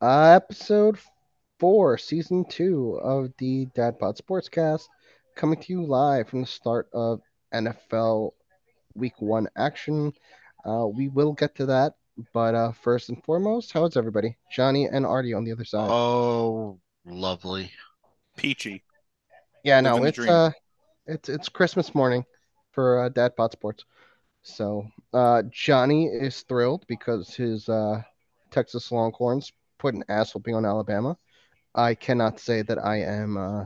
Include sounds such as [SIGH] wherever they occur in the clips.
Uh, episode four, season two of the Dad Bod Sportscast, coming to you live from the start of NFL Week One action. Uh, we will get to that, but uh, first and foremost, how is everybody? Johnny and Artie on the other side. Oh, lovely. Peachy. yeah, no, living the it's uh, it's it's Christmas morning for uh, Dad Bod Sports. So uh, Johnny is thrilled because his uh, Texas Longhorns put an ass whooping on Alabama. I cannot say that I am. Uh,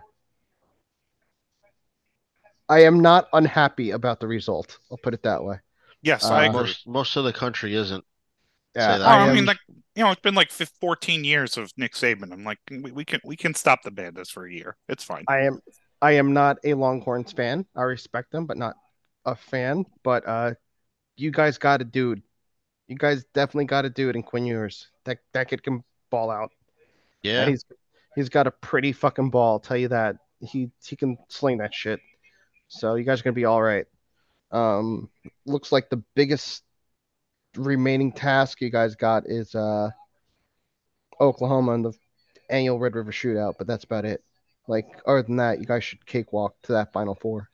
I am not unhappy about the result. I'll put it that way. Yes, Uh, I agree. Most most of the country isn't. Yeah, that. Oh, I, am- mean, like you know, it's been like fif- 14 years of Nick Saban. I'm like, we, we can we can stop the Bandits for a year. It's fine. I am. I am not a Longhorns fan. I respect them, but not a fan. But uh, you guys got a dude. You guys definitely got a dude in Quinn Ewers. That that kid can ball out. Yeah. And he's he's got a pretty fucking ball. I'll tell you that. He he can sling that shit. So you guys are gonna be all right. Um, looks like the biggest remaining task you guys got is uh Oklahoma and the annual Red River Shootout, but that's about it. Like other than that, you guys should cakewalk to that Final Four.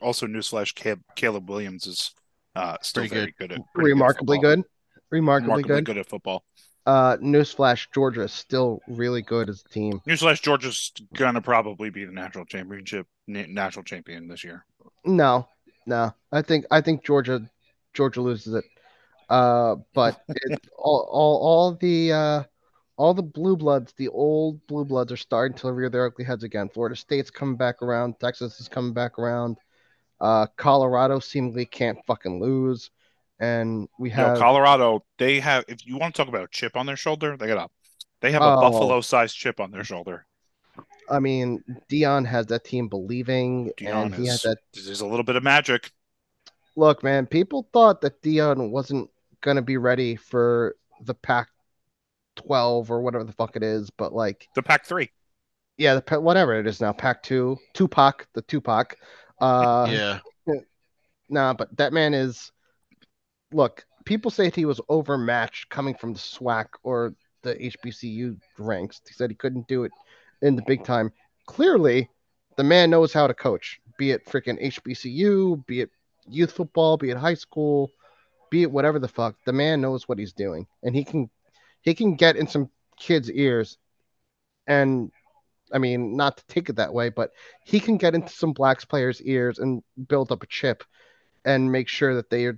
Also, newsflash: Caleb, Caleb Williams is uh, still Pretty very good. at pretty good at Remarkably football. good. Remarkably, Remarkably good. good at football. Uh, newsflash: Georgia is still really good as a team. Newsflash: Georgia's gonna probably be the national championship national champion this year. No, no. I think I think Georgia Georgia loses it. Uh, but [LAUGHS] it, all, all all the uh all the blue bloods, the old blue bloods, are starting to rear their ugly heads again. Florida State's coming back around. Texas is coming back around. Uh, Colorado seemingly can't fucking lose, and we have know, Colorado, they have. If you want to talk about a chip on their shoulder, they got a they have a Oh. buffalo-sized chip on their shoulder. I mean, Deion has that team believing, Deion and he has that. there's a little bit of magic. Look, man, people thought that Deion wasn't gonna be ready for the Pac 12 or whatever the fuck it is, but like, The Pac three. yeah, the whatever it is now, Pac 2, Tupac, the Tupac. Uh, yeah. [LAUGHS] Nah, but that man is. Look, people say he was overmatched coming from the SWAC or the HBCU ranks. He said he couldn't do it in the big time. Clearly, the man knows how to coach, be it freaking HBCU, be it youth football, be it high school, be it whatever the fuck. The man knows what he's doing, and he can he can get in some kids' ears, and I mean, not to take it that way, but he can get into some blacks players' ears and build up a chip and make sure that they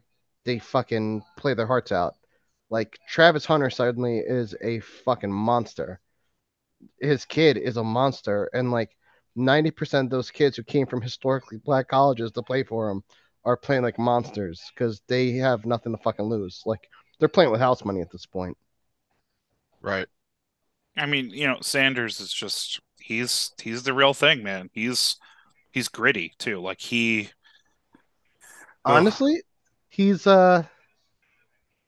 they fucking play their hearts out. Like Travis Hunter suddenly is a fucking monster. His kid is a monster, and like ninety percent of those kids who came from historically black colleges to play for him are playing like monsters because they have nothing to fucking lose. Like they're playing with house money at this point. Right. I mean, you know, Sanders is just he's he's the real thing, man. He's he's gritty too. Like he Ugh. Honestly, he's uh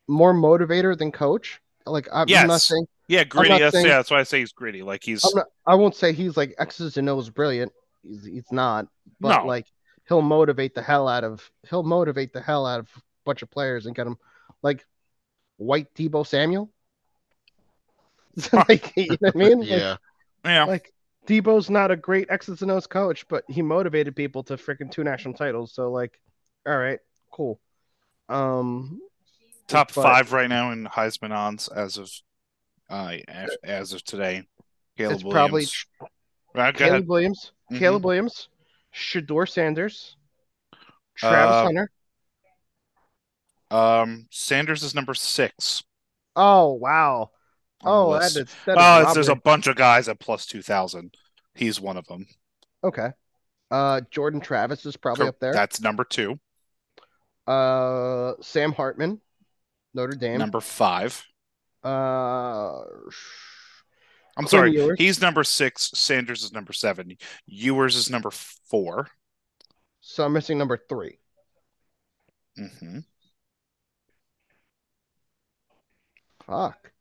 more motivator than coach. Like I'm, I'm not saying yeah, gritty. That's, saying- yeah, that's why I say he's gritty. Like he's I'm not, I won't say he's like X's and O's brilliant. He's he's not, but No. like he'll motivate the hell out of he'll motivate the hell out of a bunch of players and get them like white Debo Samuel. [LAUGHS] [LAUGHS] like you know what I mean? Like, Yeah. yeah. like Dabo's not a great X's and O's coach, but he motivated people to freaking two national titles. So like, all right, cool. Um, top but- five right now in Heisman odds as of uh as, of today. Caleb It's probably Williams. Right, Caleb ahead. Williams, Mhm. Caleb Williams, Shedeur Sanders, Travis Uh, Hunter. Um, Sanders is number six. Oh wow. Oh, that is that is there's a bunch of guys at plus two thousand. He's one of them. okay. Uh, Jordan Travis is probably up there. That's number two. Uh, Sam Hartman, Notre Dame. Number five. Uh, I'm Quinn sorry. Ewers. He's number six. Sanders is number seven. Ewers is number four. so I'm missing number three. hmm Fuck.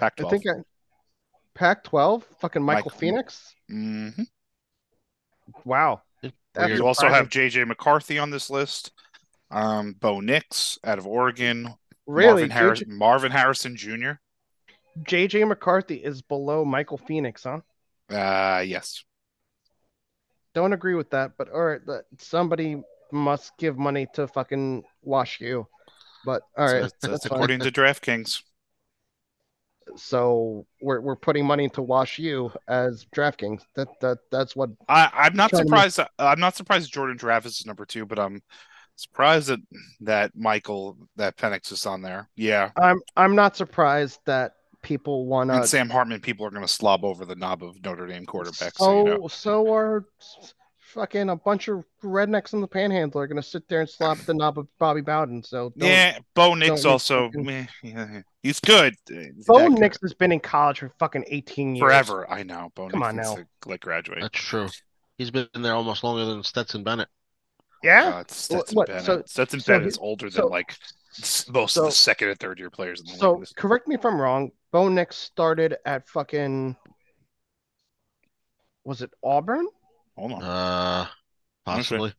I Pac-12. think I, Pac-12. Fucking Michael Michael- Penix. hmm Wow. That's You also have J.J. McCarthy on this list. Um, Bo Nix out of Oregon. Really, Marvin, Harris, Marvin Harrison Jr. JJ McCarthy is below Michael Penix, huh? Uh, yes. Don't agree with that, but all right, that- somebody must give money to fucking Wash you. But all right, That's, that's that's fine. according to DraftKings. So we're we're putting money into Wash U as DraftKings. That that that's what I, I'm not surprised. That, I'm not surprised Jordan Travis is number two, but I'm surprised that that Michael that Penix is on there. Yeah, I'm I'm not surprised that people want and to. Sam Hartman. People are going to slob over the knob of Notre Dame quarterbacks. So So, you know. so are fucking a bunch of rednecks in the Panhandle are gonna sit there and slap the knob of Bobby Bowden. So don't- Yeah, Bo Nix also. fucking- meh, yeah, he's good. Uh, he's Bo that good. Nix has been in college for fucking 18 years. forever. I know. Bo Come Nix on now. to, like graduate. That's true. He's been there almost longer than Stetson Bennett. Yeah. God, Stetson what- Bennett. so- Stetson so Bennett he- is older so- than like most so- of the second and third year players in the So league. correct me if I'm wrong. Bo Nix started at fucking was it Auburn? Hold on. Uh, possibly.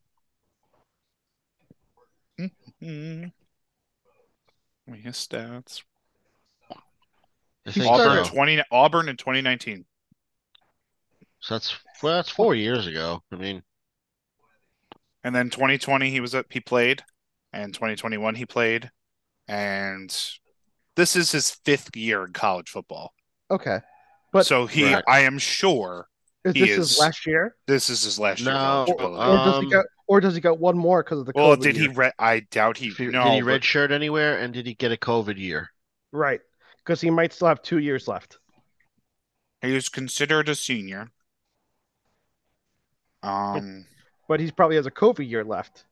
Mm-hmm. Let me his stats. He think Auburn so. twenty Auburn in twenty nineteen. So that's well, that's four years ago. I mean, And then 2020 he was at he played, and 2021 he played, and this is his fifth year in college football. Okay. But- so he, Right. I am sure Is He this is- his last year? this is his last year. No, Or, or does he Um, got or does he got one more because of the well, COVID did he? Re- I doubt he. if he- no, did he but- redshirt anywhere, and did he get a COVID year? Right. Because he might still have two years left. he was considered a senior. Um, But he probably has a COVID year left.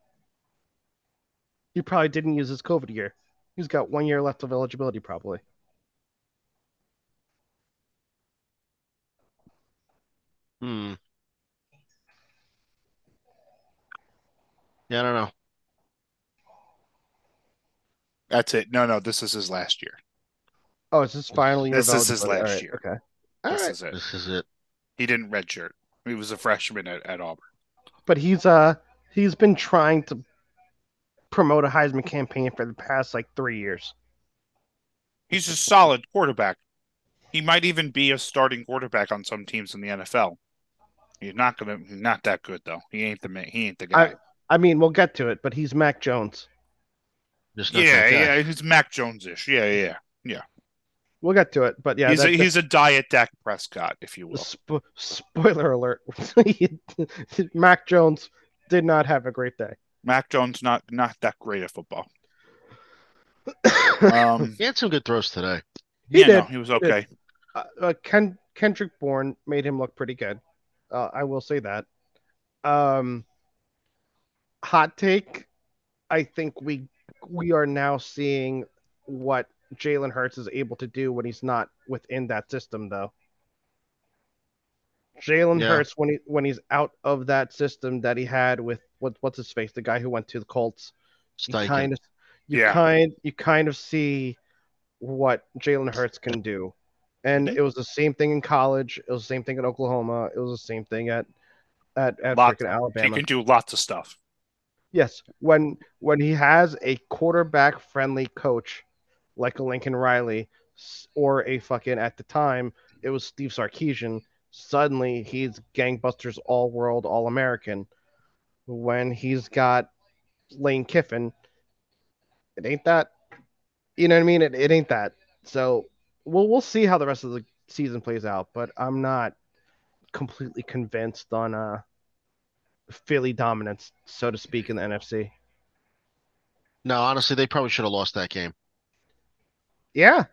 He probably didn't use his COVID year. He's got one year left of eligibility, probably. Hmm. Yeah, I don't know. that's it. No, no, this is his last year. Oh, it's his finally? This is his last All right, year. Okay. All this right. is it. This is it. He didn't redshirt. He was a freshman at, at Auburn. But he's uh he's been trying to promote a Heisman campaign for the past like three years. He's a solid quarterback. He might even be a starting quarterback on some teams in the NFL. He's not gonna. He's not that good though. He ain't the man. he ain't the guy. I mean, we'll get to it, but he's Mac Jones. Just not yeah, yeah. He's Mac Jones-ish. Yeah, yeah. yeah. We'll get to it, but yeah, he's that- a, that- he's a diet Dak Prescott, if you will. Spo- spoiler alert: [LAUGHS] Mac Jones did not have a great day. Mac Jones not not that great at football. [COUGHS] Um, He had some good throws today. He yeah, no, did. he was okay. uh, uh, Ken Kendrick Bourne made him look pretty good. Uh, I will say that. Um, hot take: I think we we are now seeing what Jalen Hurts is able to do when he's not within that system, though. Jalen Yeah. Hurts when he when he's out of that system that he had with what what's his face, the guy who went to the Colts. You kind of you Yeah. kind you kind of see what Jalen Hurts can do. And mm-hmm. it was the same thing in college. It was the same thing in Oklahoma. It was the same thing at at, at Lot- freaking He can do lots of stuff. Yes, when when he has a quarterback friendly coach like a Lincoln Riley or a fucking at the time it was Steve Sarkisian, suddenly he's gangbusters all world, all American. When he's got Lane Kiffin, it ain't that. You know what I mean? It, it ain't that. So we'll we'll see how the rest of the season plays out, but I'm not completely convinced on uh Philly dominance, so to speak, in the NFC. No, honestly, they probably should have lost that game. Yeah,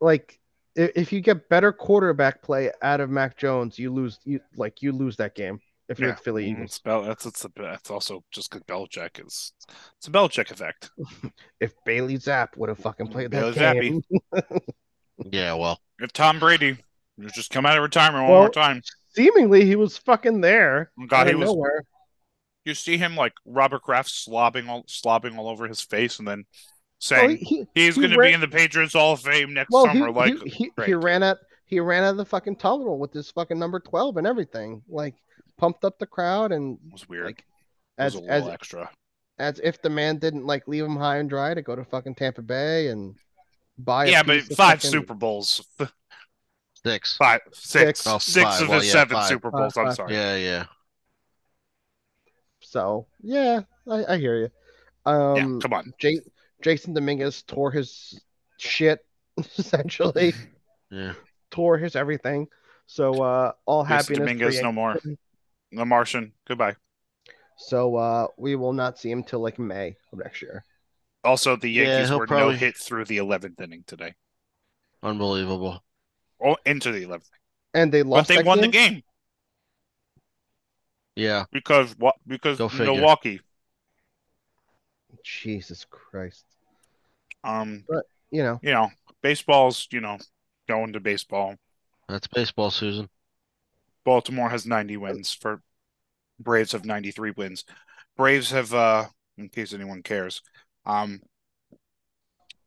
like if you get better quarterback play out of Mac Jones, you lose. You like you lose that game if you're Yeah. the Philly Eagles. It's Bel- that's it's, a, that's also just because Belichick is it's a Belichick effect. [LAUGHS] If Bailey Zappe would have fucking played that Bailey game, [LAUGHS] Yeah, well, If Tom Brady would just come out of retirement one Well, more time, seemingly he was fucking there. Oh God, he was. nowhere. You see him like Robert Kraft slobbing all slobbing all over his face, and then Well, saying he, he's he going to be in the Patriots Hall of Fame next well, he, summer. like, he, he, he ran out. He ran out of the fucking tunnel with his fucking number twelve and everything. Like pumped up the crowd and it was weird. like it was as a as extra. as if the man didn't like leave him high and dry to go to fucking Tampa Bay and buy. a Yeah, but piece of five Super Bowls, Six. five, six, Six. Oh, six five. of Well, the yeah, seven five. Super Bowls. I'm sorry. Yeah, yeah. So yeah, I, I hear you. Um, yeah, come on. J- Jasson Dominguez tore his shit [LAUGHS] essentially, Yeah. tore his everything. So uh, all Jasson happiness. Dominguez, no more. The Martian. Goodbye. So uh, we will not see him till like May of next year. Also, the Yeah, Yankees he'll were probably- no hit through the eleventh inning today. Unbelievable. Oh, into the eleventh, And they lost, but lost. they that won game? the game Yeah. because what? Because Go figure. Milwaukee. Jesus Christ! Um, but You know, you know, baseball's you know going to baseball. That's baseball, Susan. Baltimore has 90 wins for Braves have 93 wins. Braves have uh in case anyone cares. Um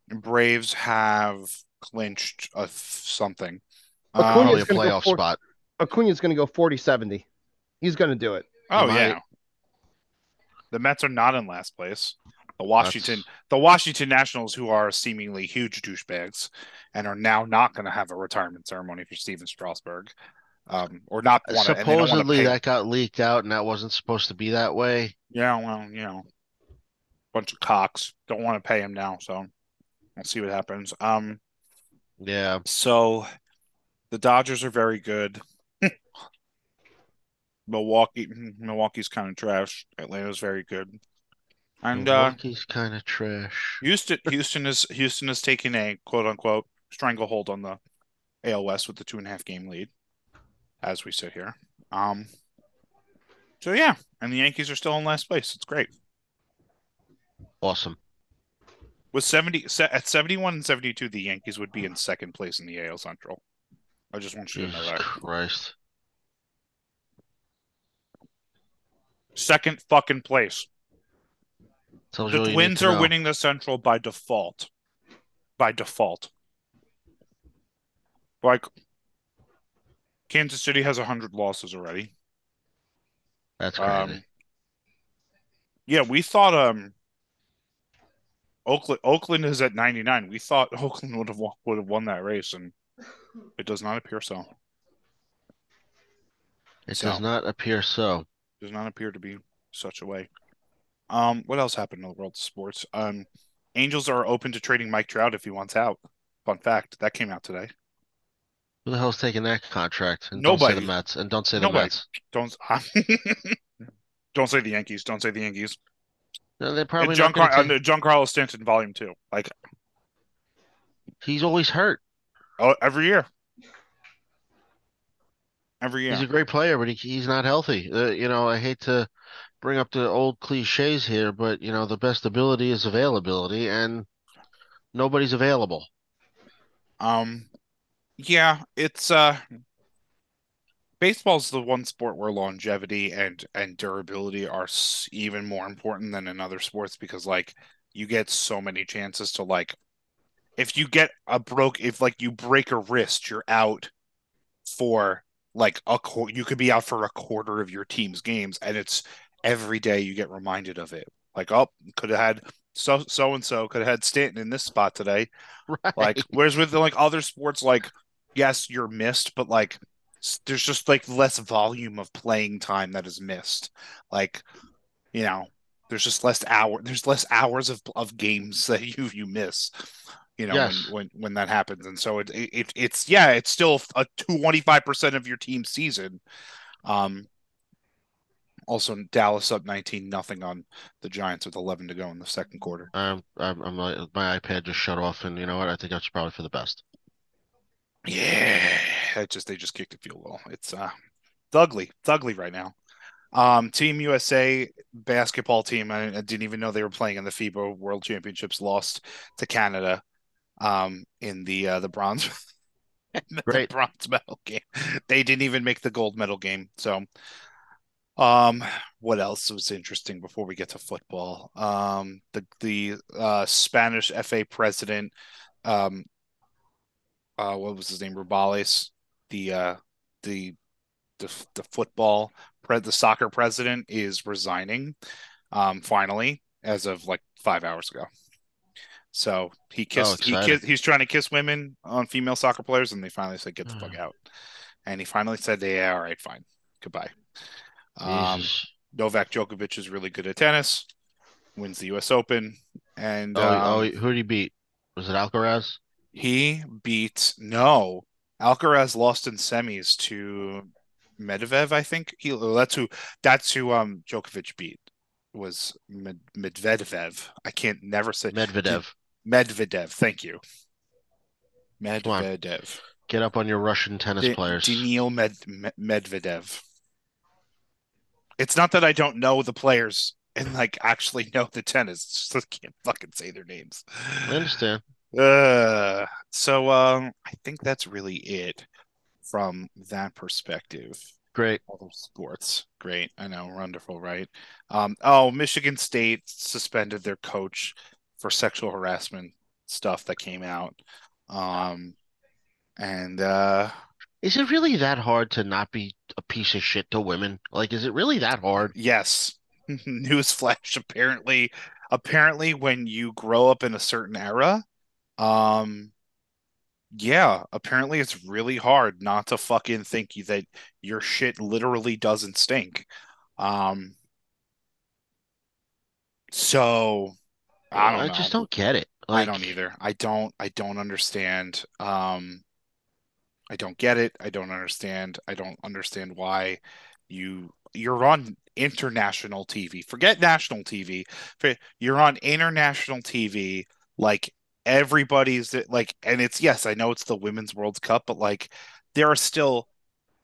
Braves have clinched a th- something. Acuna- Um, Probably a gonna go playoff for- spot. Acuna's going to go 40-70. He's going to do it. oh might- yeah. The Mets are not in last place. The Washington That's- the Washington Nationals who are seemingly huge douchebags and are now not going to have a retirement ceremony for Stephen Strasburg. Um or not wanna, and don't wanna Supposedly pay- that got leaked out and that wasn't supposed to be that way. Yeah, well, you know, bunch of cocks don't want to pay him now, so we'll see what happens. Um, Yeah. so the Dodgers are very good. [LAUGHS] Milwaukee, Milwaukee's kind of trash. Atlanta's very good, and uh, Milwaukee's kind of trash. Houston, [LAUGHS] Houston is Houston is taking a quote unquote stranglehold on the AL West with the two and a half game lead, as we sit here. Um, so yeah, and the Yankees are still in last place. It's great. Awesome. With 70 at 71 and 72, the Yankees would be in second place in the AL Central. I just want you to know that. Christ. Second fucking place. Tells The all you need Twins are know. winning the Central by default. By default. Like Kansas City has 100 losses already. That's crazy. Um Yeah, we thought um Oakland Oakland is at 99. We thought Oakland would have won, would have won that race and it does not appear so. it so- does not appear so. does not appear to be such a way. Um, what else happened in the world of sports? Um, Angels are open to trading Mike Trout if he wants out. Fun fact that came out today. Who the hell's taking that contract? And don't say the Mets. And don't say the Nobody. Mets. Don't [LAUGHS] don't say the Yankees. Don't say the Yankees. No, they're probably John Car- take- uh, Giancarlo Stanton Volume Two. Like He's always hurt. oh, every year. Every year. He's a great player, but he, he's not healthy. Uh, you know, I hate to bring up the old cliches here, but you know, the best ability is availability, and nobody's available. Um, yeah, it's uh, baseball's the one sport where longevity and and durability are even more important than in other sports because like you get so many chances to like, if you get a broke, if like you break a wrist, you're out for like a qu- you could be out for a quarter of your team's games, and it's every day you get reminded of it. Like, oh, could have had so so and so could have had Stanton in this spot today. [LAUGHS] Right. Like, whereas with like other sports, like yes, you're missed, but like there's just like less volume of playing time that is missed. Like, you know, there's just less hour. There's less hours of of games [LAUGHS] that you you miss. You know, Yes. when, when when that happens, and so it, it it's yeah, it's still a 25 percent of your team season. Um. Also, Dallas up 19 nothing on the Giants with 11 to go in the second quarter. I'm, I'm, I'm like, my iPad just shut off, and you know what? I think that's probably for the best. Yeah, it just they just kicked a field goal. It's uh, it's ugly. It's ugly right now. Um, Team USA basketball team. I, I didn't even know they were playing in the FIBA World Championships. Lost to Canada, um, in the uh, the bronze, [LAUGHS] the Great. bronze medal game. They didn't even make the gold medal game. So, um, what else was interesting before we get to football? Um, the the uh, Spanish FA president, um, uh, what was his name? Rubiales, the uh, the the the football pre the soccer president is resigning, um, finally, as of like five hours ago. So he kissed. he exciting. kissed. He's trying to kiss women on female soccer players, and they finally said, "Get the fuck Hmm. out." And he finally said, "Yeah, all right, fine, goodbye." Um. Novak Djokovic is really good at tennis. Wins the U.S. Open, and Oh, um, oh, who did he beat? Was it Alcaraz? he beat no Alcaraz lost in semis to Medvedev. I think he. That's who. That's who. Um, Djokovic beat was Med- Medvedev. I can't never say Medvedev. Medvedev. Thank you. Medvedev. Get up on your Russian tennis Da- players. Daniil Med- Med- Medvedev. It's not that I don't know the players and like actually know the tennis. [LAUGHS] It's just I can't fucking say their names. I understand. Uh, so um, I think that's really it from that perspective. Great. Other sports, great. I know, wonderful, right? Um, oh, Michigan State suspended their coach for sexual harassment stuff that came out. Um, and uh, Is it really that hard to not be a piece of shit to women? Like, is it really that hard? yes, [LAUGHS] newsflash. Apparently, apparently, when you grow up in a certain era, um, yeah, apparently it's really hard not to fucking think you- that your shit literally doesn't stink. Um, so I don't know. just don't get it. I don't either. I don't I don't understand. Um I don't get it. I don't understand. I don't understand why you you're on international TV. Forget national TV. You're on international TV like everybody's like and it's yes, I know it's the Women's World Cup, but like there are still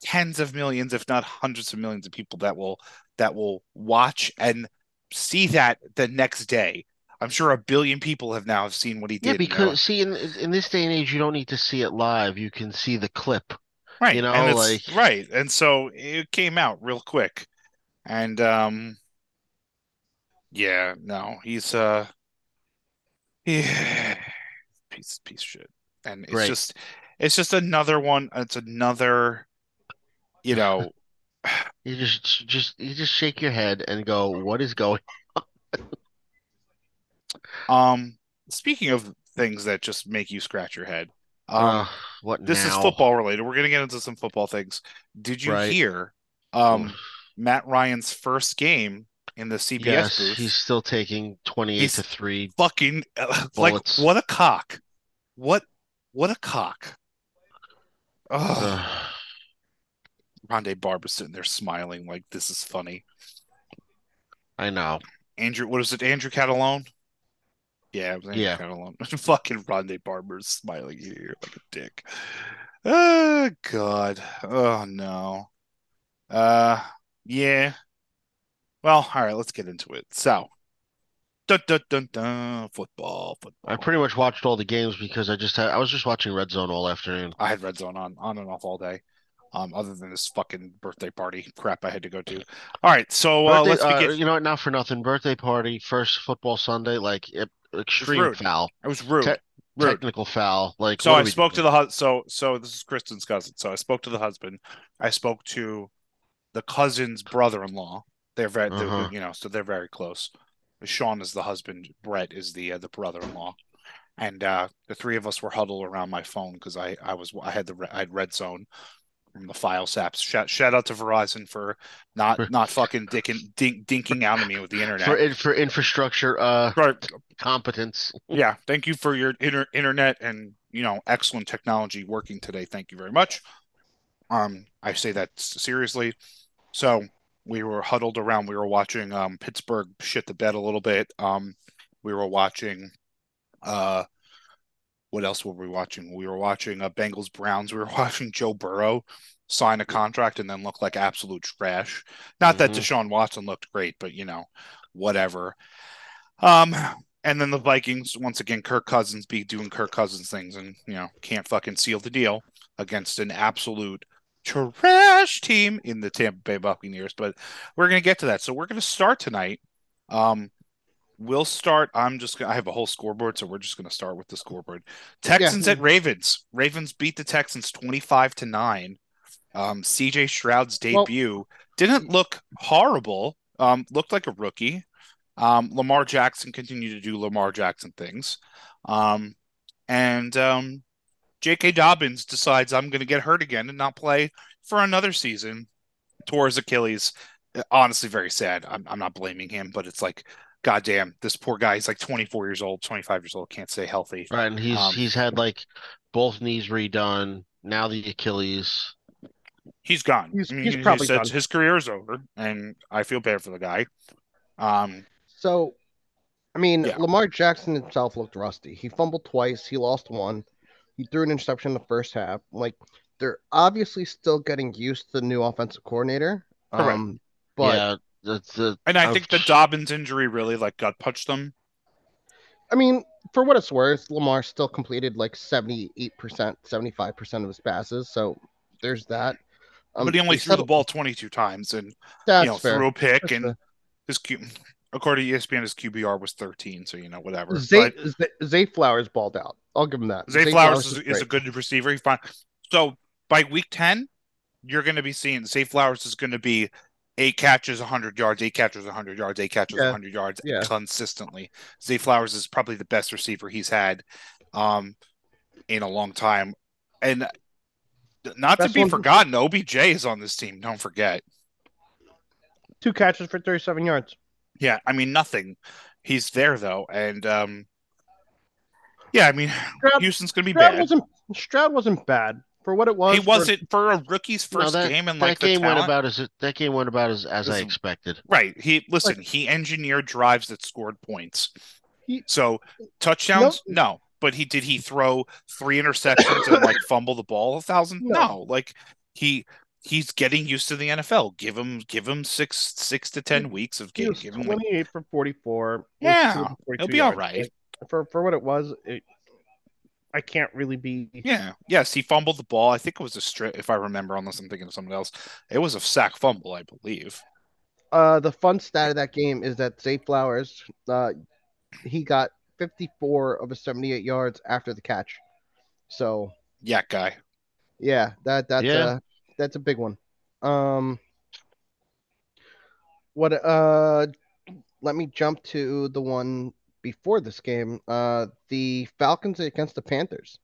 tens of millions if not hundreds of millions of people that will that will watch and see that the next day. I'm sure a billion people have now seen what he did. Yeah, because see, in in this day and age, you don't need to see it live. You can see the clip. Right. You know, and like- right. And so it came out real quick. And um yeah, no, he's uh [SIGHS] yeah, piece piece of shit. And it's Great. just it's just another one, it's another you know, [LAUGHS] [SIGHS] You just just you just shake your head and go, "What is going?" on?" um speaking of things that just make you scratch your head. Um Uh, what this is football related. We're gonna get into some football things. Did you Right. hear um Matt Ryan's first game in the CBS Yes, booth? he's still taking 28 He's- to 3. fucking [LAUGHS] like what a cock. What what a cock. Oh. Rondé Barber's sitting there smiling like this is funny. I know. Andrew, what is it? Andrew Catalon? Yeah, it was Andrew Yeah. Catalon. [LAUGHS] fucking Rondé Barber's smiling here like a dick. Oh God. Oh no. Uh yeah. Well, all right, let's get into it. So dun, dun, dun, dun, football, football. I pretty much watched all the games because I just had I was just watching Red Zone all afternoon. I had Red Zone on on and off all day. Um, other than this fucking birthday party crap I had to go to. All right, so uh, Birthday- let's uh, you know what? Not for nothing. Birthday party, first football Sunday, like it, extreme rude. foul, It was rude. te- rude. technical foul. Like So I spoke to the so so this is Kristen's cousin. So I spoke to the husband. I spoke to the cousin's brother-in-law. They're very, they're- Uh-huh. you know, so they're very close. Sean is the husband. Brett is the uh, the brother-in-law. And uh, the three of us were huddled around my phone because I I was I had the re- I had Red Zone from the file saps. Shout, shout out to Verizon for not not fucking dicking, dink, dinking out of me with the internet. for for infrastructure uh Right. competence. yeah thank you for your inter- internet and you know excellent technology working today thank you very much um i say that seriously so we were huddled around we were watching um pittsburgh shit the bed a little bit um we were watching uh what else were we watching? We were watching uh, bengals browns we were [LAUGHS] watching joe burrow sign a contract and then look like absolute trash. Not that Mhm. deshaun watson looked great but you know whatever. Um and then the Vikings, once again, Kirk Cousins be doing Kirk Cousins things and, you know, can't fucking seal the deal against an absolute trash team in the Tampa Bay Buccaneers. But we're going to get to that. So we're going to start tonight. Um, we'll start. I'm just going to, I have a whole scoreboard, so we're just going to start with the scoreboard. Texans at Ravens. Ravens beat the Texans 25 to 9. Um, CJ Stroud's Well- debut didn't look horrible. Um, looked like a rookie. Um, Lamar Jackson continued to do Lamar Jackson things. Um, and um, J.K. Dobbins decides I'm going to get hurt again and not play for another season. Tore his Achilles. Honestly, very sad. I'm, I'm not blaming him, but it's like, goddamn, this poor guy. He's like 24 years old, 25 years old, can't stay healthy. Right, and he's Um, he's had like both knees redone. Now the Achilles. He's gone. He's- I mean, he's he- he probably said done. His career is over, and I feel bad for the guy. Um, So, I mean, Yeah. Lamar Jackson himself looked rusty. He fumbled twice. He lost one. He threw an interception in the first half. Like, they're obviously still getting used to the new offensive coordinator. Correct. Um, but yeah, that's the. and I I've- think the Dobbins injury really like gut punched them. I mean, for what it's worth, Lamar still completed like 78%, 75% of his passes. So there's that. Um, but he only they threw the ball 22 times and That's you know fair. threw a pick That's and fair. his Q according to ESPN his QBR was 13 so you know whatever Zay, but Zay, Zay Flowers balled out. I'll give him that. Zay Flowers is, is is a good receiver he's fine so by week 10 you're going to be seeing Zay Flowers is going to be eight catches 100 yards eight catches 100 yards eight catches Yeah. 100 yards Yeah. consistently Zay Flowers is probably the best receiver he's had um in a long time and not to be forgotten OBJ is on this team don't forget Two catches for 37 yards. Yeah, I mean nothing. He's there though, and um, yeah, I mean Stroud, Houston's gonna be Stroud bad. wasn't Stroud wasn't bad for what it was. He wasn't for a rookie's No, first that, game, and that like the game went about as that game went about as as I expected. right. He listen. he engineered drives that scored points. He- so touchdowns, no. But he did he throw three interceptions and like fumble the ball a thousand? No. No. Like he he's getting used to the NFL. Give him give him six six to ten weeks of game. was Give him like, 28 for 44. Yeah, he'll be all yards. right. Like, For for what it was, it, I can't really be. Yeah. Yes, he fumbled the ball. I think it was a strip, if I remember, unless I'm thinking of something else. It was a sack fumble, I believe. Uh, the fun stat of that game is that Zay Flowers, uh, he got 54 of his 78 yards after the catch. So Yeah, guy. yeah, that that's Yeah. a that's a big one. Um, what uh, let me jump to the one before this game. Uh, the Falcons against the Panthers.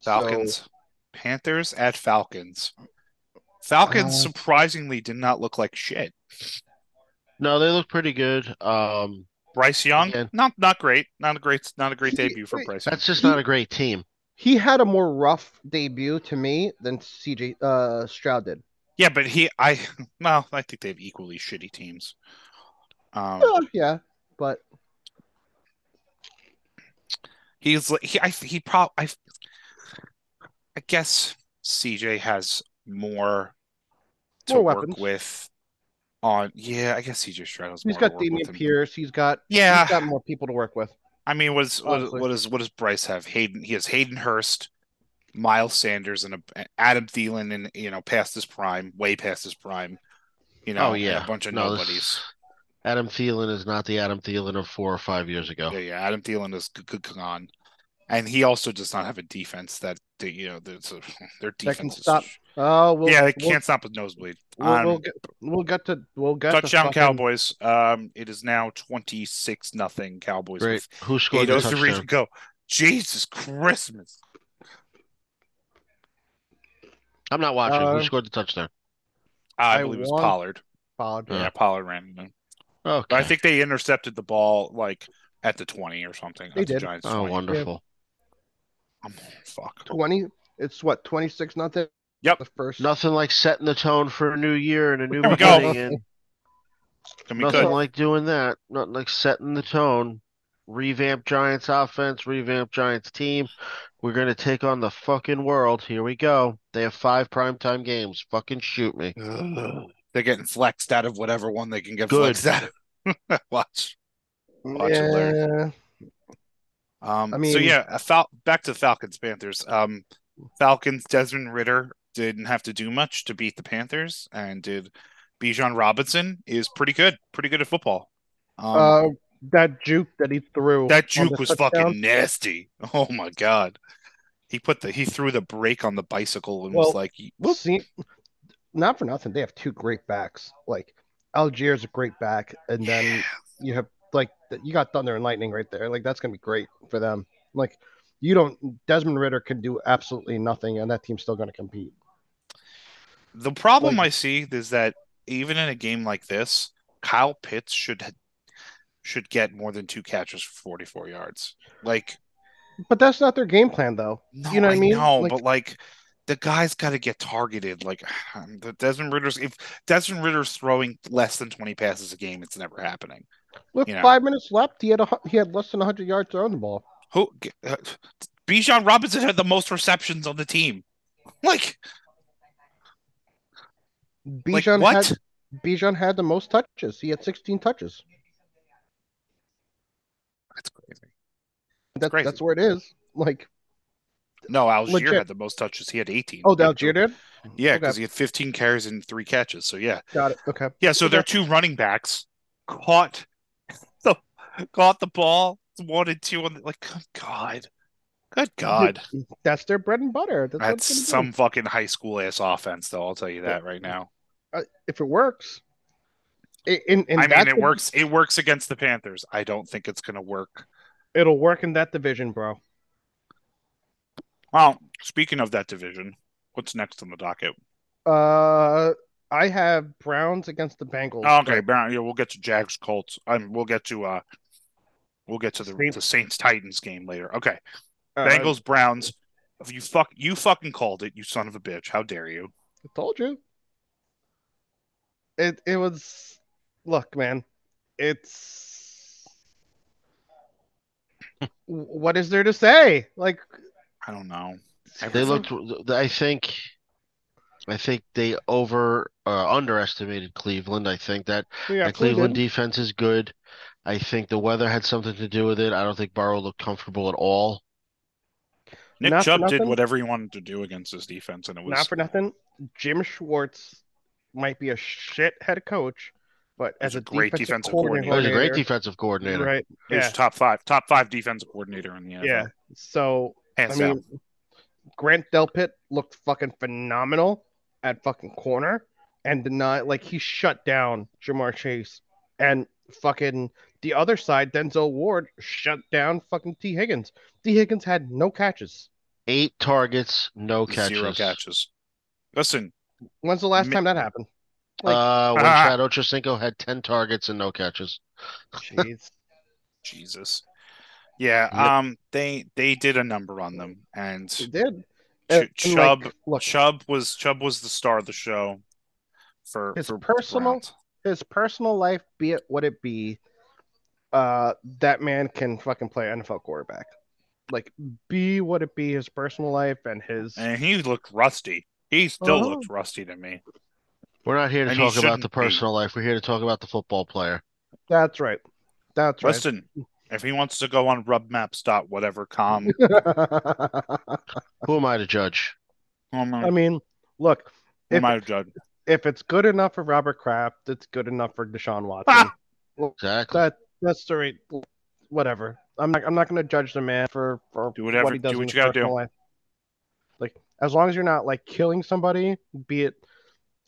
So- Falcons. Panthers at Falcons. Falcons Uh, surprisingly did not look like shit. No, they look pretty good. Um, Bryce Young, Again. not not great. Not a great not a great He- debut for wait, Bryce. Young. that's just not a great team. he had a more rough debut to me than CJ uh Stroud did. Yeah, but he I [LAUGHS] well, I think they have equally shitty teams. Um Uh, yeah, but He's like he I he probably I I guess CJ has more to More work weapons. with on yeah, I guess CJ Stroud has he's more to got work Dameon. Pierce. He's got Yeah. he's got more people to work with. I mean, what is what, is- Honestly. what is what does Bryce have? Hayden he has Hayden Hurst, Miles Sanders, and a, Adam Thielen, and you know, past his prime, way past his prime. You know, oh yeah, a bunch of No, this- nobodies. Adam Thielen is not the Adam Thielen of four or five years ago. Yeah, yeah, Adam Thielen is g- g- gone, and he also does not have a defense that, that you know, there's a, [LAUGHS] their That can defense is stop- Oh, we'll, yeah, they we'll- can't stop with nosebleed. We'll, Um, we'll get we'll get to we'll get touchdown fucking- Cowboys. Um, it is now twenty six nothing Cowboys. Great. Who scored the 803 to touchdown? go. Jesus Christmas. I'm not watching. Uh, Who scored the touchdown? I, I believe it was Pollard. Pollard. Yeah, Pollard ran. It. Okay. I think they intercepted the ball like at the 20 or something. They at the did. Giants oh, 20. wonderful. Um, fuck. Twenty. It's what twenty six nothing. Yep. The first. Nothing like setting the tone for a new year and a new There we go. beginning, and Can we nothing good? like doing that. Nothing like setting the tone. Revamp Giants offense. Revamp Giants team. We're gonna take on the fucking world. Here we go. They have five primetime games. Fucking shoot me. They're getting flexed out of whatever one they can get Good. flexed out of. [LAUGHS] Watch. Watch it, Larry. yeah. Um, I so yeah, a Fal- back to the Falcons Panthers. Um, Falcons Desmond Ridder didn't have to do much to beat the Panthers, and did Bijan Robinson is pretty good, pretty good at football. Um, Uh, that juke that he threw. that juke was touchdown, fucking nasty. [LAUGHS] Oh my god, he put the he threw the brake on the bicycle and Well, was like, whoop. Not for nothing. They have two great backs. Like Allgeier's a great back, and then you have like you got thunder and lightning right there. Like that's gonna be great for them. Like you don't Desmond Ridder can do absolutely nothing, and that team's still gonna compete. The problem Like- I see is that even in a game like this, Kyle Pitts should should get more than two catches for 44 yards. Like, But that's not their game plan, though. no, You know what I mean? know, Like- but like the guy's got to get targeted. Like [SIGHS] the Desmond Ridder's if Desmond Ridder's throwing less than 20 passes a game, it's never happening. With You know. five minutes left, he had a, he had less than 100 yards throwing the ball. Who uh, Bijan Robinson had the most receptions on the team. Like, like Bijan what? had Bijan had the most touches. He had 16 touches. That's crazy. That, crazy. that's where it is. Like, No, Allgeier Legit. had the most touches. He had 18. oh, Allgeier did. Yeah, Okay. because he had 15 carries and three catches. So yeah, Got it. Okay. yeah. So their Okay. two running backs caught [LAUGHS] the caught the ball one and two on the, like. Good God, good God. That's their bread and butter. That's, That's some fucking high school ass offense, though. I'll tell you that right now. Uh, if it works. In, in I mean, it works. It works against the Panthers. I don't think it's gonna work. It'll work in that division, bro. Well, speaking of that division, what's next on the docket? Uh, I have Browns against the Bengals. Oh, okay, Baron, yeah, we'll get to Jags Colts. Um, we'll get to uh, we'll get to the Saints. the Saints Titans game later. Okay, Uh, Bengals Browns. If you fuck, you fucking called it, you son of a bitch. How dare you? I told you. It it was look, man. It's [LAUGHS] what is there to say? Like I don't know. They looked. I think. I think they over uh, underestimated Cleveland. I think that yeah, the Cleveland Cleveland. defense is good. I think the weather had something to do with it. I don't think Burrow looked comfortable at all. Nick Not Chubb did whatever he wanted to do against his defense, and it was Not for nothing. Jim Schwartz might be a shit head coach, but as a a great defensive, defensive He was a coordinator. great defensive coordinator. Right. he was Yeah. top five, top five defensive coordinator in the NFL. Yeah. So hands I down. mean, Grant Delpit looked fucking phenomenal at fucking corner and did not like he shut down Ja'Marr Chase and fucking the other side, Denzel Ward shut down fucking Tee Higgins. Tee Higgins had no catches. Eight targets, no catches. Zero catches. Listen, When's the last Mi- time that happened? Like- Uh, when Ah. [LAUGHS] Chad Ochocinco had ten targets and no catches. Jeez. [LAUGHS] Jesus. Yeah, Yep. um, they they did a number on them, and He did. Ch- And, and, Chubb like, look, Chubb was Chubb was the star of the show for His for personal- Browns. his personal life, be it what it be, uh, that man can fucking play NFL quarterback. Like, be what it be, his personal life and his. and he looked rusty. He still Uh-huh. looked rusty to me. We're not here to And he talk about the shouldn't be. personal life. We're here to talk about the football player. That's right. That's right. Listen, if he wants to go on rubmaps dot whatever com, [LAUGHS] Who am I to judge? am I, I mean, look, who if, am I to judge? if it's good enough for Robert Kraft, it's good enough for Deshaun Watson. Ah! Exactly. That that's the right. Whatever. I'm not. I'm not going to judge the man for for Do whatever- what he does do what in you gotta do. life. Like as long as you're not like killing somebody, be it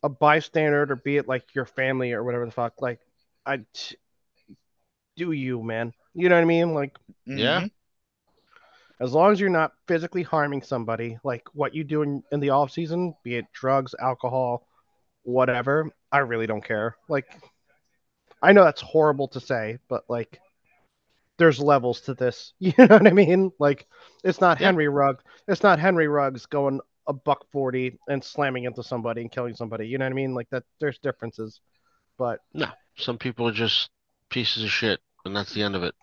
a bystander or be it like your family or whatever the fuck. Like I do you, man. You know what I mean? Like Yeah. Mhm. as long as you're not physically harming somebody, like what you do in, in the off season, be it drugs, alcohol, whatever, I really don't care. Like I know that's horrible to say, but like there's levels to this. [LAUGHS] You know what I mean? Like it's not Yeah. Henry Rugg. It's not Henry Ruggs going a buck forty and slamming into somebody and killing somebody. You know what I mean? Like that there's differences. But No, some people are just pieces of shit, and that's the end of it.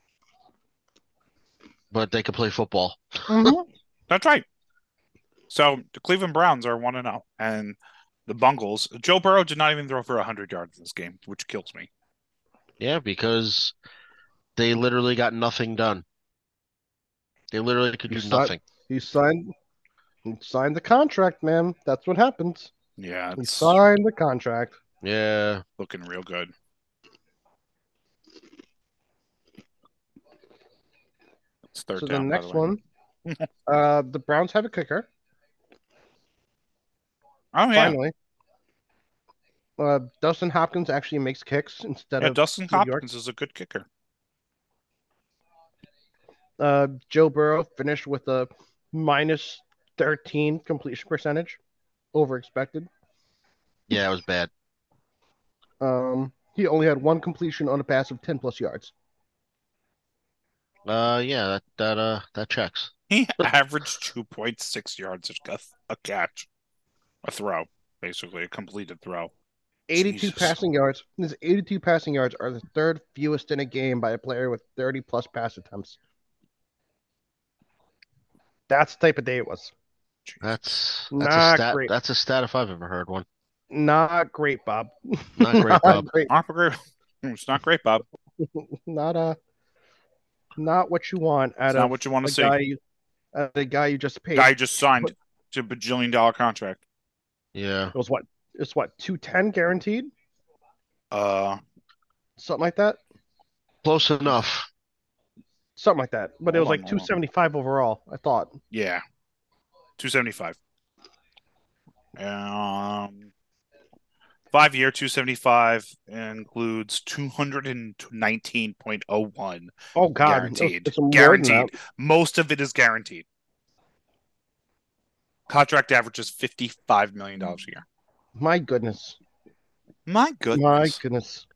But they can play football. Mm-hmm. [LAUGHS] That's right. So the Cleveland Browns are one and zero, and the Bungles. Joe Burrow did not even throw for hundred yards in this game, which kills me. Yeah, because they literally got nothing done. They literally could You do saw it. nothing. he signed he signed the contract, man. That's what happens. Yeah, He signed the contract. Yeah. looking real good. It's third so down. the next way. one, [LAUGHS] uh, the Browns have a kicker. Oh yeah, Finally, uh, Dustin Hopkins actually makes kicks instead yeah. of Dustin New York. Hopkins is a good kicker. Uh, Joe Burrow finished with a minus 13 completion percentage, over expected. Yeah, it was bad. Um, he only had one completion on a pass of 10 plus yards. Uh, yeah, that that uh that checks. [LAUGHS] He averaged two point six yards a, a catch, a throw, basically a completed throw. 82 Jesus. passing yards. His 82 passing yards are the third fewest in a game by a player with 30 plus pass attempts. That's the type of day it was. That's that's Not a stat. great. That's a stat if I've ever heard one. Not great, Bob. Not great, [LAUGHS] Bob. great. Not great. It's not great, Bob. [LAUGHS] Not uh not what you want out It's of not what you want to see. guy you, uh, the guy you just paid. Guy just signed to a bajillion dollar contract. Yeah, It was what? It's what? 210 guaranteed? Uh, Something like that? close enough. Something like that. But it was on, like 275 overall, I thought. yeah, two seventy five. Um, five year two seventy five includes two hundred and nineteen point oh one. Oh god. Guaranteed. It's Guaranteed. Most of it is guaranteed. Contract average is fifty-five million dollars a year. My goodness. My goodness. My goodness.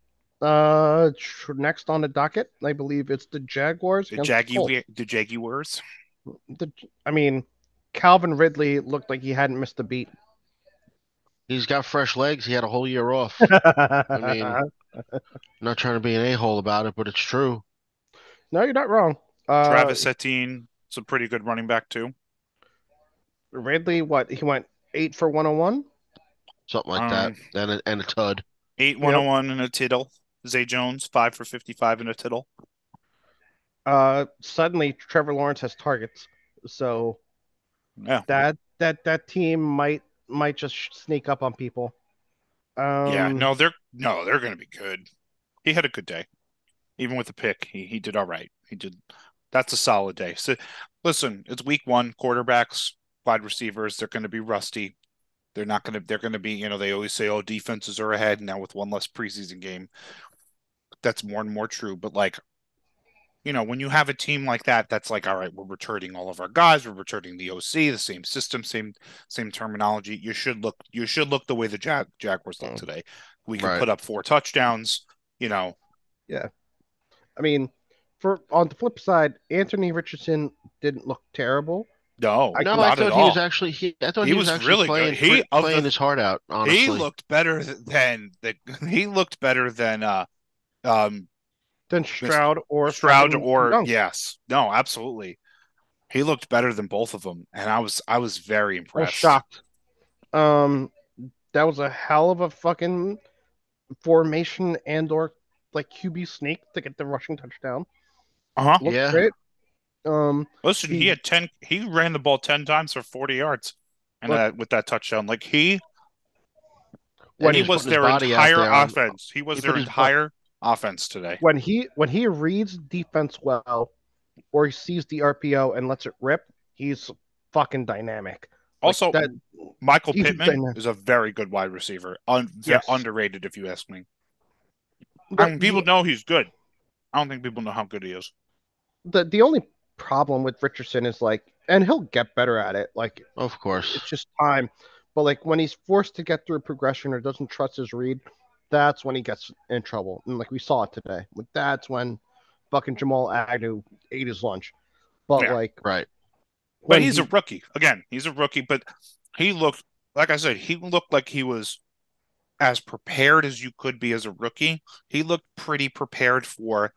Uh, tr- next on the docket, I believe it's the Jaguars. The Jaggy, the Jaguars. The, I mean, Calvin Ridley looked like he hadn't missed a beat. He's got fresh legs. He had a whole year off. I mean- [LAUGHS] Not trying to be an a hole about it, but it's true. no, you're not wrong. Uh, Travis Etienne, it's a pretty good running back too. Ridley, what? He went eight for 101. Something like Um, that. And a, and a tud. Eight one hundred one and a tittle. Zay Jones five for fifty-five and a tittle. Uh, suddenly Trevor Lawrence has targets, so Yeah, that that that team might might just sneak up on people. Um, yeah. No, they're no, they're going to be good. He had a good day, even with the pick. He he did all right. He did. That's a solid day. So, listen, it's week one. Quarterbacks, wide receivers, they're going to be rusty. They're not going to. They're going to be. You know, they always say, "Oh, defenses are ahead." Now with one less preseason game, that's more and more true. But like, you know, when you have a team like that, that's like, all right, we're returning all of our guys. We're returning the OC, the same system, same same terminology. You should look. You should look the way the Jag- Jaguars look Mm. today. We can Right. put up four touchdowns. You know, Yeah, I mean, for on the flip side, Anthony Richardson didn't look terrible. no, I- No, not I at thought he all. was actually he. I thought He he, was, was actually really good. playing, He- pre- playing the- his heart out. Honestly, He looked better than the. [LAUGHS] He looked better than uh, um, Than Stroud or Stroud or Young. yes, no, absolutely. He looked better than both of them, and I was I was very I was impressed. shocked. Um, that was a hell of a fucking formation and or like QB sneak to get the rushing touchdown. Uh huh. Yeah. great. Um, Listen, he He- had ten. He ran the ball ten times for forty yards, and Look- that with that touchdown, like he when he he was their entire offense. He was he their put his- entire offense today. when he when he reads defense well, or he sees the RPO and lets it rip, he's fucking dynamic. Like, Also, that Michael he's Pittman dynamic. is a very good wide receiver. Un- Yes. underrated, if you ask me. I mean, people know he's good. I don't think people know how good he is. the the only problem with Richardson is like, and he'll get better at it. Like of course. it's just time. But like when he's forced to get through a progression or doesn't trust his read, that's when he gets in trouble. And like we saw it today. Like that's when fucking Jamal Agnew ate his lunch. But Yeah. like Right. But he's he- a rookie. Again, he's a rookie, but he looked like I said, he looked like he was as prepared as you could be as a rookie. He looked pretty prepared for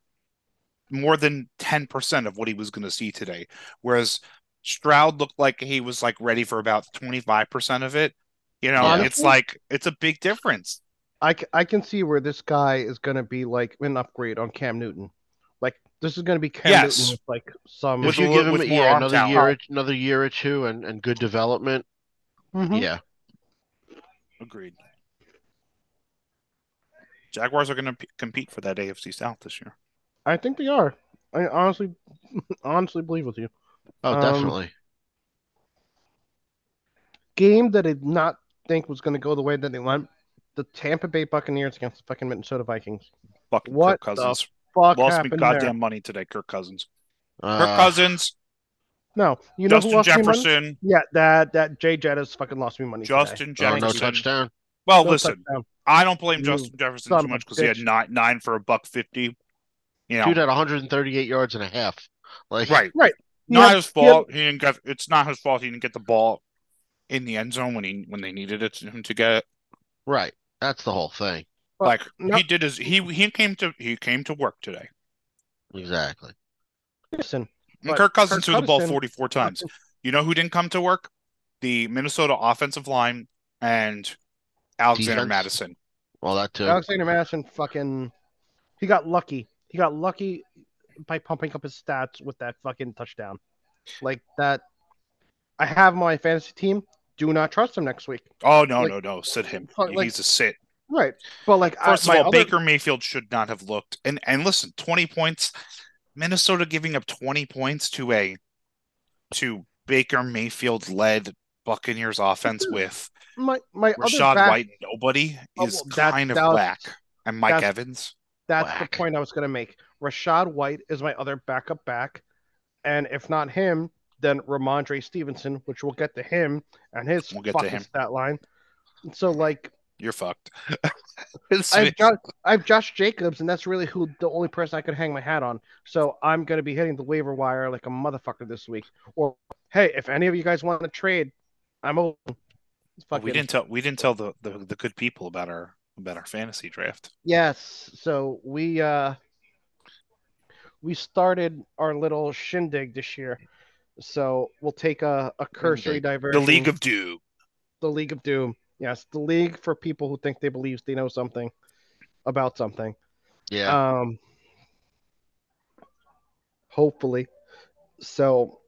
more than 10% of what he was going to see today. Whereas Stroud looked like he was like ready for about 25% of it. You know, Honestly- it's like it's a big difference. I, c- I can see where this guy is going to be like an upgrade on Cam Newton. Like this is going to be Cam Yes. Newton with like some. With If you give him yeah another talent. year, or- another year or two, and, and good development, Mhm. yeah, Agreed. Jaguars are going to p- compete for that AFC South this year. I think they are. I honestly, [LAUGHS] honestly believe with you. oh, Um, definitely. Game that I did not think was going to go the way that they went. The Tampa Bay Buccaneers against the fucking Minnesota Vikings. Fucking What Kirk the Cousins. Fuck Lost me goddamn there? money today, Kirk Cousins. Kirk Uh, Cousins, No, you know who Justin lost me money? Jefferson, Yeah, that that Jay Jettis fucking lost me money. today. Justin oh, no Jefferson. touchdown. well, No listen, touchdown. I don't blame You Justin Jefferson too much because he had nine nine for a buck fifty. You know, Dude had 138 yards and a half. Like, right? [LAUGHS] Right. Not had- his he had- fault. He didn't get. It's not his fault. He didn't get the ball in the end zone when he when they needed it to, him to get it. right. That's the whole thing. Like no- he did his he he came to he came to work today. Exactly. Listen, And Kirk Cousins Kirk threw the ball 44 times. You know who didn't come to work? The Minnesota offensive line and Alexander Defense? Mattison. Well, that too. Alexander Mattison fucking he got lucky. He got lucky by pumping up his stats with that fucking touchdown. Like that I have my fantasy team. Do not trust him next week. Oh no, Like- no, no. Sit him. Like- He's a sit. Right. But like I- First of all, other- Baker Mayfield should not have looked. And and listen, 20 points. Minnesota giving up 20 points to a to Baker Mayfield led Buccaneers offense mm-hmm. with my my other Rachaad back, White nobody Oh, is well, that- kind of was- whack. And Mike that's- Evans. That's Whack. the point I was going to make. Rachaad White is my other backup back, and if not him, then Rhamondre Stevenson, which we'll get to him and his We'll get to fucking him. stat line. So like You're fucked. [LAUGHS] I've Josh, I've Josh Jacobs, and that's really who the only person I could hang my hat on. So I'm going to be hitting the waiver wire like a motherfucker this week. Or hey, if any of you guys want to trade, I'm open. Well, we didn't tell we didn't tell the, the the good people about our about our fantasy draft. Yes. So we uh we started our little shindig this year. So we'll take a, a cursory diversion. The League of Doom. the League of Doom. Yes, the league for people who think they believe they know something about something. Yeah. Um hopefully. So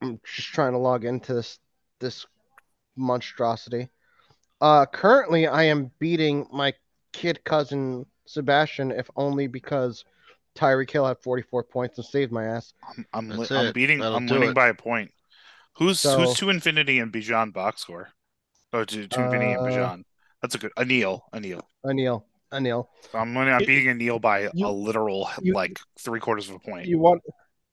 I'm just trying to log into this this monstrosity. Uh currently I am beating my kid cousin Sebastian if only because Tyreek Hill had 44 points and saved my ass. I'm I'm, li- I'm beating That'll I'm do winning it. by a point. Who's So- who's to infinity and Bijan box score? Oh, to, to infinity and Uh, Bijan. That's a good Anil. Anil. Anil, Anil. So I'm winning, I'm You- beating Anil by you- a literal you- like three quarters of a point. You want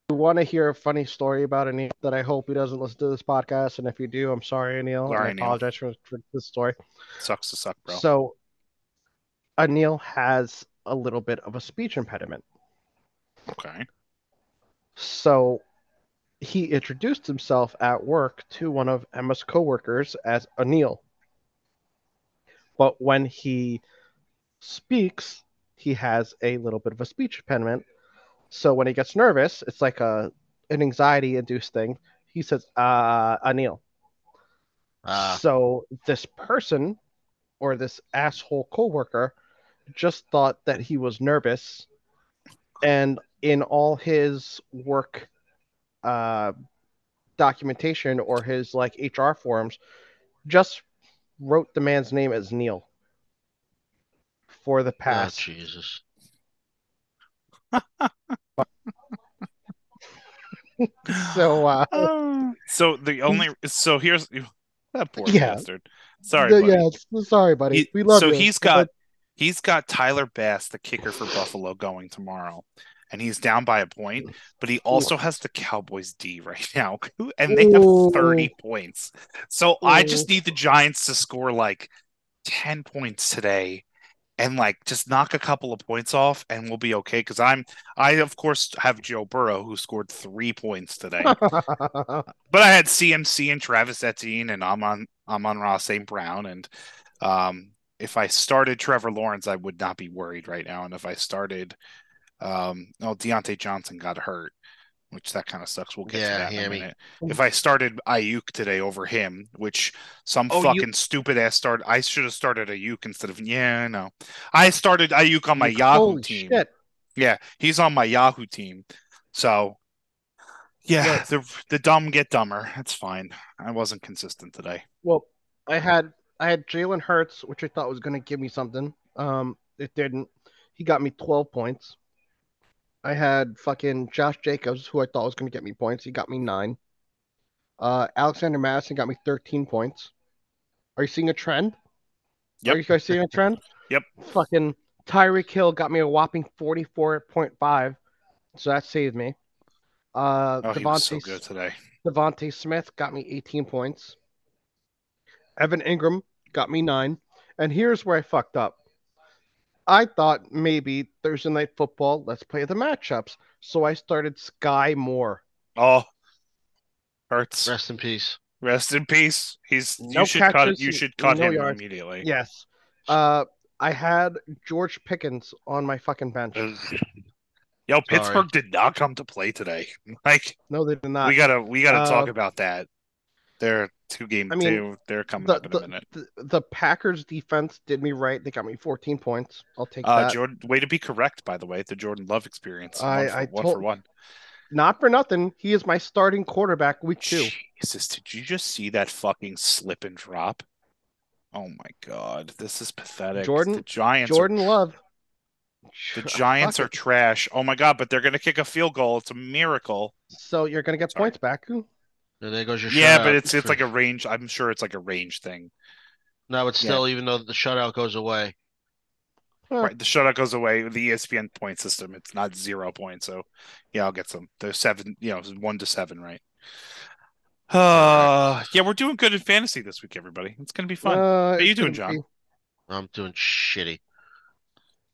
you want to hear a funny story about Anil that I hope he doesn't listen to this podcast, and if you do, I'm sorry, Anil. and Sorry, I Anil. apologize for, for this story. Sucks to suck, bro. So, Anil has a little bit of a speech impediment. Okay. So, he introduced himself at work to one of Emma's coworkers as Anil. But when he speaks, he has a little bit of a speech impediment. So when he gets nervous, it's like a an anxiety induced thing. He says, uh, Anil. Ah. So this person or this asshole coworker just thought that he was nervous, and in all his work uh, documentation or his like HR forms, just wrote the man's name as Neil for the oh, past. Jesus. [LAUGHS] so uh, Uh, [LAUGHS] so the only so here's that poor Yeah. bastard. Sorry, the- buddy. yeah, sorry, buddy. He- we love so you. he's but- got he's got Tyler Bass, the kicker for Buffalo, going tomorrow, and he's down by a point. But he also has the Cowboys D [LAUGHS] right now, [LAUGHS] and they have thirty points. So I just need the Giants to score like ten points today, and like just knock a couple of points off, and we'll be okay. Because I'm I of course have Joe Burrow who scored three points today. [LAUGHS] But I had CMC and Travis Etienne and Amon Amon-Ra St. Brown. And um, if I started Trevor Lawrence, I would not be worried right now. And if I started, um, oh, Diontae Johnson got hurt, which that kind of sucks. We'll get Yeah, to that in a minute. If I started Aiyuk today over him, which some Oh, you- fucking stupid ass started, I should have started Aiyuk instead of yeah, no, I started Aiyuk on my Yahoo team. shit. Yeah, he's on my Yahoo team. So, yeah, Right. the the dumb get dumber. That's fine. I wasn't consistent today. Well, I had I had Jalen Hurts, which I thought was going to give me something. Um, it didn't. He got me 12 points. I had fucking Josh Jacobs, who I thought was going to get me points. He got me nine. Uh, Alexander Mattison got me 13 points. Are you seeing a trend? Yep. Are you guys seeing a trend? [LAUGHS] Yep. Fucking Tyreek Hill got me a whopping 44.5. so that saved me. Uh, Oh, he was so good today. DeVonta Smith got me 18 points. Evan Engram got me nine. And here's where I fucked up. I thought maybe Thursday night football, let's play the matchups. So I started Skyy Moore. Oh, hurts. Rest in peace. Rest in peace. He's No you should cut catches, you should cut no him yards. immediately. Yes. Uh, I had George Pickens on my fucking bench. Yo, Pittsburgh did not come to play today. [LAUGHS] Like No, they did not. we gotta we gotta uh, talk about that. They're two game I mean, two. They're coming the, up in a the, minute. the, the Packers defense did me right. They got me 14 points. I'll take Uh, that. Jordan, way to be correct, by the way. The Jordan Love experience. I- one for, I one, told- for one. Not for nothing. He is my starting quarterback week two. Jesus, did you just see that fucking slip and drop? Oh my god, this is pathetic. Jordan- the Giants. Jordan Love. The [LAUGHS] Giants are trash. Oh my god, but they're gonna kick a field goal. It's a miracle. So you're gonna get Sorry. points back. And there goes your Yeah, but it's it's like a [LAUGHS] range. I'm sure it's like a range thing. no, it's still even though the shutout goes away. Right, the shutout goes away. The ESPN point system, it's not zero points. So, yeah, I'll get some. They're seven, you know, one to seven, right? Uh, [SIGHS] yeah, we're doing good in fantasy this week, everybody. It's gonna be fun. Uh, you doing, gonna John? I'm doing shitty.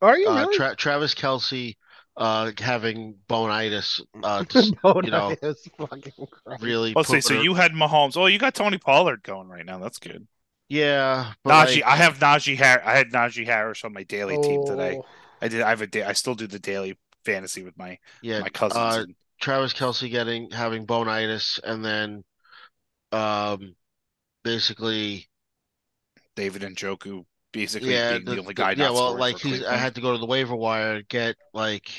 Are you Uh, really? Tra- Travis Kelce uh, having bonitis uh, [LAUGHS] just Oh, you know, that is fucking really. Let's see. put So her- you had Mahomes. Oh, you got Tony Pollard going right now. That's good. yeah, but Najee, like, I have Najee. Har- I had Najee Harris on my daily team today. Oh, I did. I have a day. I still do the daily fantasy with my yeah, my cousins. uh, and- Travis Kelce getting having bonitis, and then um, basically, David Njoku basically yeah, being the, the- only the- guy. yeah. Well, like he's, I had to go to the waiver wire get like,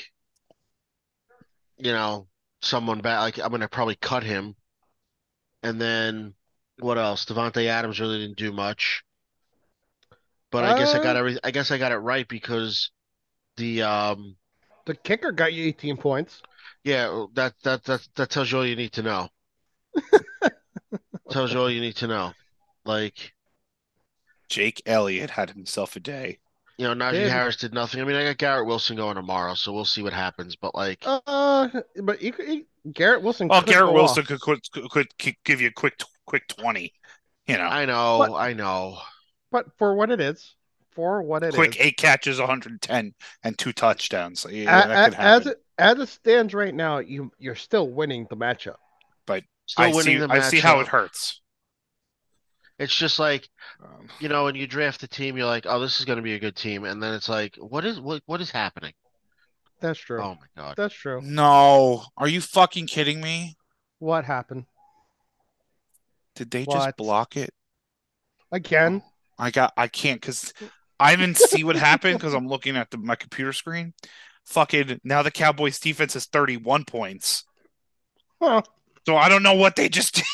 you know, someone back. Like I'm gonna probably cut him, and then what else? Davante Adams really didn't do much, but I guess I got Uh, every. I guess I got it right because the um. the kicker got you 18 points. Yeah, that that that that tells you all you need to know. [LAUGHS] Tells you all you need to know. Like, Jake Elliott had himself a day. you know, Najee Did- Harris did nothing. I mean, I got Garrett Wilson going tomorrow, so we'll see what happens. But like, Uh, but you, could- you, Garrett Wilson. Oh, could Garrett go Wilson off. could, could could could give you a quick quick twenty. You know, I know, What? I know. but for what it is, for what it is, quick eight catches, 110, and two touchdowns. So, a- yeah, that a- could as it as it stands right now, you you're still winning the matchup. Still I winning see. the I see how it hurts. It's just like, Um, you know, when you draft a team, you're like, oh, this is going to be a good team, and then it's like, what is what what is happening? That's true. Oh my God. That's true. no, are you fucking kidding me? What happened Did they What? just block it? again? I got. I can't because I didn't see what happened because I'm looking at the, my computer screen. Fucking now the Cowboys defense is 31 points. Huh. So I don't know what they just did.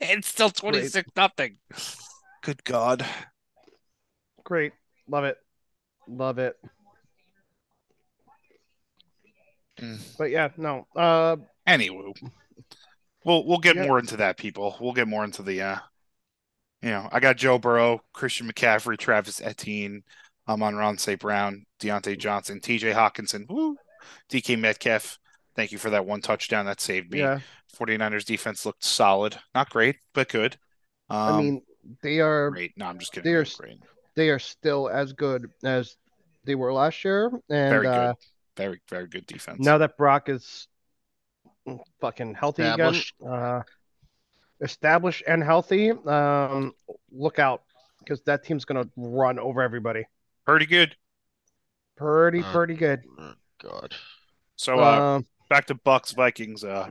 It's still 26 nothing. Good God. Great. Love it. Love it. Mm. But yeah, no. Uh, Anywho, we'll we'll get Yeah. more into that, people. We'll get more into the uh you know, I got Joe Burrow, Christian McCaffrey, Travis Etienne, Amon-Ra St. Brown, Diontae Johnson, TJ Hockenson, woo, DK Metcalf. Thank you for that one touchdown that saved me. yeah. 49ers defense looked solid. Not great, but good. Um, I mean, they are great. No, I'm just kidding. they're great. they are still as good as they were last year, and Very good. uh, Very, very good defense. now that Brock is fucking healthy Established. again, uh, established and healthy, um, look out because that team's gonna run over everybody. Pretty good. Pretty, Uh, pretty good. Oh, God. So uh, Um, back to Bucks Vikings. Uh,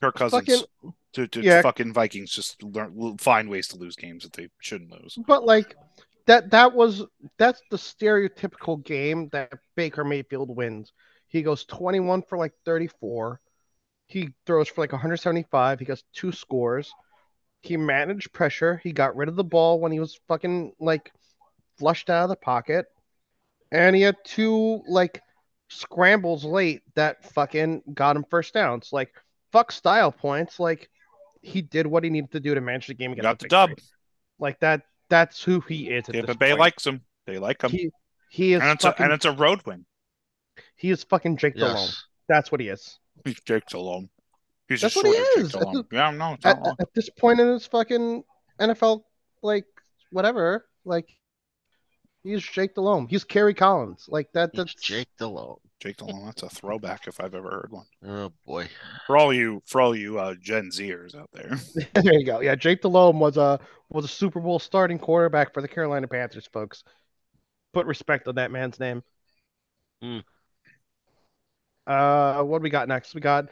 Kirk Cousins fucking, to, to yeah. fucking Vikings just learn find ways to lose games that they shouldn't lose. but like that that was that's the stereotypical game that Baker Mayfield wins. He goes 21 for like 34. He throws for like 175. He gets two scores. He managed pressure. He got rid of the ball when he was fucking like flushed out of the pocket. And he had two like scrambles late that fucking got him first downs. Like fuck style points. Like he did what he needed to do to manage the game against got the the dub. Like that that's who he is at Tampa this Bay point. likes him. They like him, he, he is and it's a, fucking, and it's a road win. He is fucking Jake Delhomme. Yes. That's what he is. He's Jake Delhomme. He's That's just what he short of is. Jake Delhomme. Yeah, no, it's not At, at this point in his fucking NFL, like whatever, like he's Jake Delhomme. He's Kerry Collins. Like that. It's That's Jake Delhomme. Jake Delhomme. That's a throwback if I've ever heard one. Oh boy. For all you, for all you uh, Gen Zers out there. [LAUGHS] there you go. Yeah, Jake Delhomme was a was a Super Bowl starting quarterback for the Carolina Panthers, folks. Put respect on that man's name. Hmm. Uh, what do we got next? We got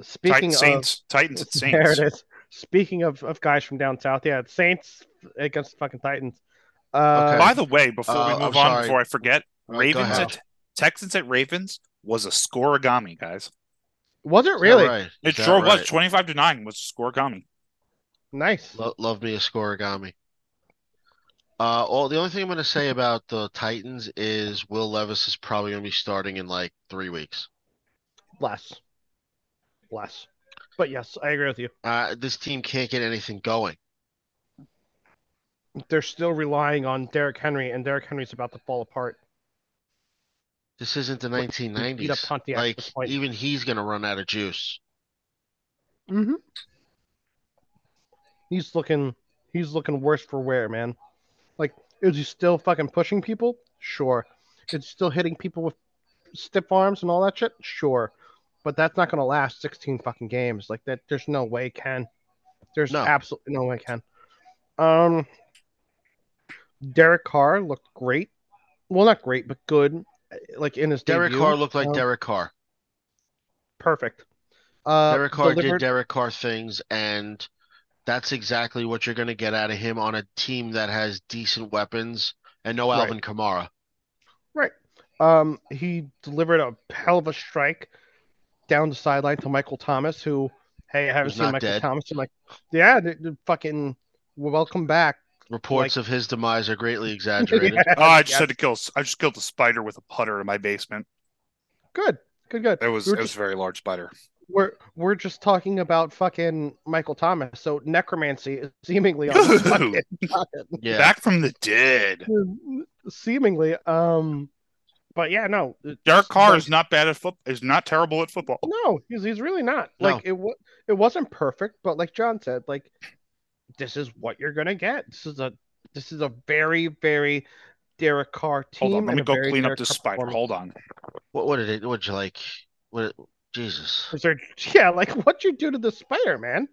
speaking Titans, of Saints, Titans at [LAUGHS] there Saints. it is. Speaking of, of guys from down south, yeah, Saints against the fucking Titans. Uh, Okay. By the way, before Uh, we move on, before I forget, go Ravens at Texans at Ravens was a scorigami, guys. was it Is that really right? It Is that sure right? was. Twenty-five to nine was a scorigami. nice? Lo- love me a scorigami. Uh, all the only thing I'm going to say [LAUGHS] about the Titans is Will Levis is probably going to be starting in like three weeks. Less, less. But yes, I agree with you. Uh, this team can't get anything going. They're still relying on Derrick Henry, and Derrick Henry's about to fall apart. This isn't the Beat up 1990s. Pontiac Like point. even he's going to run out of juice. Mm-hmm. He's looking he's looking worse for wear, man. Like, is he still fucking pushing people? Sure. Is he still hitting people with stiff arms and all that shit? Sure. But that's not gonna last sixteen fucking games. Like that there's no way can. There's No. absolutely no way can. Um Derek Carr looked great. Well not great, but good. Like in his Derek debut. Carr looked like Um, Derek Carr. perfect. Uh, Derek Carr delivered- did Derek Carr things, and that's exactly what you're going to get out of him on a team that has decent weapons and no Right. Alvin Kamara. Right. Um, he delivered a hell of a strike down the sideline to Michael Thomas, who, hey, I haven't Who's seen Michael dead. Thomas. I'm like, yeah, they, they fucking welcome back. Reports of his demise are greatly [LAUGHS] exaggerated. Yeah, Oh, I just yes. had to kill. I just killed a spider with a putter in my basement. Good, good, good. It was We're it was a very large spider. we're we're just talking about fucking Michael Thomas. So necromancy is seemingly on this [LAUGHS] fucking, fucking- Yeah. Back from the dead. [LAUGHS] seemingly. Um, but yeah, no. Derek just Carr like- is not bad at foot. Is not terrible at football. No, he's he's really not. No. Like it was it wasn't perfect, but like John said, like this is what you're gonna get. This is a this is a very very Derek Carr team. Hold on, let me go very clean up Derek this Carr spider. performance. Hold on. What what did it? What you like? What? Jesus. Is there, yeah, like what you do to the spider, man?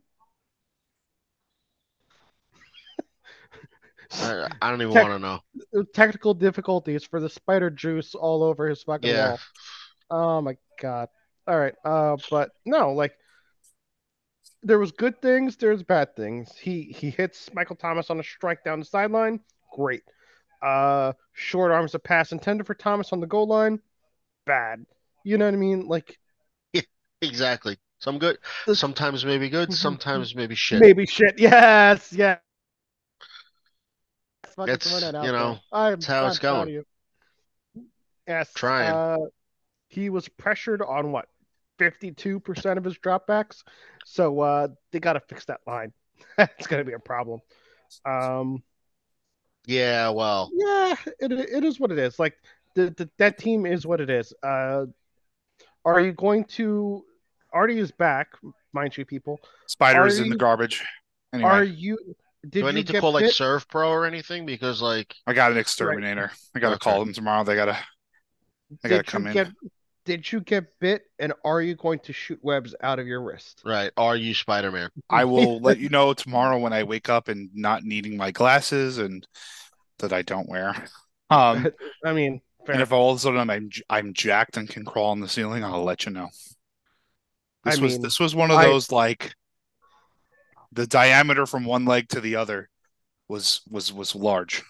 I, I don't even Tech- want to know. Technical difficulties for the spider juice all over his fucking Yeah. wall. Oh my god. All right. Uh, but no, like there was good things, there's bad things. He he hits Michael Thomas on a strike down the sideline. Great. Uh, short arms a pass intended for Thomas on the goal line. Bad. You know what I mean? Like Exactly. Some good. Sometimes maybe good. Mhm. Sometimes maybe shit. maybe shit. Yes, yeah. That's, that you know, that's how I'm it's going. Yes. Trying. Uh, he was pressured on what, 52% of his dropbacks. So uh, they got to fix that line. it's going to be a problem. Um, Yeah. Well. yeah, it, it is what it is. Like the, the that team is what it is. Uh, are you going to? Artie is back, mind you, people. Spider is in the garbage. Anyway, Are you? Did Do I need to get call like bit? Servpro or anything? Because like I got an exterminator. I gotta Okay. call them tomorrow. They gotta. They gotta come you in. Get? Did you get bit? And are you going to shoot webs out of your wrist? right. Are you Spider Man? I will let you know tomorrow when I wake up and not needing my glasses and that I don't wear. Um, [LAUGHS] I mean, fair. and if all of a sudden I'm I'm jacked and can crawl on the ceiling, I'll let you know. This I was mean, this was one of I- those like the diameter from one leg to the other was was was large.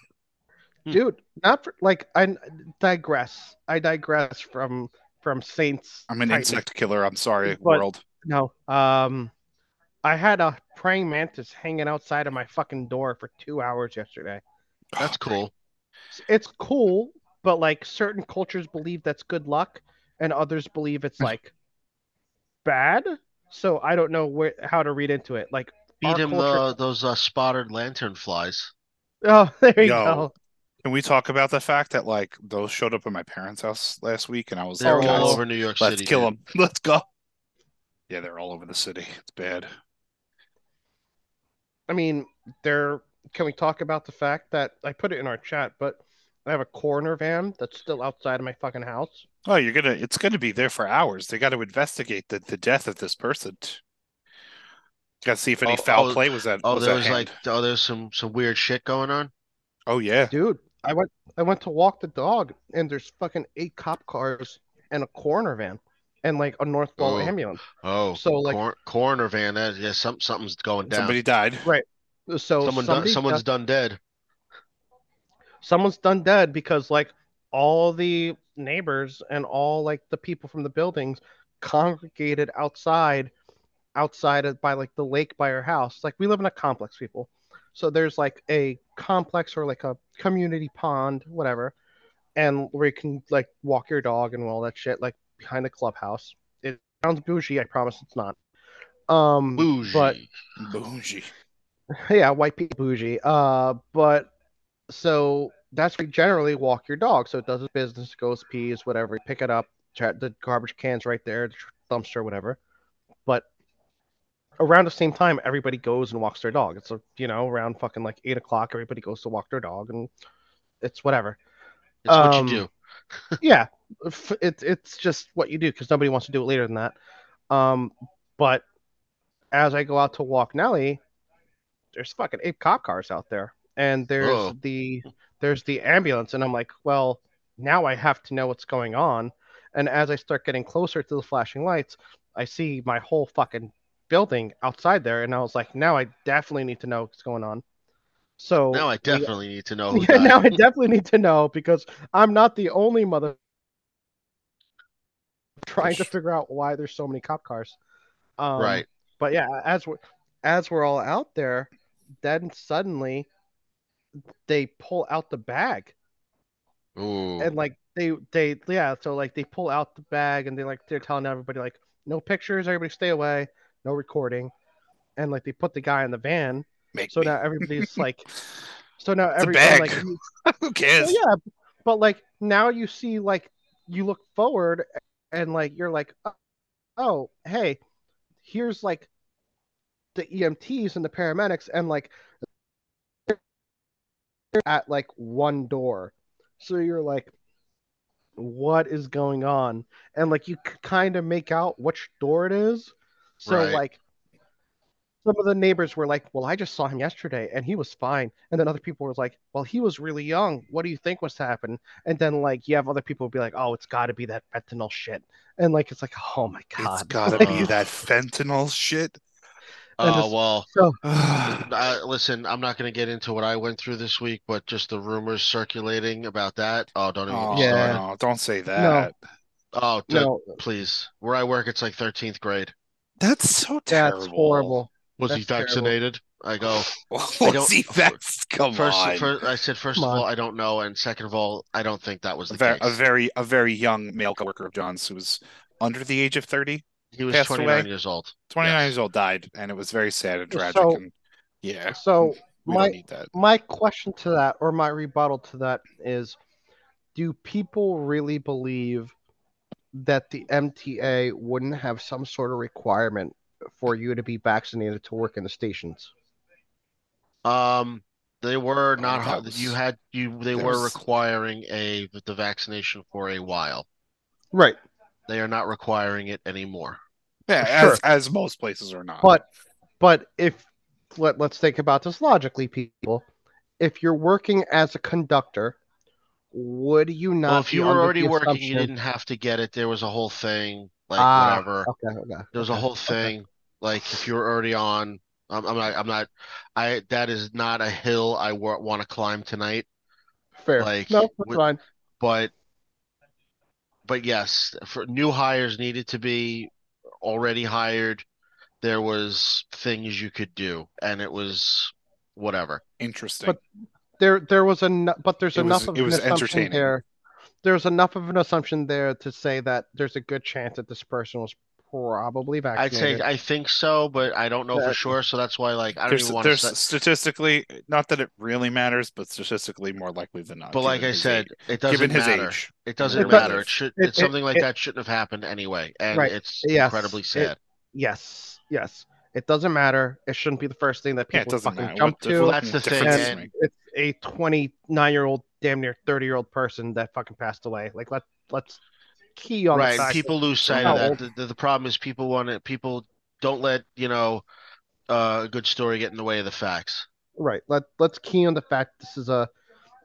dude, not for, like I digress. I digress from from Saints. I'm an Titans. insect killer. I'm sorry, But- world. No, um, I had a praying mantis hanging outside of my fucking door for two hours yesterday. That's cool. It's cool, but like certain cultures believe that's good luck, and others believe it's like bad. So I don't know where how to read into it. Like Feed our him culture- the those uh, spotted lantern flies. Oh, [LAUGHS] there you Yo. go. Can we talk about the fact that like those showed up at my parents' house last week, and I was They're like, all over New York let's City. kill them. [LAUGHS] Let's go." Yeah, they're all over the city. It's bad. I mean, there. Can we talk about the fact that I put it in our chat, but I have a coroner van that's still outside of my fucking house. Oh, you're gonna. It's gonna be there for hours. They got to investigate the, the death of this person. Got to see if any Oh, foul oh, play was that. Oh, was there at was hand. like oh, there's some some weird shit going on. Oh yeah. Dude, I went I went to walk the dog and there's fucking eight cop cars and a coroner van and like a Northwell Oh. ambulance. Oh, So, like- cor- coroner van. That yeah, some something's going down. Somebody died. Right? So Someone done, somebody someone's got- done dead. someone's done dead because like all the neighbors and all like the people from the buildings congregated outside outside of by like the lake by our house like we live in a complex people so there's like a complex or like a community pond whatever and where you can like walk your dog and all that shit like behind the clubhouse it sounds bougie i promise it's not um Bougie. but Bougie. [LAUGHS] yeah, white people bougie. Uh, but so that's where you generally walk your dog. So it does its business, goes pees, whatever. You pick it up, tra- the garbage can's right there, the dumpster, whatever. But around the same time, everybody goes and walks their dog. It's a, you know around fucking like eight o'clock. Everybody goes to walk their dog, and it's whatever. it's what um, you do. [LAUGHS] yeah, it's it's just what you do because nobody wants to do it later than that. Um, but as I go out to walk Nelly, there's fucking eight cop cars out there, and there's Oh. the there's the ambulance, and I'm like, well, now I have to know what's going on. And as I start getting closer to the flashing lights, I see my whole fucking building outside there, and I was like, now I definitely need to know what's going on. So Now I definitely need to know. [LAUGHS] Yeah, now I definitely need to know because I'm not the only mother trying to figure out why there's so many cop cars. Um, right. But yeah, as we're as we're all out there, then suddenly they pull out the bag Ooh. and like they they yeah, so like they pull out the bag and they like they're telling everybody like no pictures, everybody stay away, no recording, and like they put the guy in the van. Make So me. now everybody's [LAUGHS] like, so now everybody like [LAUGHS] Who cares? Well, yeah, but like now you see like you look forward and like you're like, oh, oh, hey, here's like the EMTs and the paramedics and like at like one door. So you're like, what is going on? And like you kind of make out which door it is. So Right. like some of the neighbors were like, "Well, I just saw him yesterday and he was fine." And then other people were like, "Well, he was really young. What do you think was happening?" And then like you have other people be like, "Oh, it's got to be that fentanyl shit." And like it's like, "Oh my god." It's gotta Like, be [LAUGHS] that fentanyl shit. Oh this- well. So [SIGHS] Uh, listen, I'm not going to get into what I went through this week, but just the rumors circulating about that. Oh, don't even Oh, get Yeah. started. no, don't say that. Oh, dude, no, please. Where I work, it's like 13th grade. That's so terrible. that's horrible. Was he That's terrible. vaccinated? I go. [LAUGHS] Was don't- he vax? Come First, on. first, I said, first Come of on. all, I don't know, and second of all, I don't think that was a, very, case. a very a very young male coworker of John's who was under the age of 30, he was 29 away. years old. 29 Yes. years old, died, and it was very sad and tragic. So- and yeah, So my don't need that. my question to that or my rebuttal to that is do people really believe that the MTA wouldn't have some sort of requirement for you to be vaccinated to work in the stations? Um, they were not. that was- you had you. They were there's- requiring a the vaccination for a while. Right. They are not requiring it anymore. Yeah, Sure. as as most places are not. But but if let, let's think about this logically, people. If you're working as a conductor, would you not Well, if you were already the working, you didn't have to get it. There was a whole thing, like Ah, whatever. Okay, okay. There was a okay, whole okay. thing, like if you were already on. I'm, I'm not. I'm not. I. That is not a hill I want to climb tonight. Fair. like, no, that's with- fine. But, but yes, for new hires needed to be already hired. There was things you could do, and it was whatever. Interesting. But- There there was a but there's It enough was- of it an was assumption entertaining. there. There's enough of an assumption there to say that there's a good chance that this person was probably I'd say I think so, but I don't know for sure. So that's why, like, I don't There's, even want to there's say. statistically, not that it really matters, but statistically more likely than not. But like I said, age- it doesn't given his matter. age, It doesn't It matter. does. It should. It- it's something like it- that shouldn't have happened anyway, and Right. it's Yes. incredibly It- sad. yes, yes. It doesn't matter. It shouldn't be the first thing that people doesn't fucking matter. jump What to. Well, that's the what thing, difference does it and- it's a 29 year old, damn near 30 year old person that fucking passed away. Like let let's key on right. the and fact. people lose sight of that. The, the, the problem is people want to. People don't let you know uh, a good story get in the way of the facts. right. Let let's key on the fact this is a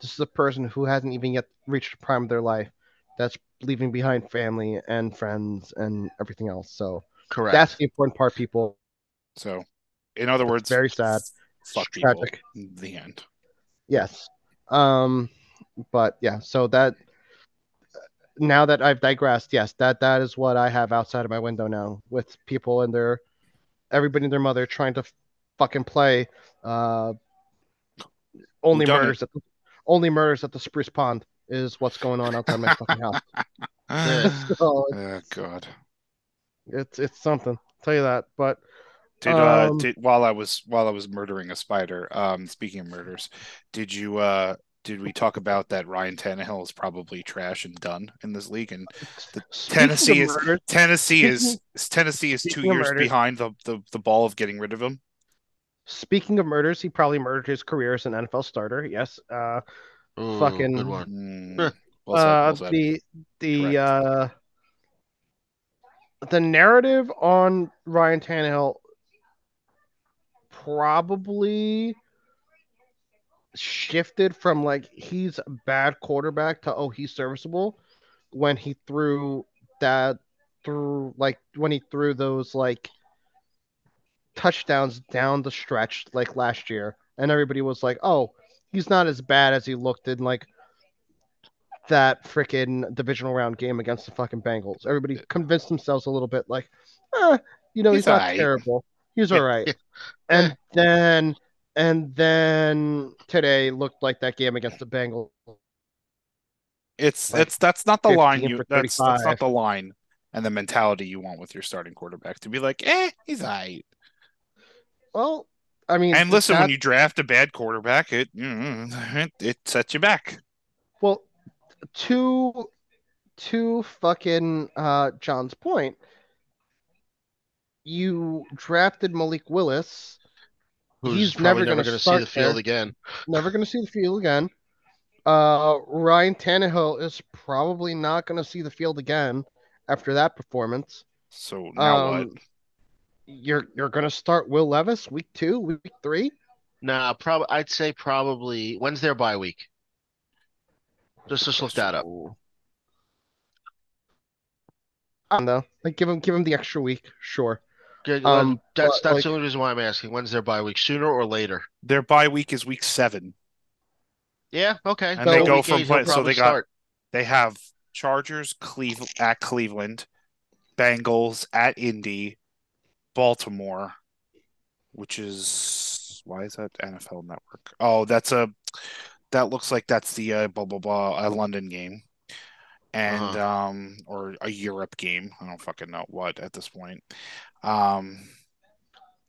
this is a person who hasn't even yet reached the prime of their life. That's leaving behind family and friends and everything else. So Correct. that's the important part, people. So, in other It's words, very sad. Fuck It's people. tragic. The end. Yes. Um, but yeah, so that now that I've digressed, yes, that that is what I have outside of my window now with people and their everybody and their mother trying to fucking play uh only murders at the, only murders at the Spruce Pond is what's going on outside my fucking house. [LAUGHS] So oh God. it's it's something. I'll tell you that. But Did uh Um, did while I was while I was murdering a spider, um speaking of murders, did you uh did we talk about that Ryan Tannehill is probably trash and done in this league and the [LAUGHS] Tennessee is murders, Tennessee is [LAUGHS] Speaking- Tennessee is two years murders- behind the, the the ball of getting rid of him. speaking of murders, he probably murdered his career as an NFL starter. Yes. Uh Ooh, fucking- good one. Mm, well said, uh, well said. the the Correct. uh, the narrative on Ryan Tannehill probably shifted from like he's a bad quarterback to oh he's serviceable when he threw that through like when he threw those like touchdowns down the stretch like last year and everybody was like oh he's not as bad as he looked in like that freaking divisional round game against the fucking Bengals. Everybody convinced themselves a little bit like, eh, you know, he's, He's not alright. terrible. He's Yeah, all right. [LAUGHS] And then and then today looked like that game against the Bengals. It's like it's that's not the line you that's that's not the line and the mentality you want with your starting quarterback to be like, eh, he's alright. Well, I mean, And listen, when you draft a bad quarterback, it mm, it, it sets you back. Well, to to fucking uh John's point, you drafted Malik Willis, Who's He's never never gonna see the field there. again. never going to see the field again. Uh, Ryan Tannehill is probably not going to see the field again after that performance. So now what? Um, You're you're going to start Will Levis week two, week three. Nah, probably. I'd say probably. When's their bye week? Just just look that up. I don't know. Like give him give him the extra week, sure. Good, Um, well, that's that's like- the only reason why I'm asking. When's their bye week? Sooner or later? Their bye week is week seven. Yeah. Okay. And they go from play- so probably they got- start. They have Chargers, Cleve at Cleveland, Bengals at Indy, Baltimore, which is why is that NFL Network? Oh, that's a that looks like that's the uh, blah blah blah a London game, and Uh-huh. um or a Europe game. I don't fucking know what at this point. Um,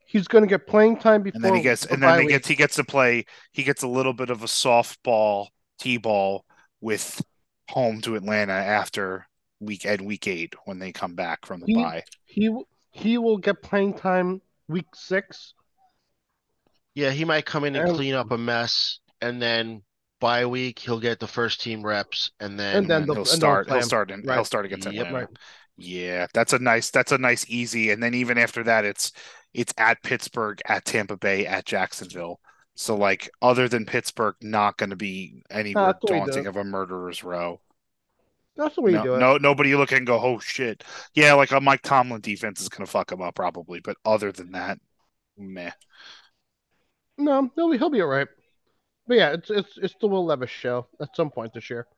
He's going to get playing time before. and then he gets and then he week. gets he gets to play he gets a little bit of a softball t-ball with home to Atlanta after week and week eight when they come back from the He- bye. he he will get playing time week six. Yeah, he might come in and And- clean up a mess, and then bye week he'll get the first team reps, and then And then And they'll- he'll they'll start play he'll start in, he'll start against Yep. Atlanta. Right. Yeah, that's a nice that's a nice easy and then even after that it's it's at Pittsburgh, at Tampa Bay, at Jacksonville. So like other than Pittsburgh not going to be any more that's the way you do daunting of a murderer's row. That's the way no, you do it. no, nobody look and go, oh shit. Yeah, like a Mike Tomlin defense is gonna fuck him up probably, but other than that, meh. No, he'll be he'll be all right. But yeah, it's it's it's the Will Levis show at some point this year.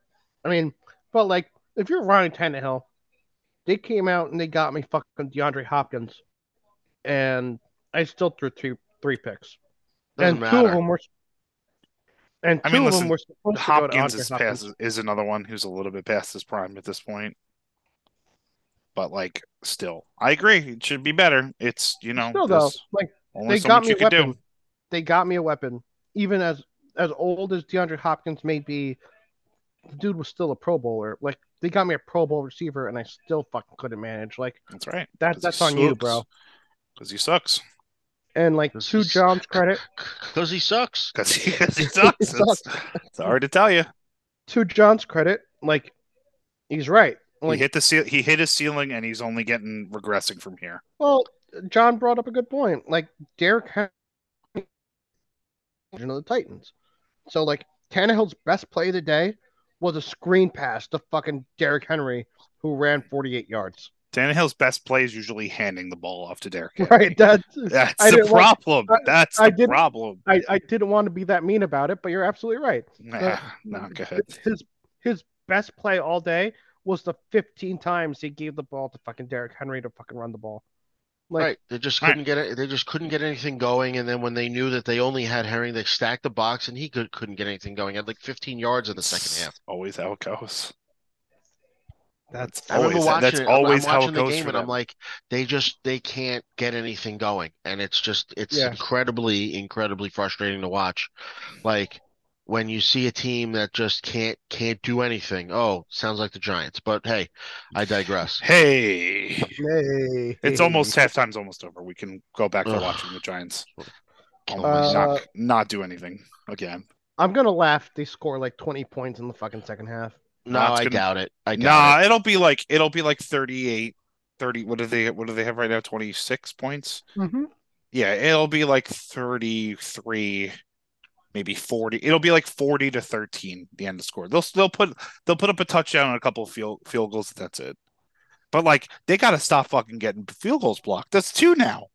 I mean, but like if you're Ryan Tannehill, they came out and they got me fucking DeAndre Hopkins, and I still threw three three picks, doesn't and two of them were. And two I mean, of listen, them were supposed Hopkins to go is to Andre Hopkins. past is another one who's a little bit past his prime at this point. but like still, I agree. It should be better. It's you know, Still though, like only they so got much me a weapon. do. They got me a weapon. Even as as old as DeAndre Hopkins may be, the dude was still a Pro Bowler. Like they got me a Pro Bowl receiver, and I still fucking couldn't manage. Like That's right. that 'Cause that's he on you, bro. Because he sucks. And like This to is- John's credit, Because he sucks. Because he, 'cause he sucks. [LAUGHS] He It's, it's hard to tell you. to John's credit, like he's right. Like he hit the ceil- He hit his ceiling, and he's only getting regressing from here. Well, John brought up a good point. Like Derrick Henry, you know, the Titans. So like Tannehill's best play of the day was a screen pass to fucking Derrick Henry, who ran 48 yards. Tannehill's best play is usually handing the ball off to Derrick. Henry. Right. That's That's I the want- problem. I- That's I the problem. I, I didn't want to be that mean about it, but you're absolutely right. Nah, no, go ahead. His his best play all day was the 15 times he gave the ball to fucking Derrick Henry to fucking run the ball. Like right. They just couldn't get it. They just couldn't get anything going. And then when they knew that they only had Herring, they stacked the box, and he could, couldn't get anything going. He had like 15 yards in the second half. Always how it goes. that's I remember Always- watching that's it. I'm- always I'm how it the goes and I'm like, they just they can't get anything going, and it's just it's Yeah. incredibly incredibly frustrating to watch. Like when you see a team that just can't can't do anything. Oh, sounds like the Giants, but hey, I digress. [LAUGHS] Hey, hey, it's almost halftime's almost over. We can go back to Ugh. watching the Giants. Kill Uh, not not do anything again. I'm gonna laugh. They score like 20 points in the fucking second half. no, nah, it's I gonna- doubt it. I doubt Nah, it. it'll be like it'll be like 38, 30. What do they what do they have right now? 26 points? Mm-hmm. Yeah, it'll be like 33, maybe 40. It'll be like 40 to 13 the end of score. They'll they'll put they'll put up a touchdown and a couple of field field goals. That's it. But like they got to stop fucking getting field goals blocked. That's two now.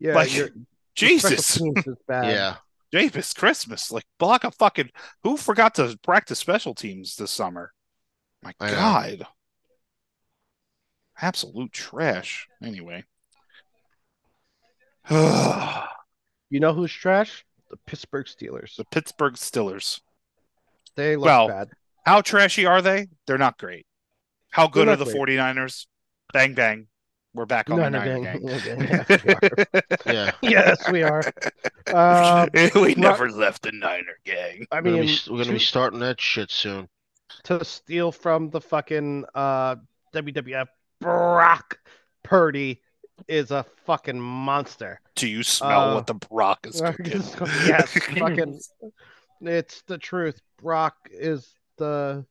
Yeah, Like, your- your Jesus. special teams is [LAUGHS] bad. Yeah, Jameis Christmas. Like block a fucking who forgot to practice special teams this summer? My I know. God. Absolute trash. Anyway. [SIGHS] You know who's trash? The Pittsburgh Steelers. The Pittsburgh Steelers. They look Well, bad. How trashy are they? They're not great. How good They're the great. 49ers? Bang bang. We're back on the Niner Niner gang. [LAUGHS] gang. [LAUGHS] [LAUGHS] Yes, we are. yeah. yes, we are. Uh, we Ru- never left the Niner gang. I We're gonna, mean, be, we're gonna be starting that shit soon. to steal from the fucking uh, WWF, Brock Purdy is a fucking monster. Do you smell Uh, what the Brock is [LAUGHS] cooking? yes, fucking. [LAUGHS] It's the truth. Brock is the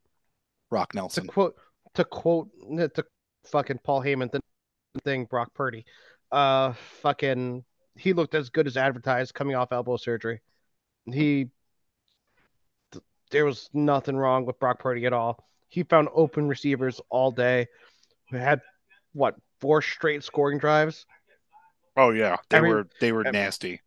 Rock to Nelson. quote to quote to fucking Paul Heyman the thing Brock Purdy. Uh fucking he looked as good as advertised coming off elbow surgery. He th- there was nothing wrong with Brock Purdy at all. He found open receivers all day. We had what four straight scoring drives Oh yeah, they Every- were they were nasty.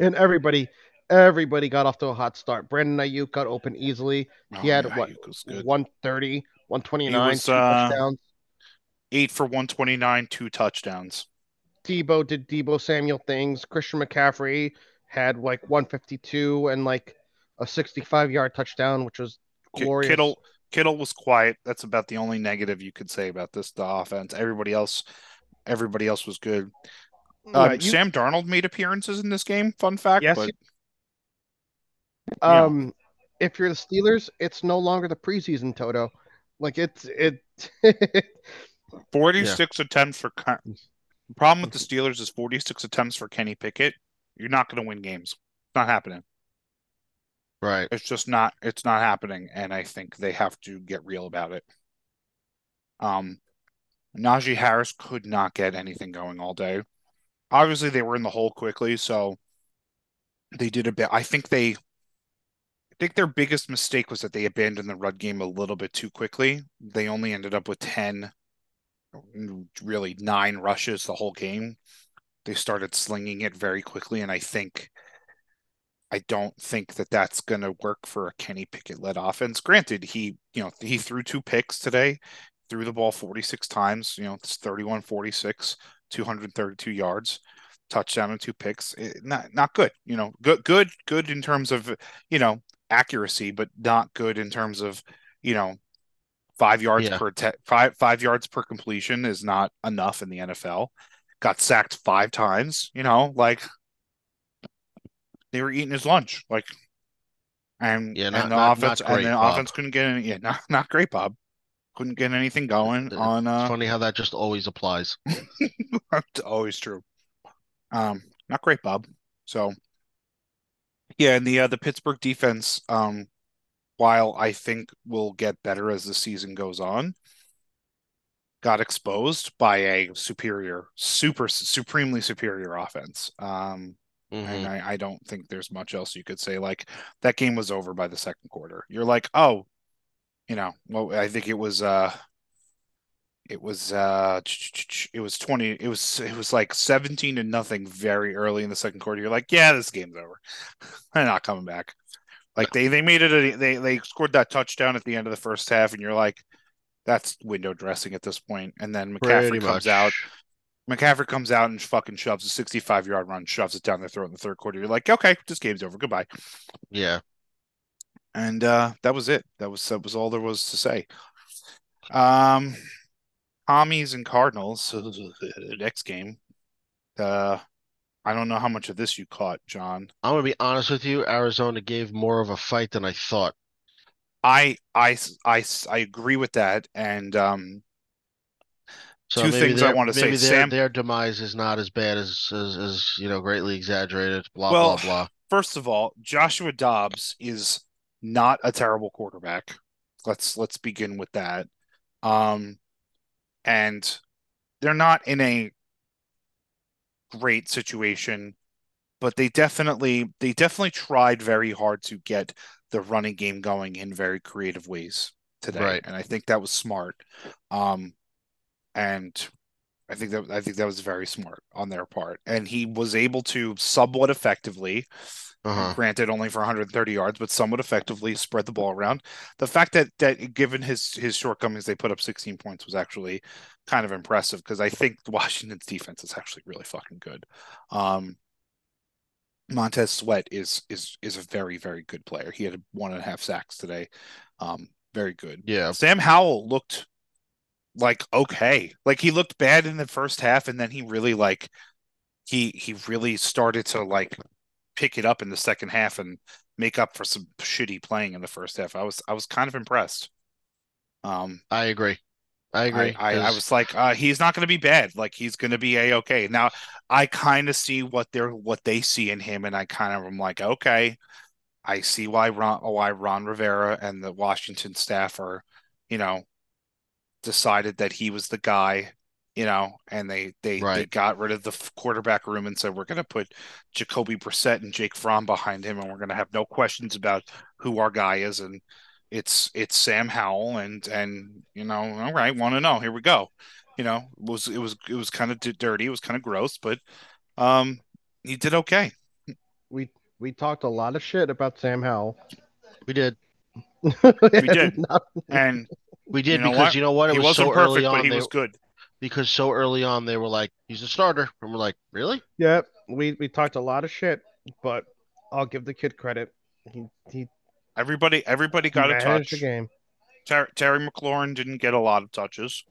and everybody everybody got off to a hot start. Brandon Aiyuk got open easily. He Oh, had yeah, what Aiyuk was good. 130, 129, was, two uh, touchdowns. Eight for one twenty nine, two touchdowns. Deebo did Deebo Samuel things. Christian McCaffrey had like 152 and like a 65 yard touchdown, which was glorious. Kittle Kittle was quiet. That's about the only negative you could say about this the offense. Everybody else, everybody else was good. Uh, Um, you- Sam Darnold made appearances in this game. Fun fact, Yes, but um, if you're the Steelers, it's no longer the preseason Toto. Like it's it. [LAUGHS] forty six attempts for. Ken- The problem with the Steelers is forty six attempts for Kenny Pickett. You're not going to win games. It's not happening. Right. It's just not. It's not happening, and I think they have to get real about it. Um, Najee Harris could not get anything going all day. Obviously, they were in the hole quickly, so they did a bit. I think they. I think their biggest mistake was that they abandoned the run game a little bit too quickly. They only ended up with ten, really nine rushes the whole game. They started slinging it very quickly, and I think. I don't think that that's going to work for a Kenny Pickett led offense. Granted, he, you know, he threw two picks today, threw the ball 46 times, you know, it's 31 46, 232 yards, touchdown and two picks. It, not not good, you know, good good good in terms of, you know, accuracy, but not good in terms of, you know, Five yards Yeah. per te- five five yards per completion is not enough in the NFL. Got sacked five times. You know, like they were eating his lunch. Like, and Yeah, and the not- offense not great, and the Bob. offense couldn't get any. Yeah, [LAUGHS] not not great, Bob. Couldn't get anything going It's on. Uh, funny how that just always applies. [LAUGHS] It's always true. Um, not great, Bob. So, yeah, and the uh, the Pittsburgh defense, um, while I think will get better as the season goes on, got exposed by a superior, super supremely superior offense. Um, Mhm. and I, I don't think there's much else you could say. Like that game was over by the second quarter. You're like, oh, you know, well, I think it was uh it was uh it was 20 it was it was like 17 to nothing very early in the second quarter. You're like, yeah, this game's over. [LAUGHS] They're not coming back. Like they they made it a, they they scored that touchdown at the end of the first half and you're like that's window dressing at this point. And then McCaffrey Pretty comes much. out McCaffrey comes out and fucking shoves a 65 yard run, shoves it down their throat in the third quarter. You're like, okay, this game's over. Goodbye. Yeah. And uh, that was it. That was that was all there was to say. Um, Commies and Cardinals. [LAUGHS] Next game. Uh, I don't know how much of this you caught, John. I'm gonna be honest with you. Arizona gave more of a fight than I thought. I I I I agree with that. And um, So Two things I wanna say. maybe their, Sam- their demise is not as bad as, as as you know greatly exaggerated. Blah Well, blah blah. first of all, Joshua Dobbs is not a terrible quarterback. Let's let's begin with that. Um, and they're not in a great situation, but they definitely they definitely tried very hard to get the running game going in very creative ways today, Right. and I think that was smart. Um, and I think that I think that was very smart on their part, and he was able to somewhat effectively Uh-huh. granted only for 130 yards, but somewhat effectively spread the ball around. The fact that that given his his shortcomings, they put up 16 points was actually kind of impressive because I think [LAUGHS] Washington's defense is actually really fucking good. Um, Montez Sweat is is is a very very good player. He had one and a half sacks today. Um, very good. Yeah. Sam Howell looked like okay. Like he looked bad in the first half and then he really like he he really started to like pick it up in the second half and make up for some shitty playing in the first half. I was I was kind of impressed. Um I agree. I I, agree. I, I 'cause- was like, uh, he's not going to be bad. Like he's going to be a okay. Now I kind of see what they're what they see in him, and I kind of am like, okay, I see why Ron why Ron Rivera and the Washington staff are, you know, decided that he was the guy, you know, and they they they got rid of the quarterback room and said we're going to put Jacoby Brissett and Jake Fromm behind him, and we're going to have no questions about who our guy is, and it's it's Sam Howell, and and you know, all right, want to know? Here we go. You know, it was it was it was kind of dirty, it was kind of gross, but um, he did okay. We we talked a lot of shit about Sam Howell. we did. we did. [LAUGHS] And We did You know because what? you know what? It he was wasn't so perfect, early but he They, was good. because so early on they were like, he's a starter, and we're like, really? Yeah, we we talked a lot of shit, but I'll give the kid credit. He he Everybody everybody got a managed touch. the game. Ter- Terry McLaurin didn't get a lot of touches.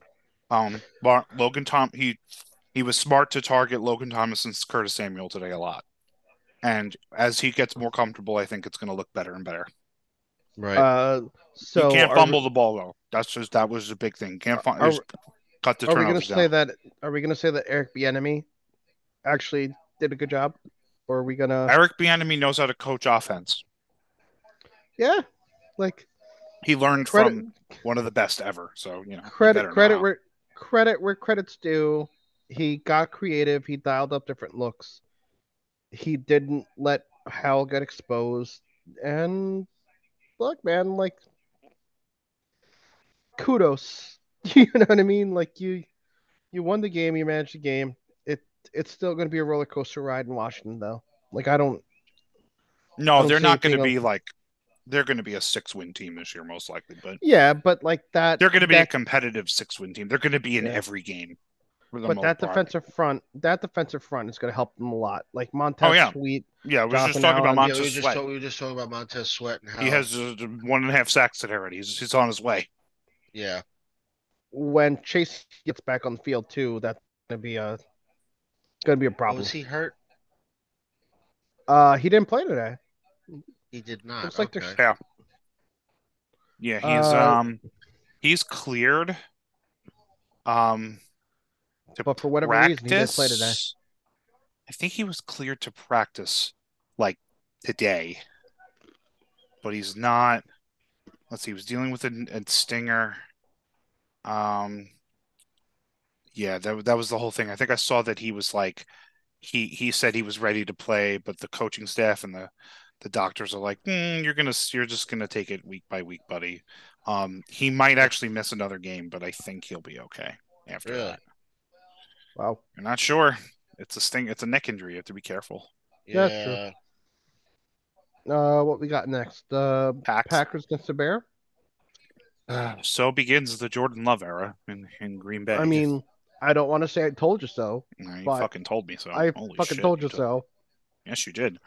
Um, but Logan Tom he he was smart to target Logan Thomas and Curtis Samuel today a lot. And as he gets more comfortable, I think it's going to look better and better. Right. Uh, so he can't are fumble the ball though. That's just that was a big thing. Can't fum- Are- cut the We, are we gonna say down. that? Are we gonna say that Eric Bieniemy actually did a good job, or are we gonna? Eric Bieniemy knows how to coach offense. Yeah, like He learned credit from one of the best ever. So you know, credit credit know. where credit where credit's due. He got creative. He dialed up different looks. He didn't let Howell get exposed. And look, man, like kudos. [LAUGHS] You know what I mean? Like you, you won the game. You managed the game. It it's still going to be a roller coaster ride in Washington, though. Like I don't. I No, don't they're not going to anything be like they're going to be a six-win team this year, most likely. But Yeah, but like that. they're going to be a competitive six-win team. They're going to be in Yeah. every game. For the but that part. defensive front, that defensive front is going to help them a lot. Like Montez Oh, yeah. Sweat. Yeah, we were just Jonathan talking about Allen, yeah, we Montez just Sweat. talk- we were just talking about Montez Sweat and how He has uh, one and a half sacks today already. He's, he's on his way. Yeah. When Chase gets back on the field too, that's gonna be a gonna be a problem. was he hurt? Uh, he didn't play today. He did not. Looks like they're okay. Yeah. Yeah, he's Uh, um he's cleared. Um to But for whatever reason, he didn't play today. I think he was cleared to practice like today. But he's not let's see, he was dealing with a, a stinger. Um yeah, that that was the whole thing. I think I saw that he was like he he said he was ready to play, but the coaching staff and the the doctors are like, "Mm, you're gonna you're just gonna take it week by week, buddy. Um, he might actually miss another game, but I think he'll be okay after Really? that. Wow. You're not sure. It's a sting. It's a neck injury. You have to be careful. Yeah, that's true. Uh, what we got next? Uh, Packs. Packers against the Bear. So begins the Jordan Love era in, in Green Bay. I mean, I don't want to say I told you so. No, you fucking told me so. I Holy fucking shit, told you did. so. Yes, you did.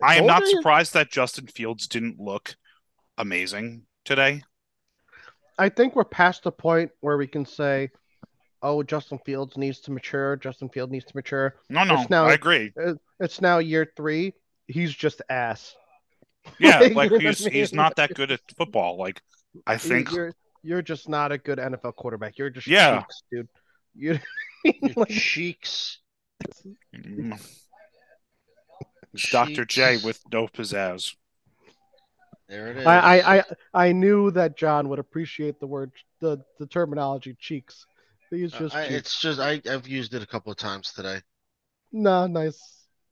I am not you. surprised that Justin Fields didn't look amazing today. I think we're past the point where we can say, "Oh, Justin Fields needs to mature. Justin Fields needs to mature." No, no, It's now- I agree. It's now year three. He's just ass. [LAUGHS] Yeah, [LAUGHS] Like, like you know what he's I he's not that good at football. Like I think you're you're just not a good NFL quarterback. You're just Yeah. cheeks, dude. You [LAUGHS] Your like, cheeks. mm, it's Dr. J with no pizzazz. There it is. I, I I I knew that John would appreciate the word the the terminology cheeks. He's Uh, just I- it's just I I've used it a couple of times today. No, nice,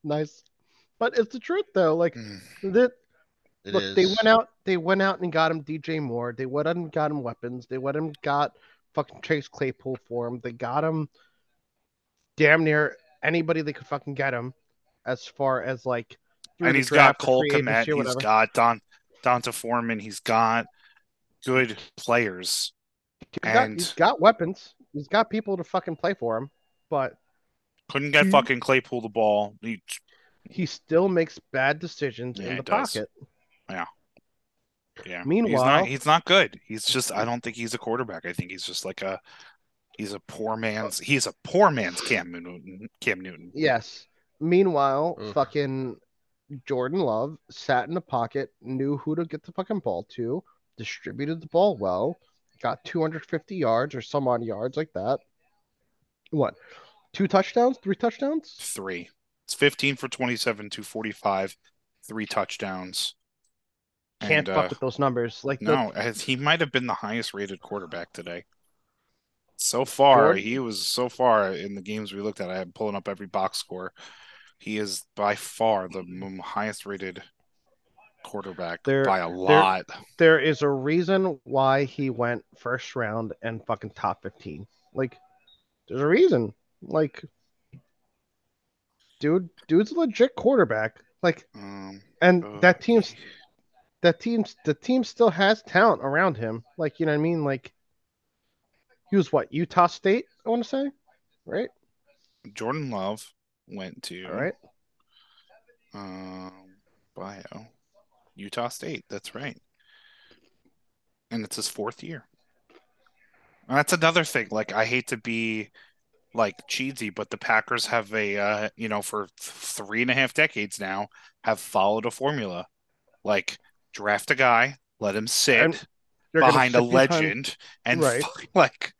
nice. But it's the truth though. Like Mm. that. It Look, is. they went out. They went out and got him DJ Moore. They went out and got him weapons. They went and got fucking Chase Claypool for him. They got him damn near anybody they could fucking get him, as far as like. And he's got Cole free agency Kmet. or He's whatever. got Don D'Onta Foreman. He's got good players. He's got, and- he's got weapons. He's got people to fucking play for him, but Couldn't get fucking Claypool the ball. He, he still makes bad decisions Yeah, in the pocket. yeah. he's Meanwhile- not he's not good. He's just I don't think he's a quarterback. I think he's just like a he's a poor man's he's a poor man's Cam Newton. Cam Newton. Yes. Meanwhile, Ugh. fucking Jordan Love sat in the pocket, knew who to get the fucking ball to, distributed the ball well, got 250 yards or some odd yards like that. What? Two touchdowns? Three touchdowns? Three. It's 15 for 27, 245, three touchdowns. Can't And, fuck uh, with those numbers. Like the- No, as he might have been the highest rated quarterback today. So far, Jordan- he was so far in the games we looked at. I am pulling up every box score. He is by far the highest rated quarterback There- by a lot. there is a reason why he went first round and fucking top 15. Like, there's a reason. Like, dude, dude's a legit quarterback. Like, Um, and uh, that team's that team's the team still has talent around him. Like, you know what I mean? Like, he was what Utah State, I want to say, right? Jordan Love went to All right. um, bio Utah State. That's right, and it's his fourth year. And that's another thing. Like I hate to be like cheesy, but the Packers have a uh, you know for th- three and a half decades now have followed a formula, like draft a guy, let him sit behind a sit behind- legend, and Right. fuck- [LAUGHS] like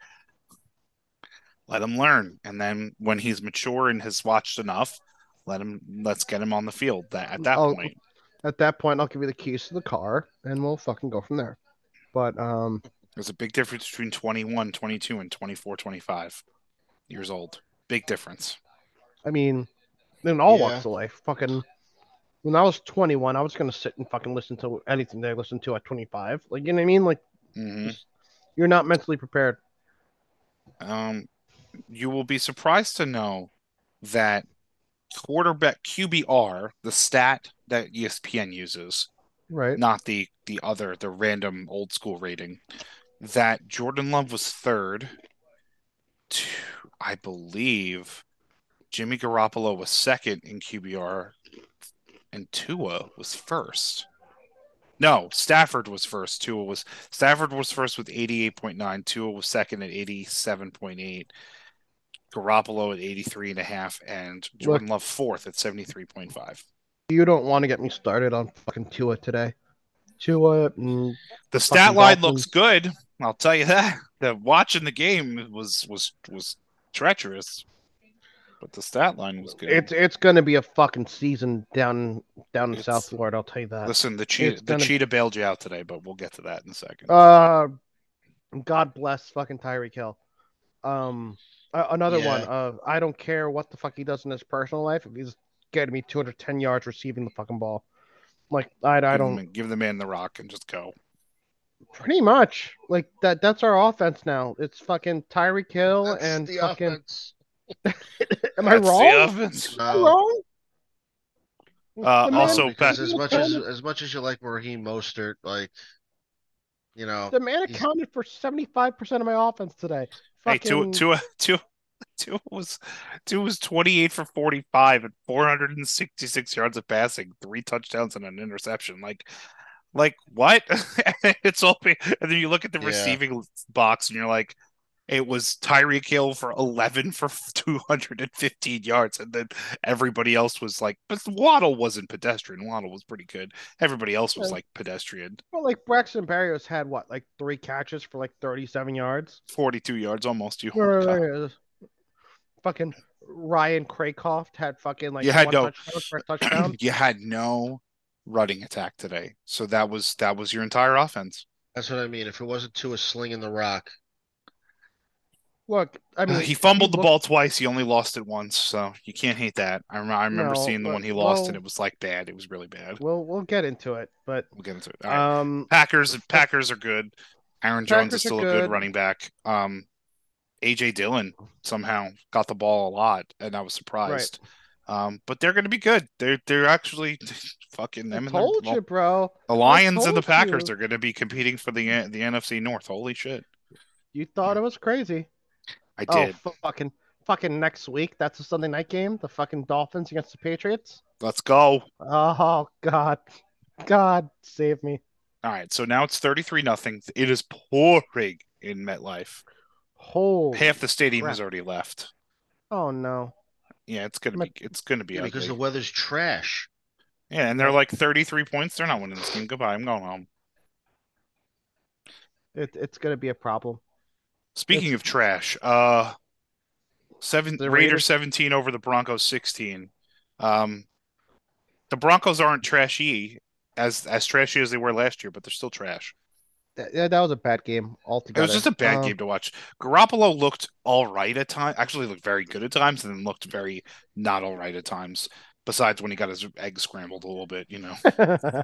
let him learn. And then when he's mature and has watched enough, let him let's get him on the field. That at that Oh, point, At that point, I'll give you the keys to the car, and we'll fucking go from there. But um, there's a big difference between 21, 22, and 24, 25 years old. Big difference. I mean, in all Yeah. walks of life, fucking. When I was 21, I was gonna sit and fucking listen to anything they listened to at 25. Like, you know what I mean? Like, hmm you're not mentally prepared. Um, you will be surprised to know that quarterback QBR, the stat that ESPN uses, Right. not the the other the random old school rating that Jordan Love was third to I believe Jimmy Garoppolo was second in QBR and Tua was first No, Stafford was first. Tua was Stafford was first with 88.9. Tua was second at 87.8. Garoppolo at 83 and a half and Jordan Love fourth at 73.5. You don't want to get me started on fucking Tua today. Tua, mm, The stat line Dolphins. looks good. I'll tell you that. The watching the game was was was treacherous. But the stat line was good. it's it's gonna be a fucking season down down in It's- South Florida. I'll tell you that. Listen, the cheetah the gonna- cheetah bailed you out today, but we'll get to that in a second. Uh, God bless fucking Tyreek Hill. Um, a- another one. Yeah. Uh, I don't care what the fuck he does in his personal life. If he's getting me 210 yards receiving the fucking ball, like I, I don't. the, give the man the rock and just go. Pretty much like that. That's our offense now. It's fucking Tyreek Hill That's and the fucking. [LAUGHS] Am I That's the wrong? offense. Am I wrong? Uh, The also, because as much as as much as you like Raheem Mostert, like you know, the man he's- accounted for 75% of my offense today. Hey, Tua, Fucking- Tua, Tua, Tua was Tua was twenty eight for forty five and four hundred and sixty six yards of passing, three touchdowns and an interception. Like, like what? [LAUGHS] it's all. And then you look at the Yeah. receiving box and you're like, it was Tyreek Hill for eleven for [LAUGHS] two hundred and fifteen yards, and then everybody else was like, but Waddle wasn't pedestrian. Waddle was pretty good. Everybody else was like pedestrian, Well, like Braxton Berrios had what, like three catches for like 37 yards. forty two yards almost. You. Uh, [LAUGHS] fucking Ryan Cracraft had fucking like You had one no- touchdown for a touchdown. [CLEARS THROAT] you had no running attack today. So that was that was your entire offense. that's what I mean. If it wasn't Tua slinging the rock, Look, I mean, Uh, he fumbled the look- ball twice. He only lost it once, so you can't hate that. I, rem- I remember No, seeing the but- one he lost, well- and it was like bad. It was really bad. We'll we'll get into it, but We'll get into it. Right. um, Packers Packers are good. Aaron Jones Packers is still a good good. running back. Um, AJ Dillon somehow got the ball a lot, and I was surprised. Um, but they're going to be good. They're they're actually [LAUGHS] fucking I them. and told you, bro. The Lions and the Packers you. are going to be competing for the the NFC North. Holy shit! You thought it was crazy. I oh, did. Oh, fucking fucking next week. That's a Sunday night game. The fucking Dolphins against the Patriots. Let's go. Oh God, God save me. All right, so now it's 33 nothing. It is pouring in MetLife. Holy. Half the stadium crap. has already left. Oh no. Yeah, it's gonna Met- be it's gonna be yeah, because the weather's trash. Yeah, and they're like 33 points. They're not winning this game. Goodbye. I'm going home. It, it's gonna be a problem. Speaking of trash, uh, seven The Raiders Raiders- 17 over the Broncos 16. Um, the Broncos aren't trashy as as trashy as they were last year, but they're still trash. That, yeah, that was a bad game altogether. It was just a bad Um, game to watch. Garoppolo looked all right at times. Actually, looked very good at times, and then looked very not all right at times. Besides when he got his eggs scrambled a little bit, you know. [LAUGHS]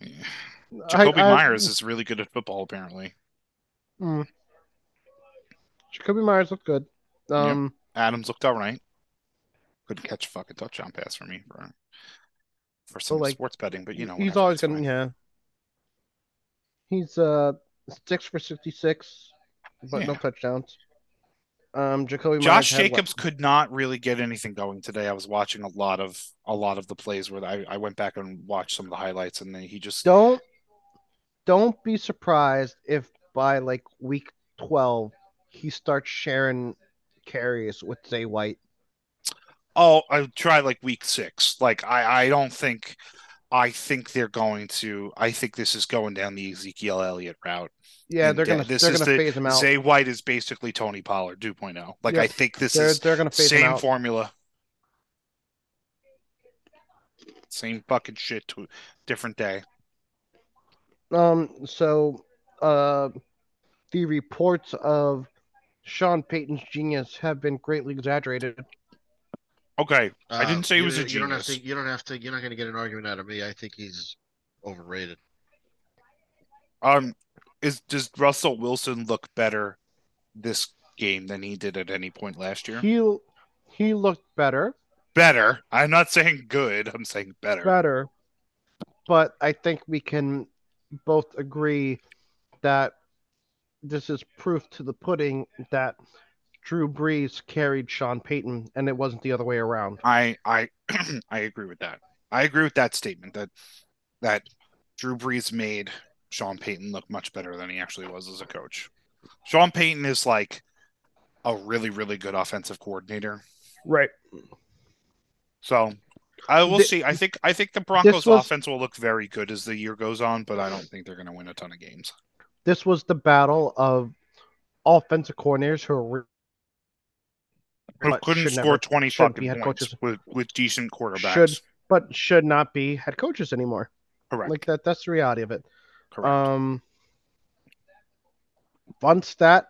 Yeah. Jacoby I- I- Myers is really good at football, apparently. Mm. Jakobi Meyers looked good. Um, Adams looked all right. Couldn't catch a fucking touchdown pass for me for for some like, sports betting, but you know he's always gonna yeah. He's uh six for sixty six, but no touchdowns. Um, Jacoby Josh Myers had, what, Jacobs could not really get anything going today. I was watching a lot of a lot of the plays where I, I went back and watched some of the highlights, and then he just don't don't be surprised if by like week twelve he starts sharing carries with Zay White. Oh, I tried like week six. Like I, I don't think I think they're going to I think this is going down the Ezekiel Elliott route. Yeah, And they're gonna this they're is gonna the- phase him out. Zay White is basically Tony Pollard 2.0. Like Yeah, I think this they're is they're gonna phase same formula. Same fucking shit to different day. Um, so uh, the reports of Sean Payton's genius have been greatly exaggerated. Okay. I didn't say he Uh, you- was a genius. You don't have genius. to. You don't have to. You're not going to get an argument out of me. I think he's overrated. Um is does Russell Wilson look better this game than he did at any point last year? He he looked better, Better. I'm not saying good. I'm saying better. better, but I think we can both agree that this is proof to the pudding that Drew Brees carried Sean Payton, and it wasn't the other way around. I I [CLEARS THROAT] I agree with that. I agree with that statement that that Drew Brees made Sean Payton look much better than he actually was as a coach. Sean Payton is like a really, really good offensive coordinator. Right. So I will Thi- see. I think I think the Broncos was- offense will look very good as the year goes on, but I don't think they're going to win a ton of games. This was the battle of offensive coordinators who are Who couldn't score never- twenty fucking be head points coaches. with with decent quarterbacks. Should- but should not be head coaches anymore. Correct. Like that that's the reality of it. Correct. Um fun stat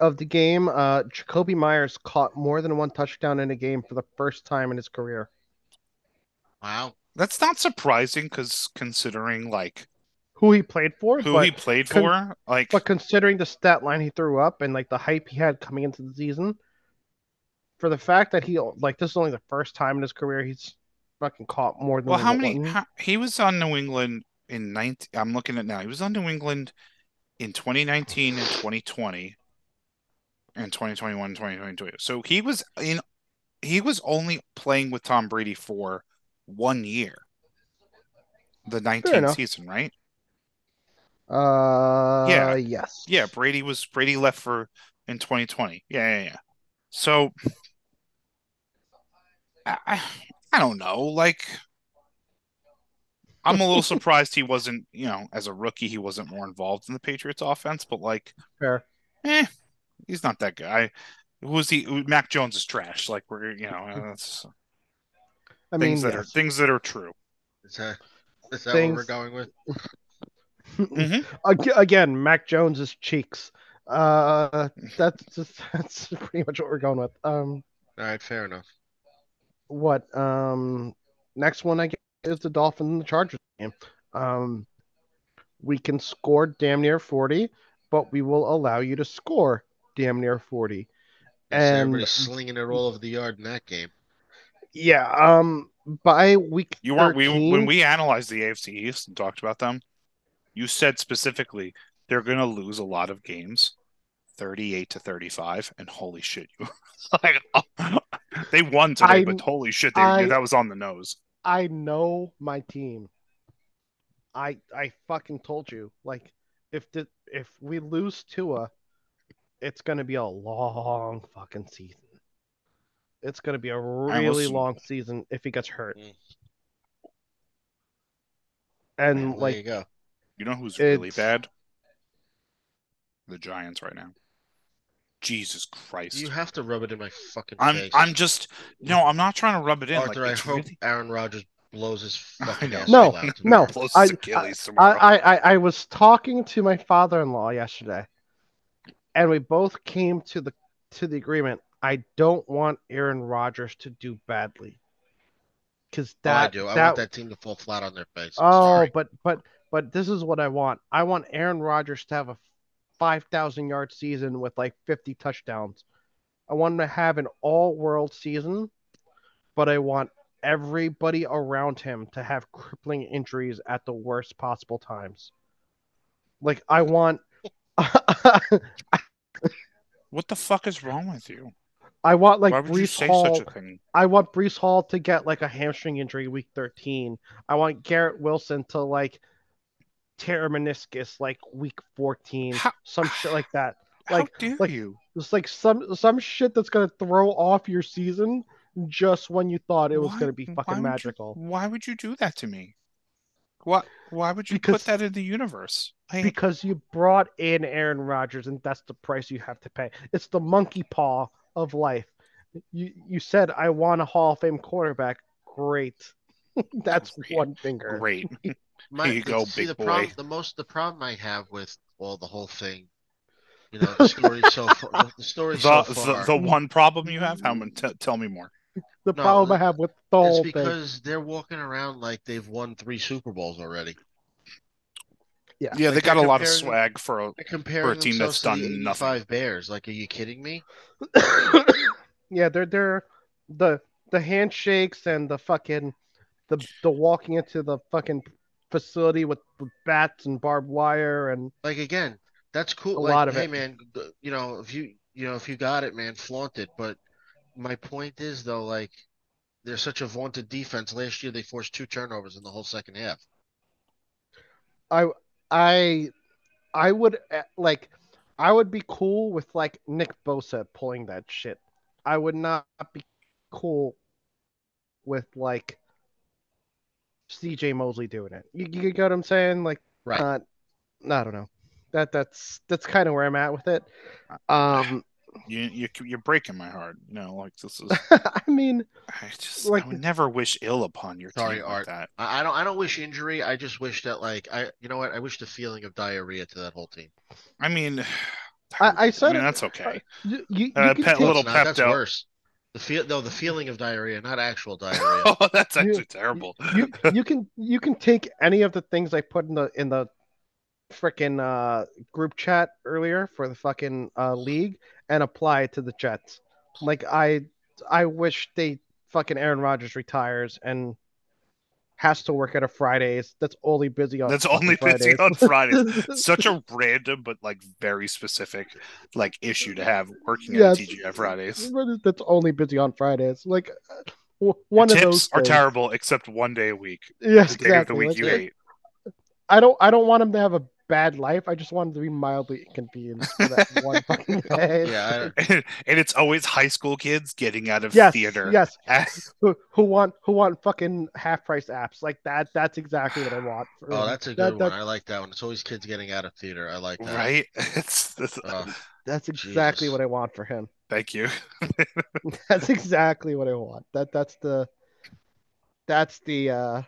of the game, uh Jakobi Meyers caught more than one touchdown in a game for the first time in his career. Wow. That's not surprising because considering like Who he played for, who he played con- for, like but considering the stat line he threw up and like the hype he had coming into the season, for the fact that he like this is only the first time in his career he's fucking caught more than well, how many? How, he was on New England in 19. I'm looking at now. He was on New England in 2019 and 2020, and 2021, 2022. So he was in. He was only playing with Tom Brady for one year. The 19th season, right? Uh Yeah. yes. Yeah, Brady was Brady left for in 2020. Yeah, yeah, yeah. So I I, I don't know. Like I'm a little [LAUGHS] surprised he wasn't, you know, as a rookie he wasn't more involved in the Patriots offense, but like Fair. eh, he's not that guy. Who was he? Mac Jones is trash. Like we're, you know, that's [LAUGHS] I things mean that are things that are true. Is that is that Things- what we're going with? [LAUGHS] Mhm. Again, Mac Jones's cheeks. Uh, that's just, [LAUGHS] that's pretty much what we're going with. Um, All right, fair enough. what? Um, next one I guess is the Dolphins and the Chargers game. Um, we can score damn near forty, but we will allow you to score damn near forty. Yes, And everybody's slinging it all over the yard in that game. yeah, um, by week You weren't we when we analyzed the AFC East and talked about them, you said specifically they're gonna lose a lot of games, 38 to 35, and holy shit, you [LAUGHS] like [LAUGHS] they won today, I- but holy shit, they, I- that was on the nose. I know my team. I I fucking told you. Like if the if we lose Tua, it's gonna be a long fucking season. It's gonna be a really listen. long season if he gets hurt. Mm. And Well, there like you know who's really It's- bad? The Giants right now. Jesus Christ. You have to rub it in my fucking I'm face. I'm just no, I'm not trying to rub it in. Arthur, like, I hope really- Aaron Rodgers blows his [LAUGHS] I fucking ass No, out no, Blows I- his I. I, I, I was talking to my father-in-law yesterday, and we both came to the to the agreement. I don't want Aaron Rodgers to do badly, because Oh, I do. I that want that team to fall flat on their face. I'm Oh, sorry. but but but this is what I want. I want Aaron Rodgers to have a 5,000 yard season with like 50 touchdowns. I want him to have an all world season, but I want everybody around him to have crippling injuries at the worst possible times. Like I want [LAUGHS] What the fuck is wrong with you? I want like Why would you Breece Hall such a thing? I want Breece Hall to get like a hamstring injury week 13. I want Garrett Wilson to like tear meniscus like week 14. How- some shit like that. [SIGHS] How Like- dare like- you? It's like some some shit that's gonna throw off your season just when you thought it was Why- gonna be why fucking you- magical. why would you do that to me? Why why would you Because- put that in the universe? I, Because you brought in Aaron Rodgers and that's the price you have to pay. It's the monkey paw of life. You you said I want a Hall of Fame quarterback. Great. [LAUGHS] that's Great. one finger. great. [LAUGHS] My, Here you the- go, see, big the boy. Problem, the most, the problem I have with all the whole thing, you know, the story so [LAUGHS] far, the story The, so far, the one problem you have? How many? T- tell me more. The No, problem I have with the it's whole thing. because they're walking around like they've won three Super Bowls already. Yeah. Yeah, they got a lot of swag for. A, They're a team themselves that's to the done nothing. 85 Bears. Like, are you kidding me? [COUGHS] yeah, they're they're the the handshakes and the fucking the the walking into the fucking facility with, bats and barbed wire and Like again, that's cool. A like, lot of hey it. man, you know, if you you know if you got it, man, flaunt it. But my point is though, like they're such a vaunted defense. Last year they forced two turnovers in the whole second half. I I I would uh, like I would be cool with like Nick Bosa pulling that shit. I would not be cool with like CJ Mosley doing it. You, you get what I'm saying? Like Right. not I don't know. That that's that's kind of where I'm at with it. Um You you you're breaking my heart. You know, like this is. [LAUGHS] I mean I just Like- I would never wish ill upon your Sorry, team like Art. that. I, I don't I don't wish injury. I just wish that like I you know what I wish the feeling of diarrhea to that whole team. I mean, [SIGHS] I- I said mean it- that's okay. you, you, you Uh, can pet- take- little It's not, that's worse. The feel no the feeling of diarrhea, not actual [LAUGHS] diarrhea. oh, that's You- actually terrible. you you can you can take any of the things I put in the in the freaking uh group chat earlier for the fucking uh league and apply it to the Jets. Like I I wish they fucking Aaron Rodgers retires and has to work at a Fridays. That's only busy on That's only busy on Fridays. [LAUGHS] Such a random but like very specific like issue to have working Yes. at TGI Fridays. That's only busy on Fridays. Like uh, w- one of Tips those are things. terrible except one day a week. Yes, The of the exactly. week Like, you it- ate. I don't I don't want him to have a bad life. I just wanted to be mildly inconvenienced for that [LAUGHS] one fucking day. yeah, I, [LAUGHS] and it's always high school kids getting out of Yes, theater. yes. As- [LAUGHS] Who, who want who want fucking half price apps like that? That's exactly what I want. For oh that's a good that- one. I like that one. It's always kids getting out of theater. I like that. right? It's, it's- Uh, That's exactly Jesus. what I want for him. thank you. That's exactly what I want. That that's the that's the uh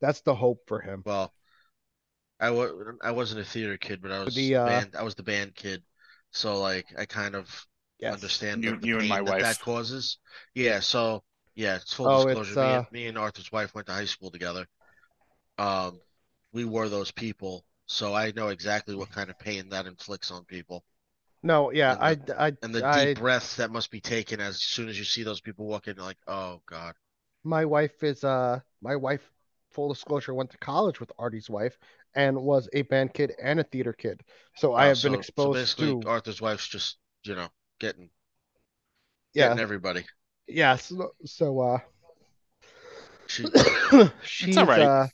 that's the hope for him. well, I was I wasn't a theater kid, but I was The, uh, band. I was the band kid, so like I kind of Yes. understand You- the, the you and my that wife. that causes. Yeah, so yeah, it's full Oh, disclosure. me, uh, and, me and Arthur's wife went to high school together. Um, we were those people, so I know exactly what kind of pain that inflicts on people, No, yeah, I And I and the I deep breaths that must be taken as soon as you see those people walking. Like, oh God, my wife is uh my wife full disclosure went to college with Artie's wife and was a band kid and a theater kid. So I have so, been so exposed basically, to Arthur's wife's just you know getting yeah, getting everybody. yeah, so, so uh She, [COUGHS] she's all right. uh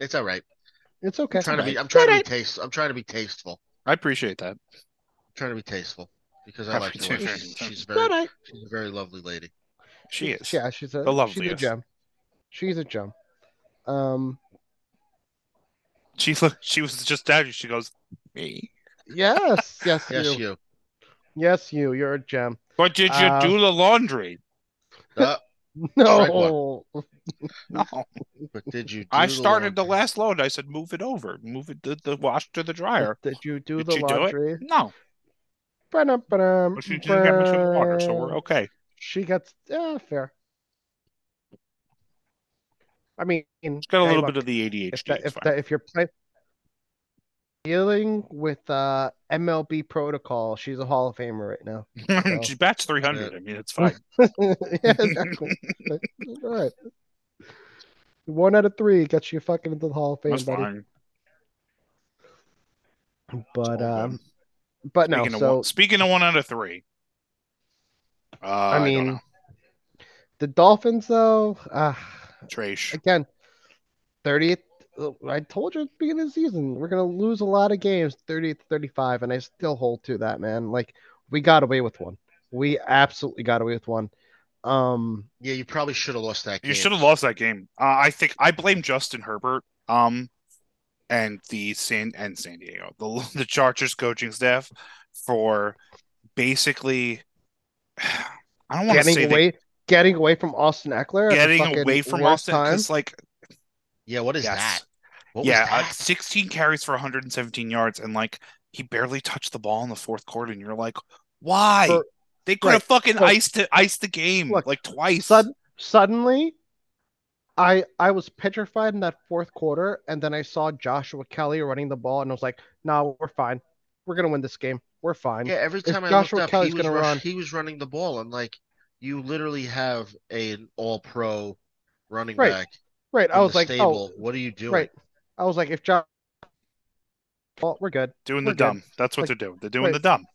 it's all right. it's okay. I'm trying to be. I'm trying to be Alright. taste. I'm trying to be tasteful. I appreciate that. I'm trying to be tasteful because I I like her. appreciate it. She's, she's very. alright. She's a very lovely lady. She is. Yeah, she's a The she's a loveliest. gem. She's a gem. Um She looked, she was just down. She goes, me. yes, [LAUGHS] yes, Yes, you. you. Yes, you. You're a gem. But did you Uh, do the laundry? Uh, [LAUGHS] No. [LAUGHS] No. but did you? Do I started the laundry? last load. I said, move it over. Move it the, the wash to the dryer. Did you do Did the she do it? laundry? No. Ba-dum, ba-dum, But she didn't get much of the water, so we're okay. She gets yeah, fair. I mean, It's got a little look, bit of the ADHD. if that, if that, if you're play- dealing with uh MLB protocol, she's a Hall of Famer right now. so- [LAUGHS] She's batch 300. I mean, it's fine. [LAUGHS] yeah, exactly. [LAUGHS] All right. One out of three gets you fucking into the Hall of Fame, That's buddy. fine. But um, but no. Speaking, of So one, speaking of one out of three. Uh, I, I mean, know. the Dolphins, though, uh, Trash. again, 30th. I told you at the beginning of the season, we're going to lose a lot of games, 30th 35, and I still hold to that, man. Like, we got away with one. We absolutely got away with one. Um, Yeah, you probably should have lost that game. You should have lost that game. Uh, I think I blame Justin Herbert, um, and the San and San Diego, the [LAUGHS] the Chargers coaching staff for basically. [SIGHS] I don't want to say away, getting away from Austin Ekeler, they, at the getting away from Austin time. because like Yeah, what is Yes. that? What yeah, was uh, 16 carries for 117 yards, and like he barely touched the ball in the fourth quarter, and you're like, why? For- they could have fucking Look, iced it, iced the game look, like twice. Sud- suddenly, I I was petrified in that fourth quarter, and then I saw Joshua Kelley running the ball, and I was like, "No, we're fine. We're gonna win this game. We're fine." Yeah, every If time I Joshua looked up, Kelley's he was gonna rush- run- he was running the ball, and like you literally have an all-pro running Right. back Right. I was like, oh, stable. "Oh, What are you doing? right." I was like, "If Josh, well, we're good." doing we're the good. dumb. That's what Like- they're doing. They're doing right. the dumb.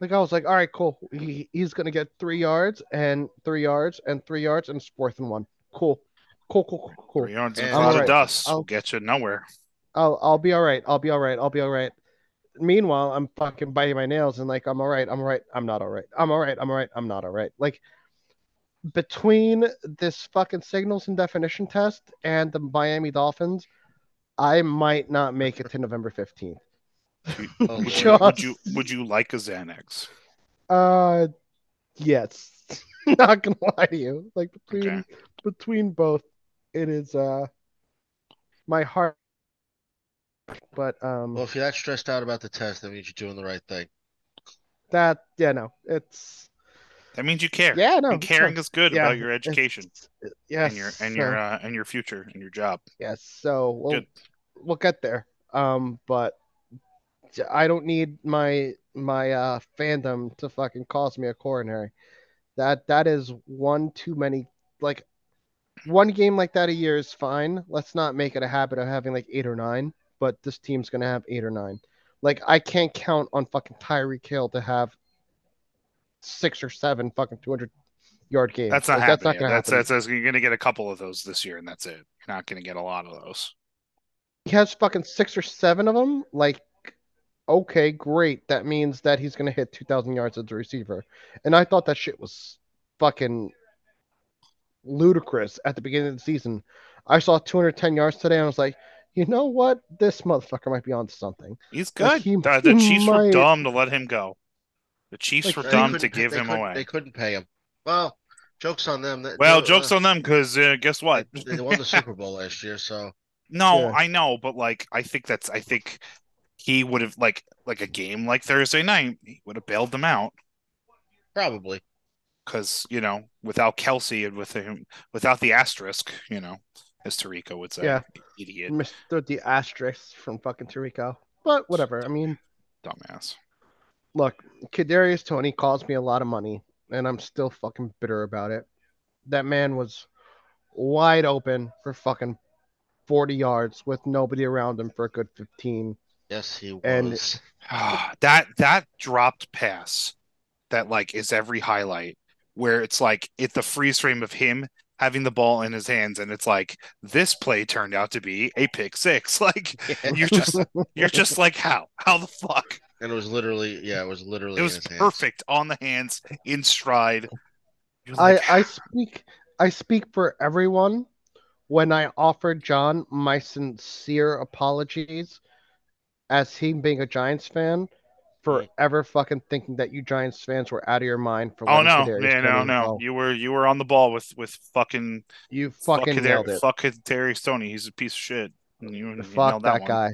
Like I was like, all right, cool. He, he's gonna get three yards and three yards and three yards and it's fourth and one. Cool, cool, cool, cool, cool. Three yards in a And- cloud of Alright. dust I'll- will get you nowhere. I'll I'll be all right. I'll be all right. I'll be all right. Meanwhile, I'm fucking biting my nails and like I'm all right. I'm all right. I'm not all right. I'm all right. I'm all right. I'm not all right. Like between this fucking signals and definition test and the Miami Dolphins, I might not make it to November 15th. Oh, Would Just- you, [LAUGHS] would you would you like a Xanax? Uh yes. [LAUGHS] not gonna lie to you. Like between Okay. between both, it is uh my heart but um Well, if you're that stressed out about the test, that means you're doing the right thing. that yeah no it's That means you care. yeah no and caring is good yeah, about your education it's- yes and your and your sir. uh, and your future and your job. yes so we'll Good. we'll get there um but I don't need my my uh fandom to fucking cause me a coronary that that is one too many like one game like that a year is fine let's not make it a habit of having like eight or nine but this team's gonna have eight or nine like I can't count on fucking Tyreek Hill to have six or seven fucking 200 yard games That's not Like, that's not gonna that's, happen that's that's you're gonna get a couple of those this year, and that's it. You're not gonna get a lot of those. he has fucking six or seven of them, like, okay, great. That means that he's gonna hit 2,000 yards as a receiver. And I thought that shit was fucking ludicrous at the beginning of the season. I saw 210 yards today, and I was like, you know what? This motherfucker might be onto something. He's Like, good. he- the the he Chiefs were dumb to let him go. The Chiefs Like, were dumb to give him away. They couldn't pay him. Well, jokes on them. They- Well, they- jokes uh, on them because uh, guess what? They, they won the Super Bowl last year, so No, Yeah. I know, but like I think that's I think he would have like like a game like Thursday night, he would have bailed them out probably. because you know without Kelce and with him without the asterisk, you know, as Tarico would say, Yeah. Idiot, Mr. the asterisk from fucking Tarico. But whatever. I mean, dumbass. look, Kadarius Toney cost me a lot of money, and I'm still fucking bitter about it. That man was wide open for fucking 40 yards with nobody around him for a good 15. Yes, he was. And- was. [SIGHS] that that dropped pass that like is every highlight where it's like it's the freeze frame of him having the ball in his hands and it's like this play turned out to be a pick six. [LAUGHS] Like you're just you're just like how? How the fuck? And it was literally, yeah, it was literally it in was his hands. perfect on the hands in stride. You're I, I speak I speak for everyone when I offered John my sincere apologies as him being a Giants fan for Right. ever fucking thinking that you Giants fans were out of your mind for oh letting no Kadarius yeah, no no go. you were you were on the ball with with fucking You fuck fucking Kadar- nailed it. fuck Terry Stoney he's a piece of shit and you, you Fuck that, that, guy.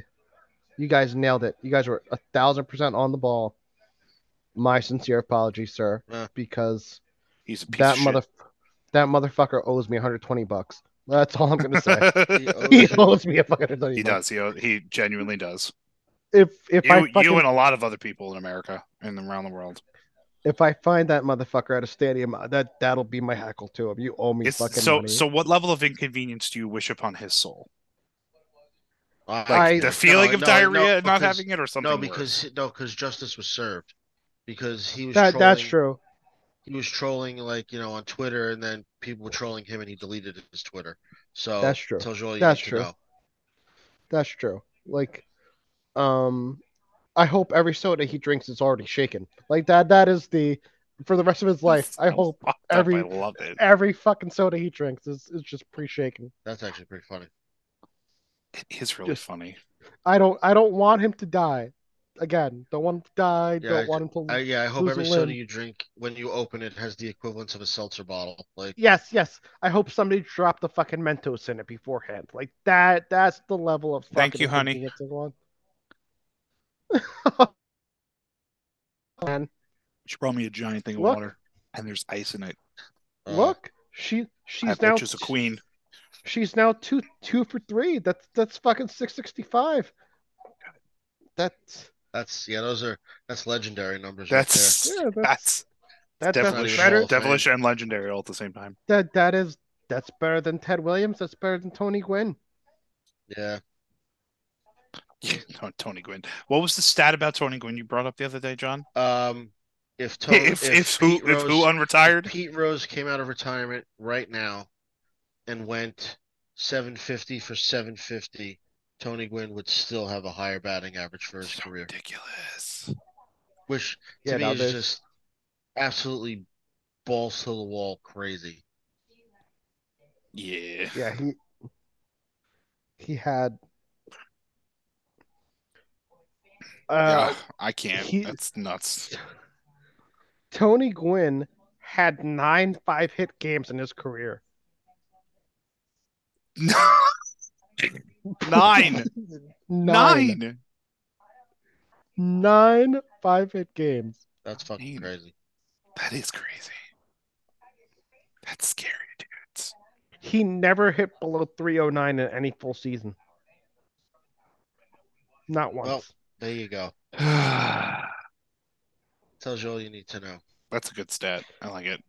You guys nailed it. You guys were a thousand percent on the ball. My sincere apologies, sir, Yeah. because he's a piece that of shit. mother that motherfucker owes me 120 bucks. That's all I'm gonna [LAUGHS] say. He [LAUGHS] owes he owes me a fucking 120 He bucks. does. He he genuinely does. If if I You, fucking, you and a lot of other people in America and around the world. if I find that motherfucker at a stadium, uh, that that'll be my hackle to him. You owe me It's, fucking so money. so. What level of inconvenience do you wish upon his soul? Like I- the feeling no, of no, diarrhea, no, not having it, or something? No, worse? because no, because justice was served. Because he was that trolling, that's true. He was trolling like you know on Twitter, and then people were trolling him, and he deleted his Twitter. So That's true. Tells you all you That's need true. to know. That's true. Like, um, I hope every soda he drinks is already shaken. Like that. That is the for the rest of his life. I hope fucked every- I love it. every fucking soda he drinks is, is just pre-shaken. That's actually pretty funny. It is really Just- funny. I don't I don't want him to die. Again, don't want him to die. Yeah, don't want him to. I, yeah, I hope Lose every soda you drink when you open it has the equivalence of a seltzer bottle. Like Yes, yes. I hope somebody dropped the fucking Mentos in it beforehand. Like that. That's the level of. Thank you, honey. Inconvenience [LAUGHS] Man, She brought me a giant thing of Look. water, and there's ice in it. uh, look, she she's that now bitch is a queen. she's now two two for three. That's that's fucking six sixty five. That's That's yeah, those are that's legendary numbers That's Yeah, that's- that's that's, devilish, that's better. Hall of Fame. devilish and legendary all at the same time. That that is that's better than Ted Williams. That's better than Tony Gwynn. right there. [LAUGHS] No, Tony Gwynn. What was the stat about Tony Gwynn you brought up the other day, John? Um, If [LAUGHS] Tony, if if, who Pete if who unretired? if Pete Rose came out of retirement right now and went 750 for 750, Tony Gwynn would still have a higher batting average for his So career, ridiculous. which to Yeah, me is there's- just absolutely balls to the wall crazy. Yeah. Yeah, he he had. Uh, yeah, I can't. he- That's nuts. Tony Gwynn had nine five hit games in his career. [LAUGHS] [LAUGHS] Nine. Nine. Nine. Nine five hit games. That's fucking Damn. crazy. That is crazy. That's scary, dudes. He never hit below 309 in any full season. Not once. Well- There you go. [SIGHS] Tells you all you need to know. That's a good stat. I like it.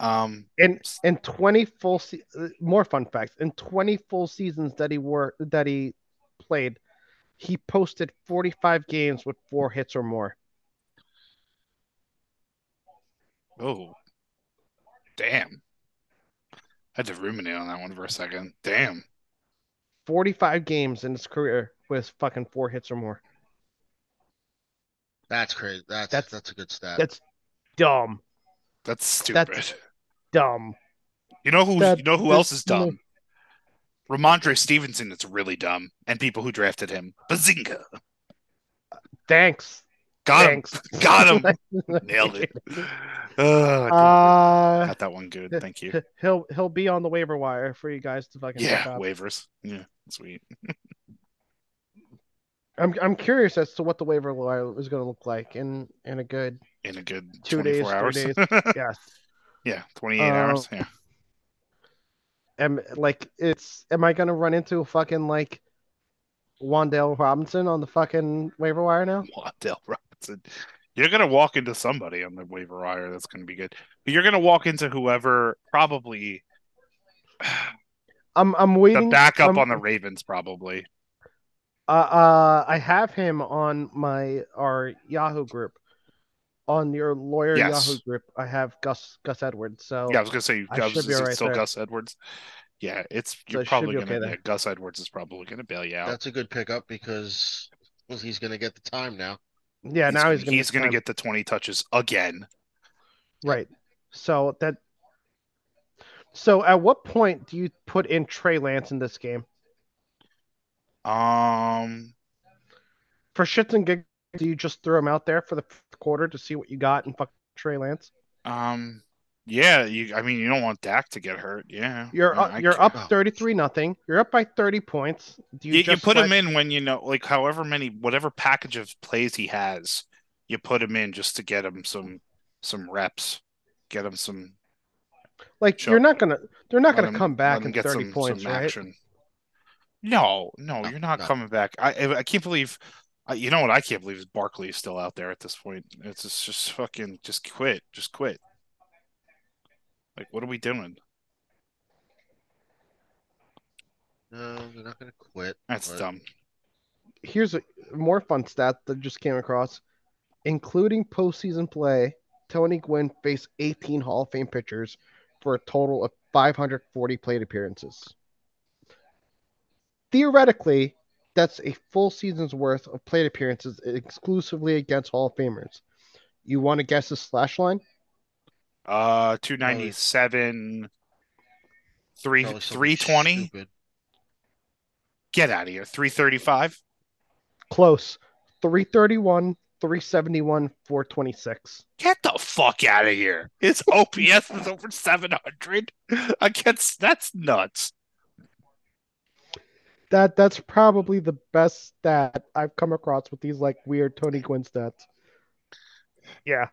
Um, in in 20 full se- uh, more fun facts in 20 full seasons that he were that he played he posted 45 games with four hits or more oh, damn. I had to ruminate on that one for a second. Damn. 45 games in his career with fucking four hits or more That's crazy. That's That's- that's, a good stat. that's dumb That's stupid. That's- dumb you know who? that- You know who else is no- dumb? Rhamondre Stevenson. It's really dumb, and people who drafted him. Bazinga! thanks Got thanks him. [LAUGHS] Got him. [LAUGHS] Nailed it. Oh, uh got that one good. Thank you. he'll he'll be on the waiver wire for you guys to fucking Yeah, waivers. Yeah, sweet. [LAUGHS] I'm I'm curious as to what the waiver wire is going to look like in in a good In a good Two days, 24 hours. three [LAUGHS] yes yeah, 28 hours. Uh, Yeah. am like it's am I gonna run into a fucking like Wan'Dale Robinson on the fucking waiver wire now? Waddell Robinson. You're gonna walk into somebody on the waiver wire that's gonna be good. But you're gonna walk into whoever probably I'm I'm waiting. the backup I'm- on the Ravens probably. Uh, uh, I have him on my our Yahoo group, on your lawyer Yes. Yahoo group. I have Gus Gus Edwards. So Yeah, I was gonna say I I was, should be is it alright still there. Gus Edwards. Yeah, it's you're it should probably be gonna okay yeah. Gus Edwards is probably gonna bail you out. That's a good pickup because well, he's going to get the time now. yeah, now he's gonna he's gonna time- get the 20 touches again. right. So that. So at what point do you put in Trey Lance in this game Um for shits and gigs? Do you just throw him out there for the quarter to see what you got and fuck Trey Lance? um yeah, you I mean you don't want Dak to get hurt. Yeah. You're I- up, I you're get- up oh. thirty three nothing. You're up by thirty points. Do you, You, you put let- him in when you know, like, however many, whatever package of plays he has, you put him in just to get him some, some reps, get him some. Like Sure. you're not gonna, they're not gonna him- come back him in get thirty some, points, some right? action. No, no, No, you're not no. coming back. I, I, I can't believe. You know what? I can't believe is Barkley is still out there at this point. It's just, just fucking, just quit, just quit. Like, what are we doing? No, they're not going to quit. That's but dumb. Here's a more fun stat that just came across, including postseason play. Tony Gwynn faced 18 Hall of Fame pitchers for a total of 540 plate appearances. Theoretically, that's a full season's worth of plate appearances exclusively against Hall of Famers. You want to guess his slash line? Uh, two ninety seven, three three twenty. stupid. Get out of here. Three thirty five. Close. 331, 371, 426. Get the fuck out of here. His OPS is over 700 [LAUGHS] against that's nuts. That that's probably the best stat I've come across with these like weird Tony Gwynn stats. Yeah.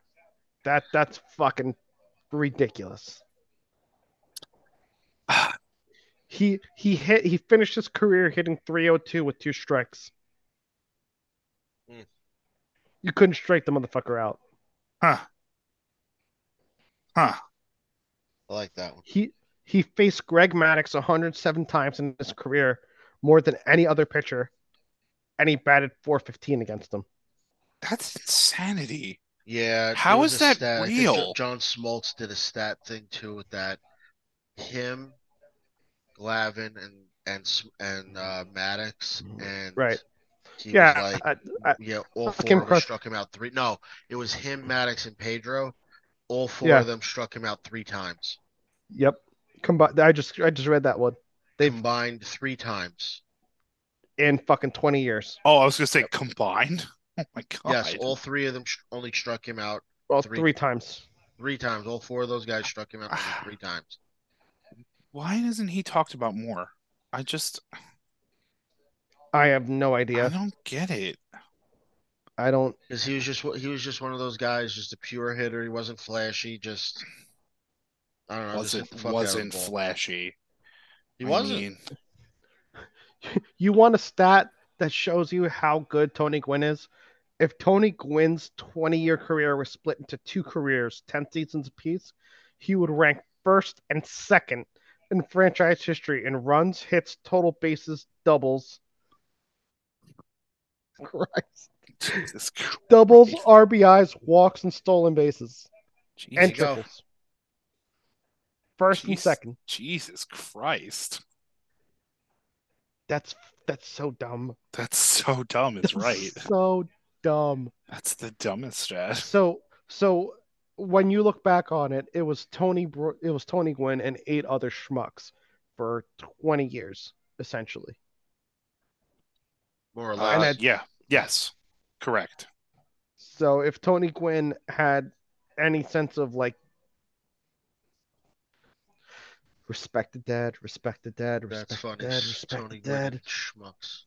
That that's fucking ridiculous. [SIGHS] He he hit he finished his career hitting 302 with two strikes. Hmm. You couldn't strike the motherfucker out. Huh. Huh. I like that one. He he faced Greg Maddux 107 times in his career, more than any other pitcher, and he batted 415 against him. That's insanity. Yeah. there How was that stat. I think Jo- real? John Smoltz did a stat thing too with that. Him, Glavine, and and and uh, Maddux, and Right. he Yeah, was like, I, I, yeah, all fucking four of them struck him out three. No, it was him, Maddux, and Pedro. All four Yeah. of them struck him out three times. yep. Combined. I just I just read that one They've- combined three times. in fucking twenty years. Oh, I was gonna say combined. [LAUGHS] Oh my god. Yes, all three of them only struck him out Well, Three. three times. three times. All four of those guys struck him out [SIGHS] three times. Why isn't he talked about more? I just I have no idea. I don't get it. I don't. Because he was just he was just one of those guys, just a pure hitter. He wasn't flashy. Just I don't know. Wasn't the fuck out of wasn't the ball. flashy. He I wasn't. mean, [LAUGHS] You want a stat that shows you how good Tony Gwynn is? If Tony Gwynn's 20 year career was split into two careers, 10 seasons apiece, he would rank first and second in franchise history in runs, hits, total bases, doubles. [LAUGHS] Christ. Jesus Christ. Doubles, RBIs, walks, and stolen bases. And triples. First and second. Jesus Christ. That's that's so dumb. That's so dumb. It's [LAUGHS] right. So dumb. That's the dumbest stat. So so when you look back on it, it was Tony Bro- it was Tony Gwynn and eight other schmucks for 20 years essentially. More or Uh, less. had- yeah. Yes. Correct. So if Tony Gwynn had any sense of like respect the dead, respect the dead, respect That's the funny. dead, respect Tony the dead. and schmucks.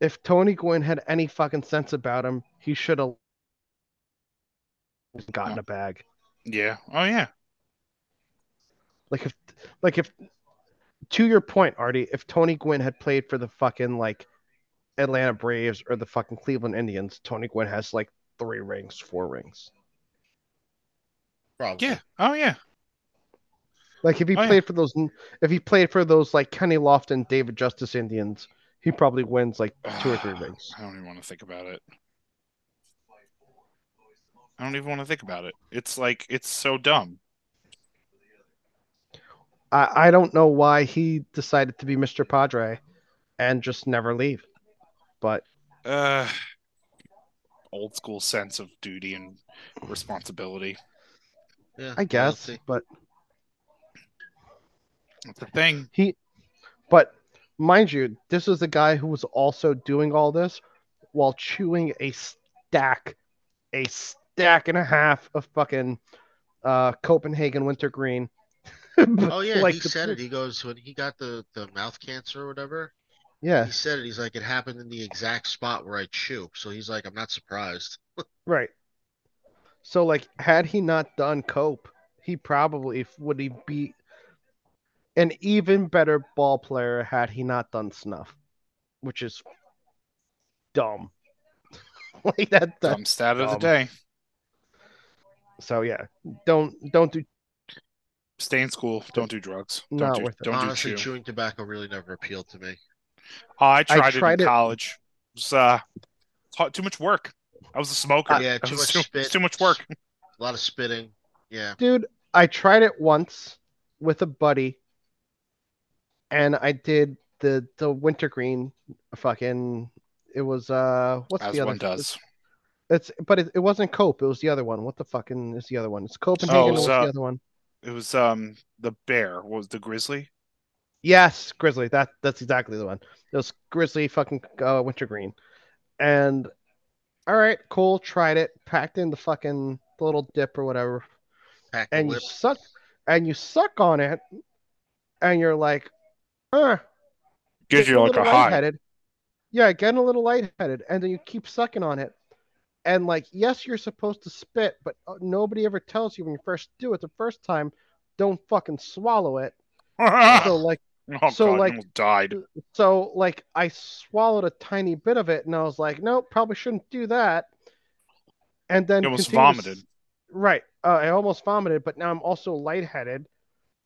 If Tony Gwynn had any fucking sense about him, he should have gotten a bag. Yeah. Oh yeah. Like if like if to your point, Artie, if Tony Gwynn had played for the fucking like Atlanta Braves or the fucking Cleveland Indians, Tony Gwynn has like three rings, four rings. Probably. Yeah. Oh yeah. Like if he Oh, yeah. played for those if he played for those like Kenny Lofton, David Justice Indians, he probably wins like two or three [SIGHS] rings. I don't even want to think about it. I don't even want to think about it. It's like it's so dumb. I, I don't know why he decided to be Mr. Padre and just never leave. But Uh old school sense of duty and responsibility. Yeah, I guess, loyalty. but That's the thing. he but mind you, this is the guy who was also doing all this while chewing a stack, a stack and a half of fucking uh Copenhagen wintergreen. [LAUGHS] Oh yeah, Like he the- said it. He goes when he got the the mouth cancer or whatever. Yeah, He said it. He's like, it happened in the exact spot where I chew. So he's like, I'm not surprised. [LAUGHS] right. So like had he not done cope, he probably would he be an even better ball player had he not done snuff, which is dumb. [LAUGHS] like that, that Dumb stat of the day. so yeah, don't don't do Stay in school. Don't do drugs. Don't Not do, worth it. don't Honestly, do chew. chewing tobacco really never appealed to me. Oh, I tried, tried it it- in college. It was uh, too much work. I was a smoker. Uh, yeah, [LAUGHS] too much too, spit. too much work. A lot of spitting. Yeah. dude i tried it once with a buddy and i did the the wintergreen fucking it was uh what's As the other one does. it's but it, it wasn't cope it was the other one. What the fucking is the other one? It's copenhagen Oh, it was, what's uh, the other one? It was um the bear. What was the grizzly? yes grizzly. That that's exactly the one. It was grizzly fucking uh, wintergreen and all right cool. Tried it. Packed in the fucking little dip or whatever. Pack and you whip. suck and you suck on it and you're like uh Gives you like a high. Yeah, getting a little lightheaded, and then you keep sucking on it. And like, yes, you're supposed to spit, but uh, nobody ever tells you when you first do it the first time, don't fucking swallow it. So [LAUGHS] like, oh so, god, I like- died. so like, I swallowed a tiny bit of it, and I was like, nope, probably shouldn't do that. And then You almost continued to vomited. Right, uh, I almost vomited, but now I'm also lightheaded,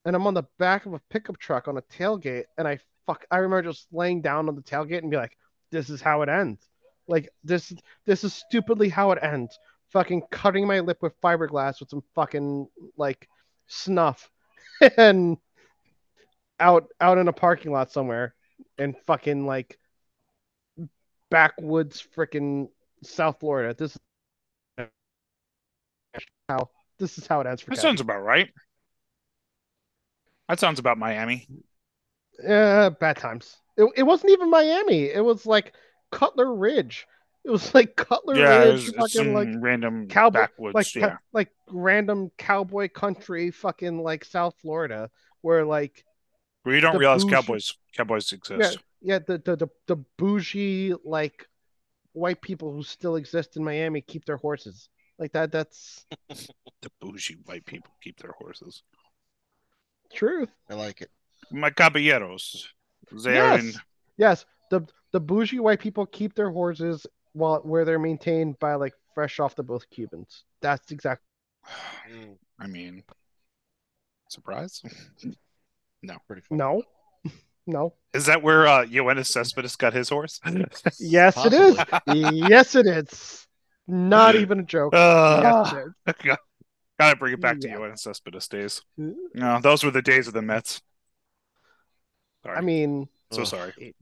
and I'm on the back of a pickup truck on a tailgate, and I fuck, I remember just laying down on the tailgate and be like, "This is how it ends. Like this, this is stupidly how it ends. fucking cutting my lip with fiberglass with some fucking like snuff [LAUGHS] and out out in a parking lot somewhere in fucking like backwoods freaking South Florida. This is how this is how it ends for That sounds about right. That sounds about Miami. Uh, bad times. It, it wasn't even Miami. It was like Cutler Ridge. It was like Cutler Yeah, it Ridge, was, fucking like random cowboy, backwoods. like yeah. ca- like random cowboy country, fucking like South Florida, where like Where you don't realize bougie- cowboys cowboys exist. yeah, the the the, the bougie like white people who still exist in Miami keep their horses like that. That's [LAUGHS] The bougie white people keep their horses. Truth. I like it. My caballeros. They're in Yes, yes. The the bougie white people keep their horses while where they're maintained by like fresh off the both Cubans. That's exactly. [SIGHS] I mean surprise? [LAUGHS] no, pretty fun. No, [LAUGHS] no. Is that where uh Yoenis Cespedes got his horse? [LAUGHS] Yes, it is. yes, it is. Not even a joke. Uh, yes, it is. Gotta bring it back to Yeah. Yoenis Cespedes days. No, those were the days of the Mets. Sorry. I mean, so Ugh. sorry.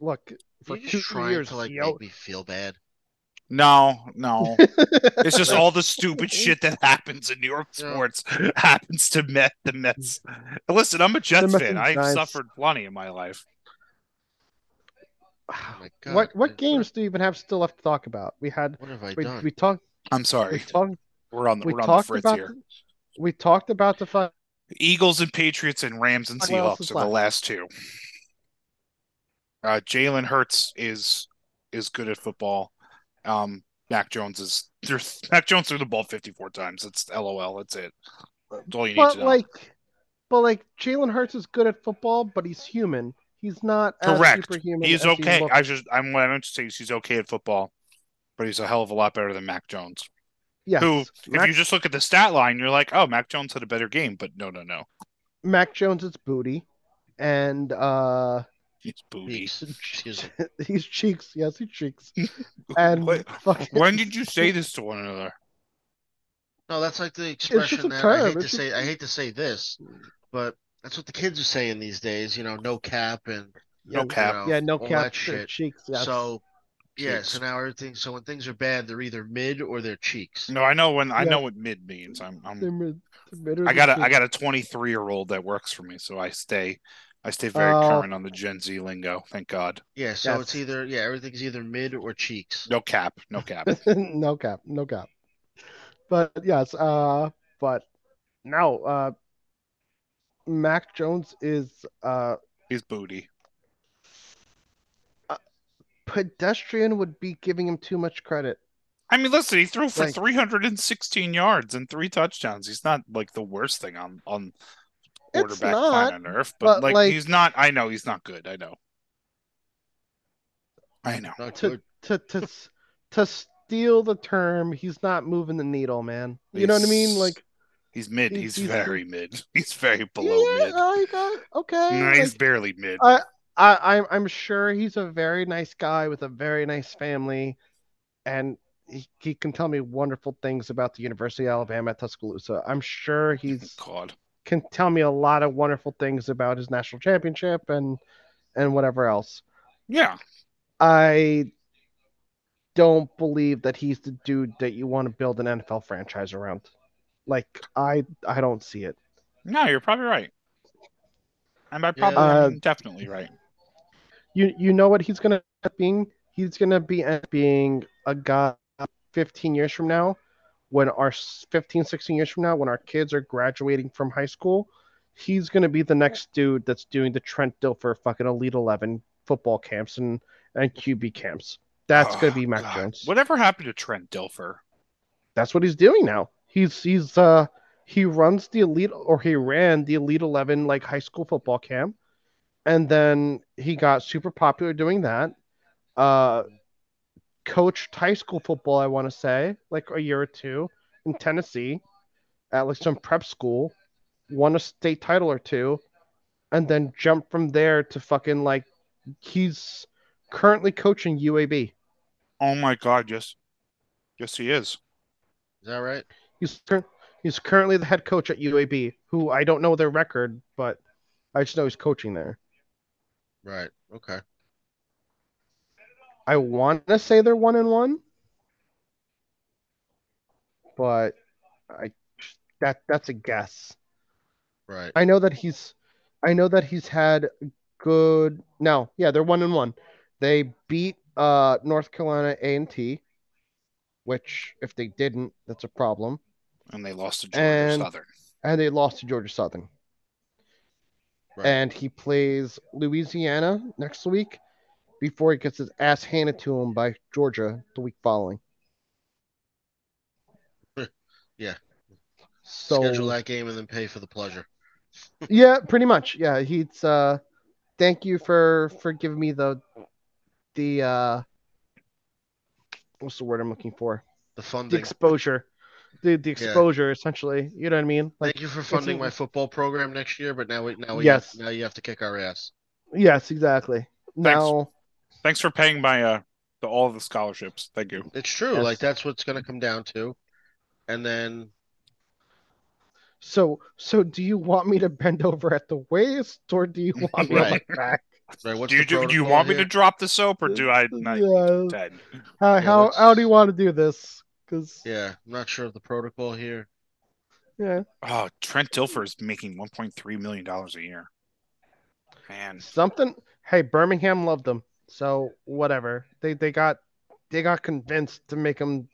look for You're two trying years. to like yo- make me feel bad. No, no. [LAUGHS] It's just all the stupid shit that happens in New York Yeah. sports [LAUGHS] happens to Met the Mets. Listen, I'm a Jets Mets fan. and I've Giants. suffered plenty in my life. Oh my god. what what What- games do you even have still left to talk about? We had What have I we done? we talked I'm we sorry. talked We're on the we we're on the talked fritz about here. we talked about the fu- Eagles and Patriots and Rams and Seahawks are the last two. Uh, Jalen Hurts is is good at football. Um, Mac Jones is [LAUGHS] Mac Jones threw the ball 54 times. It's LOL. That's it. That's all you need but to know. like but like Jalen Hurts is good at football, but he's human. He's not as Correct. superhuman. He's he okay. looks. I just I'm what I meant to say is he's okay at football, but he's a hell of a lot better than Mac Jones. Yes. Who, if Mac, you just look at the stat line, you're like, oh, Mac Jones had a better game, but no, no, no. Mac Jones it's booty, and uh, He's booty. Cheeks. Excuse [LAUGHS] he's cheeks. Yes, he's cheeks. [LAUGHS] And What- fucking, when did you say this to one another? No, that's like the expression that I term. hate to just- say. I hate to say this, but that's what the kids are saying these days. You know, no cap and No cap. you know, Yeah, no cap. shit. Cheeks. Yes. So yeah, Cheeks. so now everything. So when things are bad, they're either mid or they're cheeks. No, I know when I know what mid means. I'm, I'm They're mid- they're mid I got a they're I got a 23 year old that works for me, so I stay I stay very Oh. current on the Gen Z lingo. Thank God. Yeah, so Yes. it's either yeah, everything's either mid or cheeks. No cap, no cap. [LAUGHS] no cap. No cap. But yes. Uh. But now. Uh. Mac Jones is uh He's booty. Pedestrian would be giving him too much credit. I mean, listen, he threw for Like- 316 yards and three touchdowns. He's not like the worst thing on on It's quarterback not, planet on earth, but, but, like, like- he's not. I know he's not good. I know. I know. To to to to steal the term, he's not moving the needle, man. You know what I mean? Like He's mid. he's- He's, he's- very mid. [LAUGHS] He's very below yeah, mid. oh, you got okay. No, like, he's barely mid. I, I I'm I'm sure he's a very nice guy with a very nice family, and he, he can tell me wonderful things about the University of Alabama at Tuscaloosa. I'm sure he's God. can tell me a lot of wonderful things about his national championship and and whatever else. Yeah. I don't believe that he's the dude that you want to build an NFL franchise around. Like I I don't see it. No, you're probably right. And by Yeah. probably, I Uh, definitely right. You you know what he's gonna being? He's gonna be being a guy 15 years from now, when our 15, 16 years from now, when our kids are graduating from high school, he's gonna be the next dude that's doing the Trent Dilfer fucking Elite 11 football camps and and QB camps. That's gonna Oh, be Mac God. Jones. Whatever happened to Trent Dilfer? That's what he's doing now. He's he's uh he runs the elite or he ran the elite 11 like high school football camp and then he got super popular doing that uh coached high school football i want to say like a year or two in tennessee at like some prep school won a state title or two and then jumped from there to fucking like he's currently coaching uab Oh my God, yes. Yes, he is. Is that right? He's cur- he's currently the head coach at UAB, who I don't know their record, but I just know he's coaching there. Right. Okay. I want to say they're one and one, but I that that's a guess. Right. I know that he's I know that he's had good now. yeah, they're one and one. They beat uh North Carolina A and T, which if they didn't, that's a problem. And they lost to Georgia And- Southern. And they lost to Georgia Southern. Right. And he plays Louisiana next week before he gets his ass handed to him by Georgia the week following. [LAUGHS] Yeah. So Schedule that game and then pay for the pleasure. [LAUGHS] yeah, pretty much. Yeah, he's uh thank you for for giving me the the uh what's the word I'm looking for? The The funding. exposure. The the exposure essentially. You know what I mean? Like Thank you for funding my football program next year, but now we now we Yes. have, now you have to kick our ass. yes, exactly. Now Thanks for paying my uh the, all of the scholarships. Thank you. It's true. Yes. Like that's what's going to come down to. And then so so do you want me to bend over at the waist or do you want me on [LAUGHS] my back? right, do you do, do you protocol want me to drop the soap or do I not yeah. dead? How Yeah, how how do you want to do this? Because Yeah, I'm not sure of the protocol here. yeah, Oh, Trent Dilfer is making 1.3 million dollars a year. Man, something. Hey, Birmingham loved them, so whatever. They they got they got convinced to make him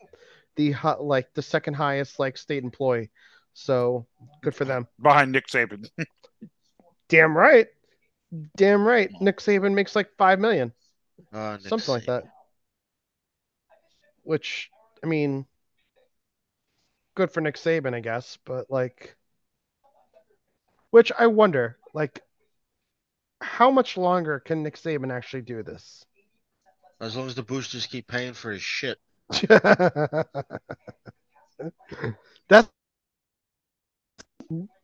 the hi- like the second highest like state employee. So good for them. behind Nick Saban. [LAUGHS] Damn right, damn right. Nick Saban makes like five million, Uh, Nick something like that. Which I mean, good for Nick Saban, I guess. But like, which I wonder, like, how much longer can Nick Saban actually do this? As long as the boosters keep paying for his shit. [LAUGHS] That's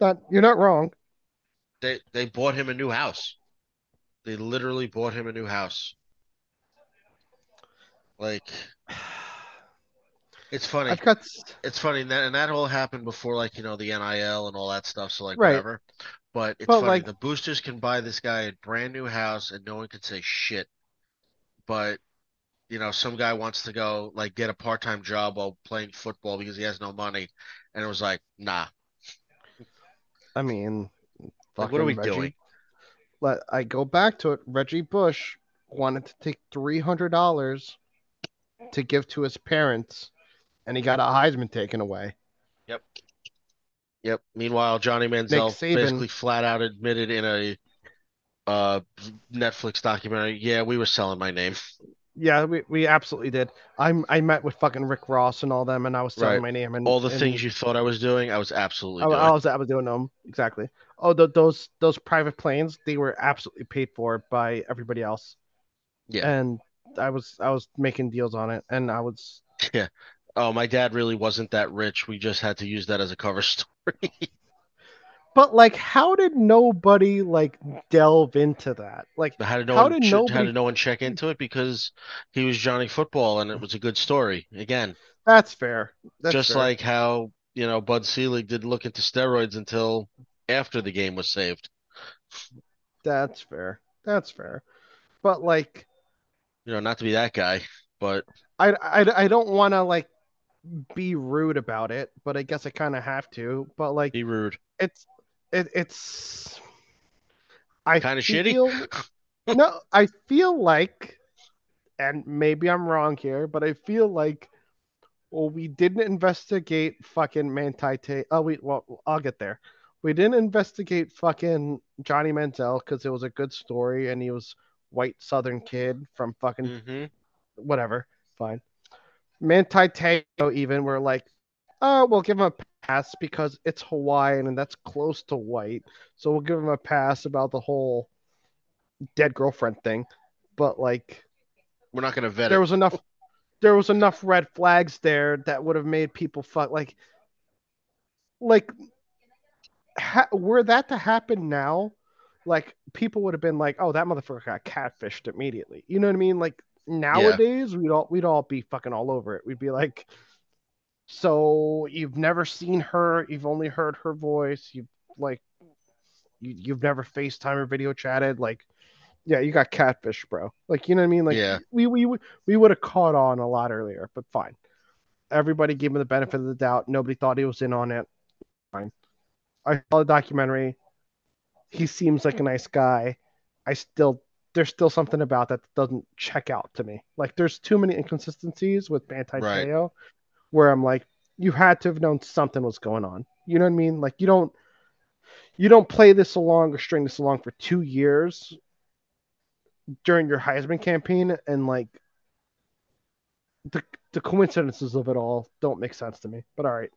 not you're not wrong. They they bought him a new house. They literally bought him a new house. Like it's funny. I've got It's funny and that and that all happened before like, you know, the NIL and all that stuff, so like Right. whatever. But it's But, funny, like- the boosters can buy this guy a brand new house and no one can say shit. But you know, some guy wants to go like get a part-time job while playing football because he has no money. And it was like, nah. I mean Like, what are we Reggie- doing? Let I go back to it. Reggie Bush wanted to take three hundred dollars to give to his parents, and he got a Heisman taken away. Yep. Yep. Meanwhile, Johnny Manziel Saban- basically flat out admitted in a uh Netflix documentary, yeah, we were selling my name. Yeah, we, we absolutely did. I'm I met with fucking Rick Ross and all them, and I was selling Right. my name and All the and things you thought I was doing, I was absolutely I, doing. I was I was doing them exactly. Oh, th- those those private planes, they were absolutely paid for by everybody else. Yeah. and I was I was making deals on it, and I was [LAUGHS] Oh, my dad really wasn't that rich. We just had to use that as a cover [LAUGHS] story. But like, how did nobody like delve into that? Like, How did no How one did ch- how did no one check into it? Because he was Johnny Football and it was a good story. Again, that's fair. That's just fair. like how, you know, Bud Selig didn't look into steroids until after the game was saved. that's fair. That's fair. But like, You know, not to be that guy, but I I, I don't want to like be rude about it, but I guess I kind of have to. But like, be rude. it's it, it's I Kind of shitty. [LAUGHS] no, I feel like, and maybe I'm wrong here, but I feel like, well, we didn't investigate fucking Manti Tate. Oh, we well, I'll get there. We didn't investigate fucking Johnny Manziel because it was a good story and he was white Southern kid from fucking hmm whatever. Fine. Manti Te'o even were like, oh, we'll give him a pass because it's Hawaiian and that's close to white. So we'll give him a pass about the whole dead girlfriend thing. But like, We're not gonna vet there it. was enough, there was enough red flags there that would have made people fuck like, like, ha- were that to happen now, like people would have been like, oh, that motherfucker got catfished immediately. You know what I mean? Like nowadays, we'd all we'd all be fucking all over it. We'd be like, So you've never seen her, you've only heard her voice, you've like you, you've never FaceTime or video chatted, like yeah, you got catfish, bro. Like you know what I mean? Like Yeah. we we we would have caught on a lot earlier, but fine. Everybody gave him the benefit of the doubt. Nobody thought he was in on it. Fine. I saw the documentary. He seems like a nice guy. I still there's still something about that that doesn't check out to me. Like there's too many inconsistencies with Bantai Right. Te'o where I'm like, you had to have known something was going on. You know what I mean? Like you don't you don't play this along or string this along for two years during your Heisman campaign and like the the coincidences of it all don't make sense to me. But all right.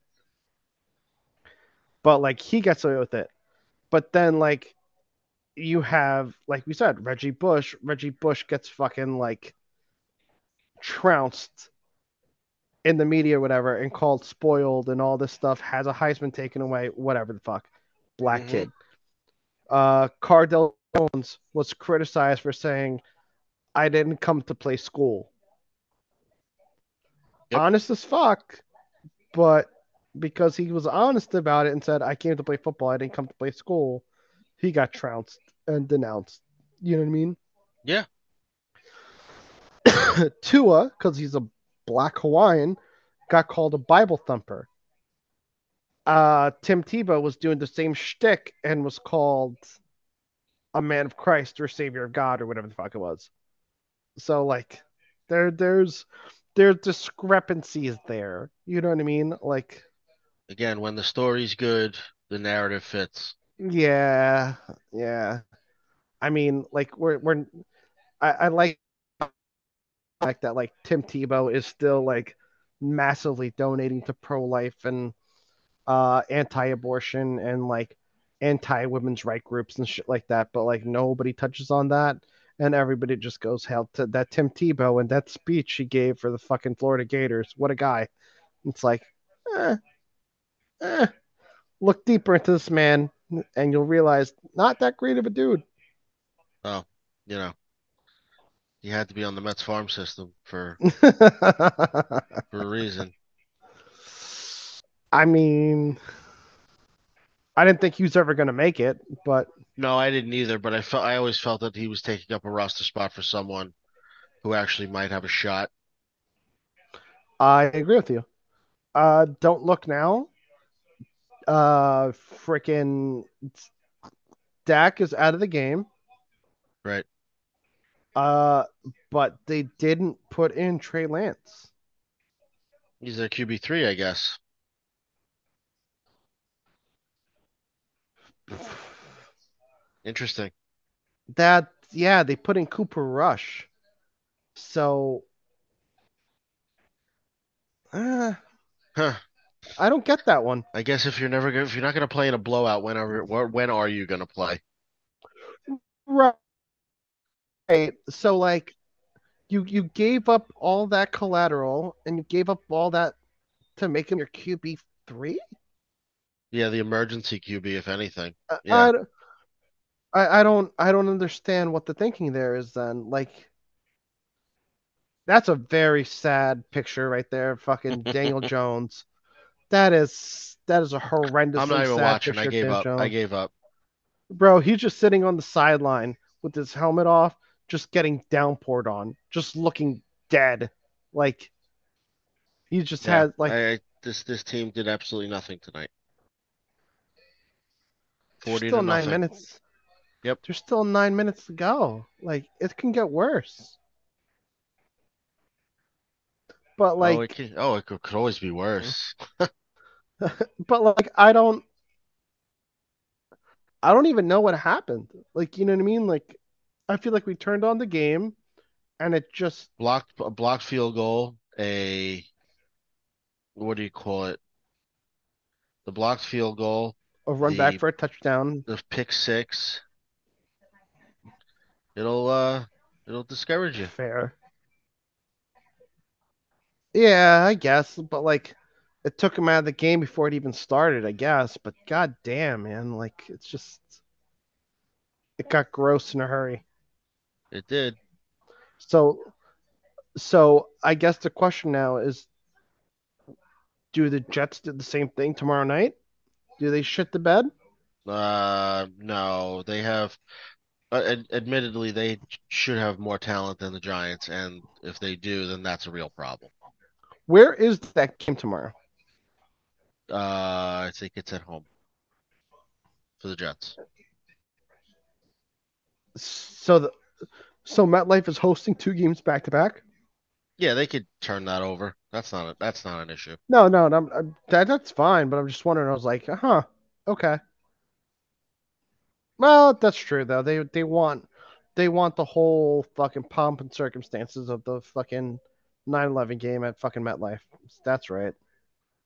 But like he gets away with it. But then like you have like we said, Reggie Bush. Reggie Bush gets fucking like trounced in the media, whatever, and called spoiled and all this stuff. Has a Heisman taken away, whatever the fuck. Black Mhm. kid. Uh, Cardale Jones was criticized for saying, "I didn't come to play school." Yep. Honest as fuck, but because he was honest about it and said, "I came to play football. I didn't come to play school," he got trounced and denounced. You know what I mean? Yeah. [COUGHS] Tua, because he's a black Hawaiian, got called a Bible thumper. Uh, Tim Tebow was doing the same shtick and was called a man of Christ or savior of God or whatever the fuck it was. So like, there, there's, there's discrepancies there. You know what I mean? Like, Again, when the story's good, the narrative fits. yeah, yeah. I mean, like we're we're, I, I like like that. Like Tim Tebow is still like massively donating to pro life and uh anti-abortion and like anti-women's right groups and shit like that. But like nobody touches on that, and everybody just goes hell to that Tim Tebow and that speech he gave for the fucking Florida Gators. What a guy! It's like, eh, eh. Look deeper into this man, and you'll realize not that great of a dude. Oh, you know, he had to be on the Mets farm system for [LAUGHS] for a reason. I mean, I didn't think he was ever going to make it, but No, I didn't either, but I felt I always felt that he was taking up a roster spot for someone who actually might have a shot. I agree with you. Uh, don't look now. Uh, freaking Dak is out of the game. Right. Uh, but they didn't put in Trey Lance. He's their QB three, I guess. Interesting. That yeah, they put in Cooper Rush. So, uh, Huh. I don't get that one. I guess if you're never gonna, if you're not gonna play in a blowout, whenever, wh- when are you gonna play? Right. So like you you gave up all that collateral and you gave up all that to make him your QB three? Yeah, the emergency QB, if anything. I, Yeah. I, don't- I I don't I don't understand what the thinking there is then. Like that's a very sad picture right there. Fucking Daniel [LAUGHS] Jones. That is that is a horrendous. I'm not even watching. I gave up. I gave up. Bro, he's just sitting on the sideline with his helmet off, just getting downpoured on, just looking dead. Like he just Yeah, had like I, this this team did absolutely nothing tonight. 40 still to nine minutes. Yep. There's still nine minutes to go. Like it can get worse. But oh, like oh, it could, oh, it could, could always be worse. [LAUGHS] but like I don't I don't even know what happened. Like you know what I mean? Like I feel like we turned on the game and it just Blocked a blocked field goal, a what do you call it? The blocked field goal, a run back for a touchdown. the pick six. It'll uh it'll discourage you. Fair. Yeah, I guess, but like it took him out of the game before it even started, I guess. But god damn, man, like it's just it got gross in a hurry. It did. So so I guess the question now is do the Jets do the same thing tomorrow night? Do they shit the bed? Uh, no, they have. Uh, ad- admittedly, they should have more talent than the Giants, and if they do, then that's a real problem. Where is that game tomorrow? Uh, I think it's at home for the Jets. So the so MetLife is hosting two games back to back. Yeah, they could turn that over. That's not a, that's not an issue. No, no, no I'm- that that's fine. But I'm just wondering. I was like, uh huh, okay. Well, that's true though. They they want they want the whole fucking pomp and circumstances of the fucking 9/11 game at fucking MetLife. That's right.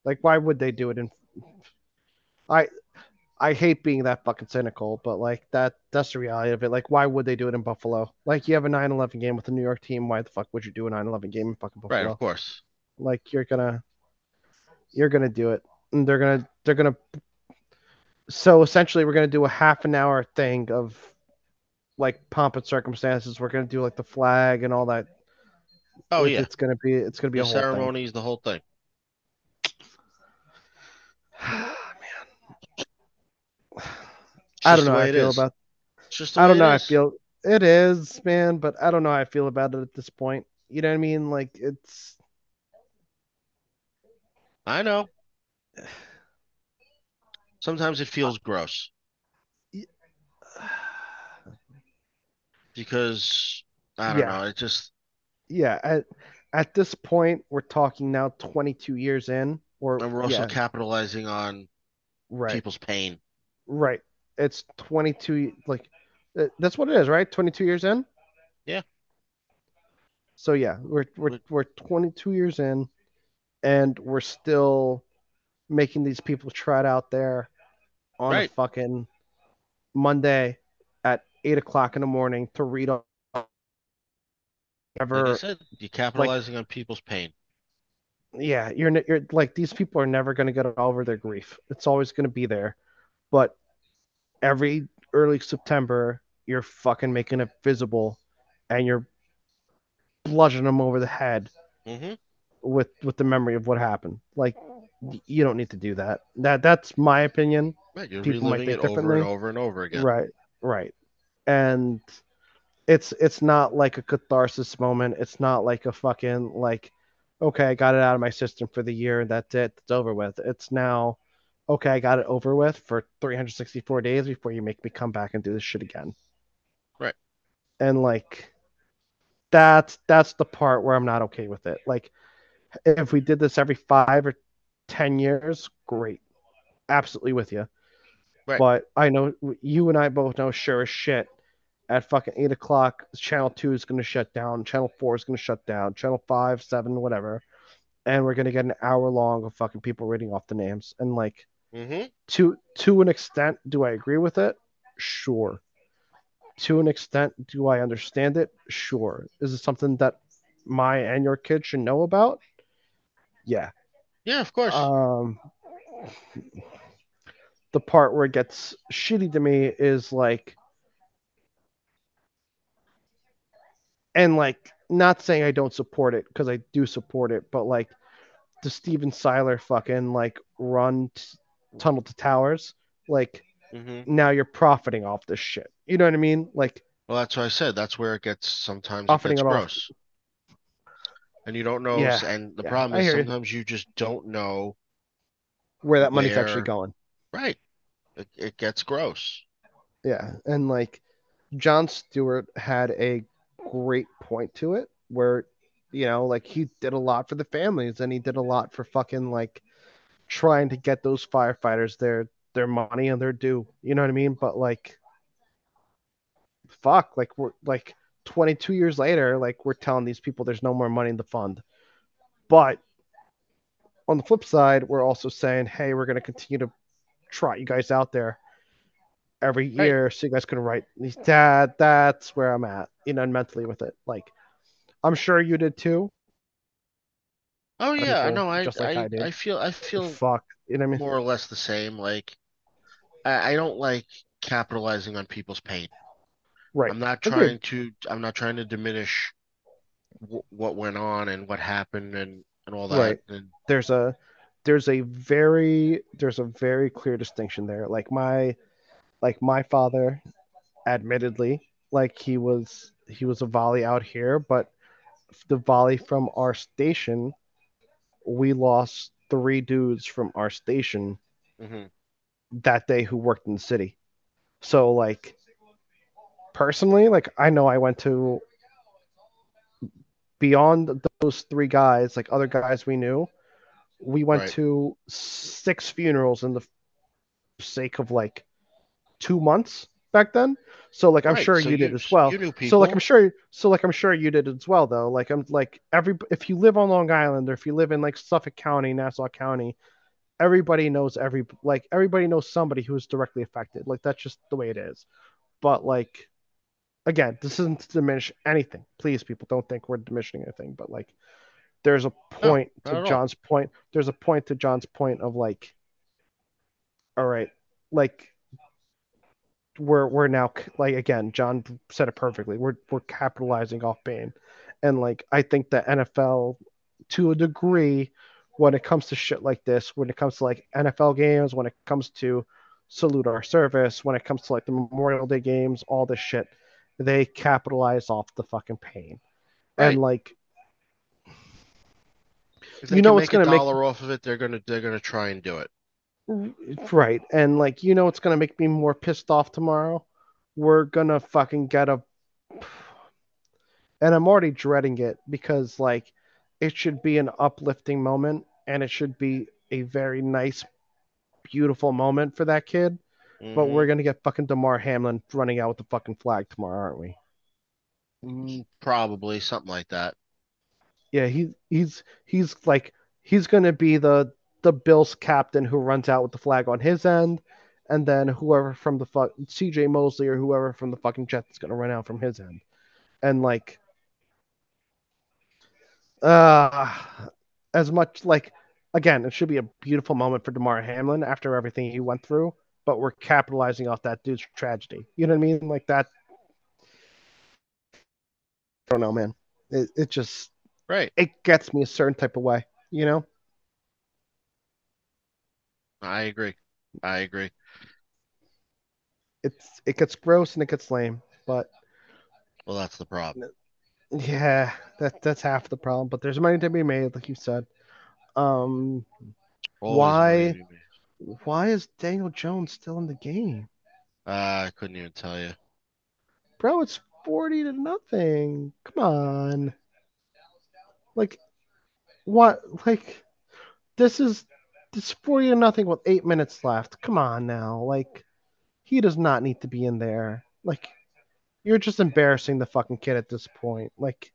Like, why would they do it in? I I hate being that fucking cynical, but like that that's the reality of it. Like, why would they do it in Buffalo? Like, you have a 9/11 game with the New York team. Why the fuck would you do a 9/11 game in fucking Buffalo? Right, of course. like you're gonna you're gonna do it and they're gonna they're gonna so essentially we're gonna do a half an hour thing of like pomp and circumstances we're gonna do like the flag and all that Oh It- yeah, it's gonna be it's gonna be the a thing. ceremonies, the whole thing. [SIGHS] [SIGHS] [SIGHS] i don't know how i feel is. about i don't know how i feel it is man but i don't know how i feel about it at this point you know what i mean like it's I know. Sometimes it feels gross because I don't Yeah. know. It just yeah at at this point we're talking now 22 years in or and we're also yeah, capitalizing on right people's pain. Right. It's 22 like uh, that's what it is, right? 22 years in? Yeah. So yeah, we're we're we're 22 years in and we're still making these people trot out there on a fucking Monday at eight o'clock in the morning to read Like ever I said, you're capitalizing on people's pain. yeah, you're you're like these people are never going to get over their grief. It's always going to be there. But every early September, you're fucking making it visible, and you're bludgeoning them over the head hmm with with the memory of what happened. Like you don't need to do that. That that's my opinion. Right, you're People might reliving it over and over and over again. Right, right. And it's it's not like a catharsis moment. It's not like a fucking like, okay, I got it out of my system for the year that's it. It's over with. It's now, okay, I got it over with for 364 days before you make me come back and do this shit again. Right. And like, that's that's the part where I'm not okay with it. Like, if we did this every five or ten years, great, absolutely with you. Right. But I know you and I both know sure as shit at fucking eight o'clock, channel two is gonna shut down, channel four is gonna shut down, channel five, seven, whatever, and we're gonna get an hour long of fucking people reading off the names. And like hmm to to an extent, do I agree with it? Sure. To an extent, do I understand it? Sure. Is it something that my and your kids should know about? Yeah. Yeah, of course. Um, the part where it gets shitty to me is like, and like, not saying I don't support it because I do support it, but like, the Stephen Siller fucking like run t- tunnel to towers, like hmm now you're profiting off this shit. You know what I mean? Like, Well, that's what I said. That's where it gets sometimes it Profiting gets it off. And you don't know, Yeah, and the yeah, problem is hear you. sometimes you just don't know. where that money's actually going. Right. It, it gets gross. Yeah, and like Jon Stewart had a great point to it where you know, like he did a lot for the families and he did a lot for fucking like trying to get those firefighters their their money and their due. You know what I mean? But like fuck, like we're like 22 years later, like we're telling these people there's no more money in the fund. But on the flip side, we're also saying, hey, we're going to continue to trot you guys out there every Right. year so you guys can write these that that's where I'm at, you know, mentally with it. Like I'm sure you did too. Oh yeah, know. I like I I. I feel I feel Fuck. You know what I mean? more or less the same. Like I, I don't like capitalizing on people's pain. Right. I'm not Agreed. trying to I'm not trying to diminish w what went on and what happened and and all that. Right. And There's a there's a very there's a very clear distinction there. Like my like my father, admittedly, like he was he was a volley out here, but the volley from our station, we lost three dudes from our station hmm that day who worked in the city. So like personally, like I know I went to beyond those three guys, like other guys we knew, we went Right. to six funerals in the sake of like two months back then. So like I'm Right, sure so you did you- as well. So like. I'm sure so like I'm sure you did as well though. Like I'm like every if you live on Long Island or if you live in like Suffolk County, Nassau County, everybody knows every like everybody knows somebody who is directly affected. Like that's just the way it is. But like again, this isn't to diminish anything. Please people don't think we're diminishing anything, but like there's a point at to all. John's point. There's a point to John's point of like all right, like we're we're now like again, John said it perfectly. We're we're capitalizing off Bane. And like I think the NFL to a degree when it comes to shit like this, when it comes to like NFL games, when it comes to salute our service, when it comes to like the Memorial Day games, all this shit, they capitalize off the fucking pain. Right. And like If You know make gonna a make- dollar off of it, they're gonna they're gonna try and do it. Right. And like, you know what's gonna make me more pissed off tomorrow? We're gonna fucking get a and I'm already dreading it because like it should be an uplifting moment and it should be a very nice, beautiful moment for that kid. But Mhm. we're gonna get fucking Damar Hamlin running out with the fucking flag tomorrow, aren't we? Mm, probably something like that. Yeah, he he's he's like he's gonna be the the Bills captain who runs out with the flag on his end, and then whoever from the fuck CJ Mosley or whoever from the fucking Jets is gonna run out from his end, and like, uh, as much like again, it should be a beautiful moment for Damar Hamlin after everything he went through, but we're capitalizing off that dude's tragedy. You know what I mean? Like that. I don't know, man. It it just Right. it gets me a certain type of way, you know? I agree. I agree. It's it gets gross and it gets lame, but Well, that's the problem. yeah, that that's half the problem. But there's money to be made, like you said. Um, Always Why- why is Daniel Jones still in the game, Uh, I couldn't even tell you. bro? It's forty to nothing. Come on, like what? Like this is this forty to nothing with eight minutes left. Come on now, like he does not need to be in there. Like you're just embarrassing the fucking kid at this point. Like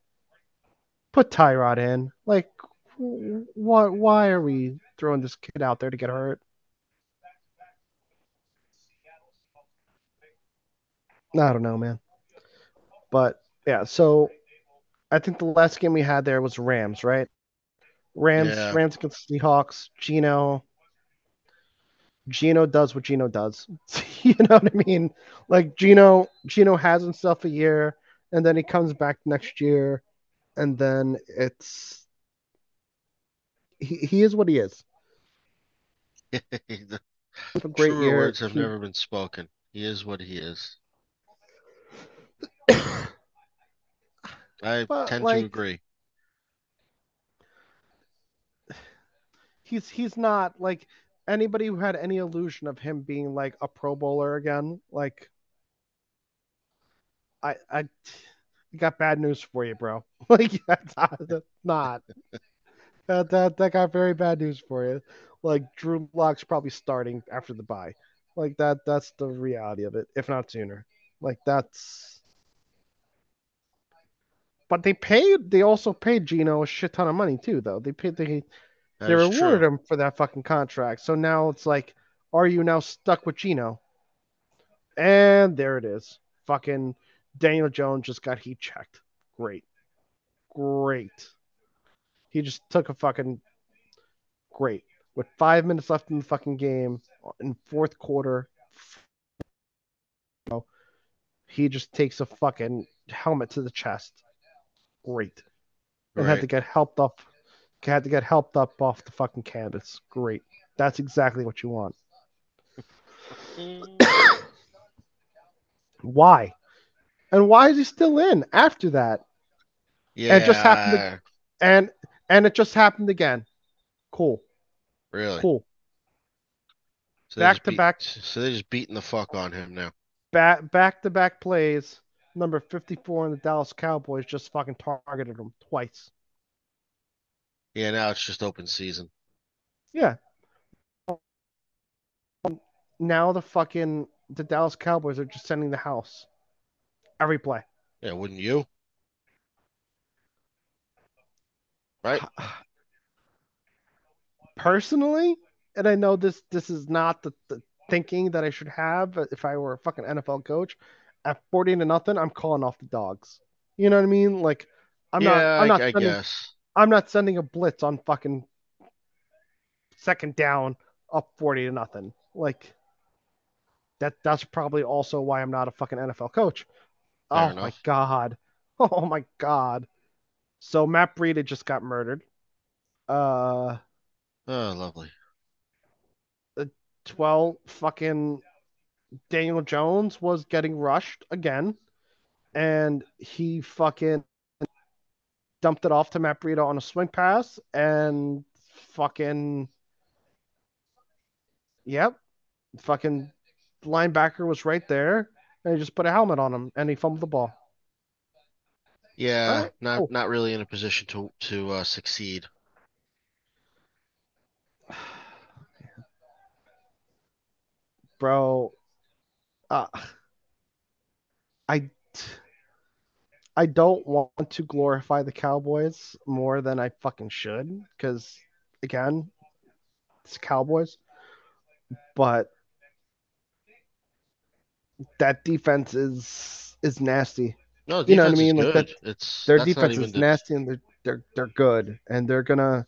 put Tyrod in. Like what? Why are we throwing this kid out there to get hurt? I don't know, man. But yeah, so I think the last game we had there was Rams, right? Rams, Yeah. Rams against Seahawks. Geno, Geno does what Geno does. [LAUGHS] you know what I mean? Like Geno, Geno has himself a year, and then he comes back next year, and then it's he, he is what he is. [LAUGHS] the A great truer year. words have He- never been spoken. He is what he is. [COUGHS] I tend like- to agree. He's he's not like anybody who had any illusion of him being like a Pro Bowler again. Like, I I, got bad news for you, bro. [LAUGHS] Like [LAUGHS] that's not, that that that got very bad news for you. Like Drew Lock's probably starting after the bye. Like that that's the reality of it, if not sooner. Like that's. But they paid. They also paid Geno a shit ton of money too, though. They paid. They That they rewarded true. him for that fucking contract. So now it's like, are you now stuck with Geno? And there it is. Fucking Daniel Jones just got heat checked. Great. Great. He just took a fucking great. With five minutes left in the fucking game in fourth quarter, he just takes a fucking helmet to the chest. Great and had to get helped off had to get helped up off the fucking canvas. Great. That's exactly what you want. [COUGHS] Why? And why is he still in after that? Yeah, it just happened to- And and it just happened again. Cool. really. Cool. So back to beat, back. So they're just beating the fuck on him now. Back back to back plays. Number 54 in the Dallas Cowboys just fucking targeted him twice. Yeah, now it's just open season. Yeah. Now the fucking the Dallas Cowboys are just sending the house. Every play. Yeah, wouldn't you? Right? [SIGHS] Personally, and I know this this is not the, the thinking that I should have if I were a fucking NFL coach. At 40 to nothing, I'm calling off the dogs. You know what I mean? Like I'm yeah, not I'm I, not I sending, guess. I'm not sending a blitz on fucking second down up 40 to nothing. Like that that's probably also why I'm not a fucking NFL coach. Fair oh my god. [LAUGHS] Oh my god. So Matt Breida just got murdered. Uh Oh, lovely. The 12 fucking Daniel Jones was getting rushed again and he fucking dumped it off to Matt Breida on a swing pass and fucking yep fucking linebacker was right there and he just put a helmet on him and he fumbled the ball Yeah, Alright, not cool. not really in a position to to uh, succeed. [SIGHS] bro uh, I I don't want to glorify the Cowboys more than I fucking should because again it's Cowboys but that defense is is nasty No, You know what I mean? Like, that- It's their defense is nasty and they're they're they're good and they're gonna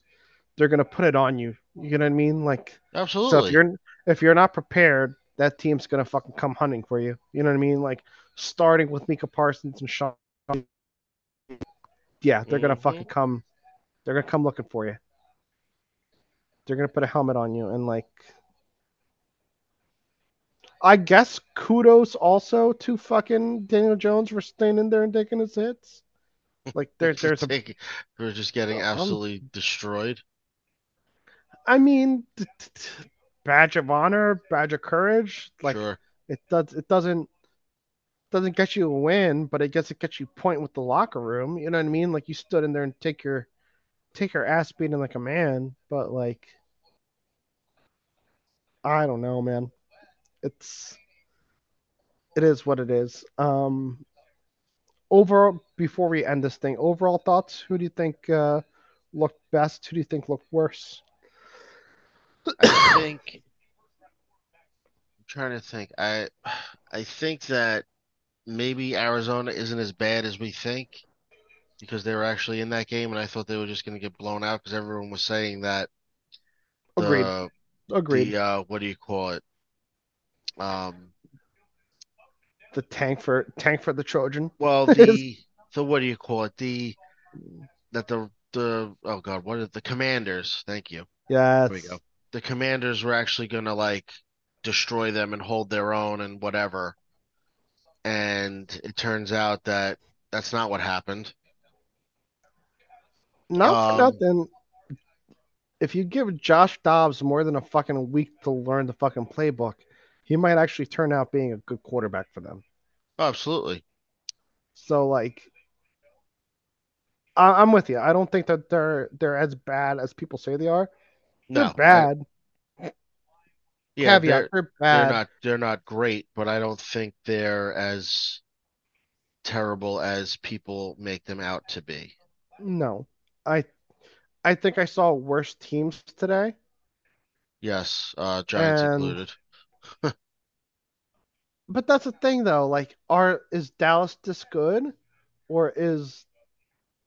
they're gonna put it on you you know what I mean like Absolutely. So if you're if you're not prepared, that team's gonna fucking come hunting for you. You know what I mean? Like starting with Micah Parsons and Sean. Yeah, they're gonna Mhm. fucking come. They're gonna come looking for you. They're gonna put a helmet on you and like. I guess kudos also to fucking Daniel Jones for staying in there and taking his hits. Like there, [LAUGHS] there's a we're just getting Um, absolutely destroyed. I mean, t- t- badge of honor, badge of courage. Like sure. it does, it doesn't doesn't get you a win, but I guess it gets you point with the locker room. You know what I mean? Like you stood in there and take your take your ass beating like a man, but like I don't know, man. It's it is what it is. Um overall before we end this thing, overall thoughts, who do you think uh looked best? Who do you think looked worse? I think I'm trying to think. I I think that maybe Arizona isn't as bad as we think because they were actually in that game, and I thought they were just going to get blown out because everyone was saying that Agreed. the Agreed. the uh, what do you call it? Um, the tank for tank for the Trojan. well, [LAUGHS] the the what do you call it? The that the the oh god, what are the commanders? Thank you. Yes. There we go. The commanders were actually gonna like destroy them and hold their own and whatever. And it turns out that that's not what happened. Not for Um, nothing. If you give Josh Dobbs more than a fucking week to learn the fucking playbook, he might actually turn out being a good quarterback for them. Oh, absolutely. So like, I- I'm with you. I don't think that they're they're as bad as people say they are. They're No, bad. Yeah, Caveat: they're they're not they're not great, but I don't think they're as terrible as people make them out to be. No, I I think I saw worse teams today. Yes, uh, Giants And- included. [LAUGHS] But that's the thing though, like are is Dallas this good or is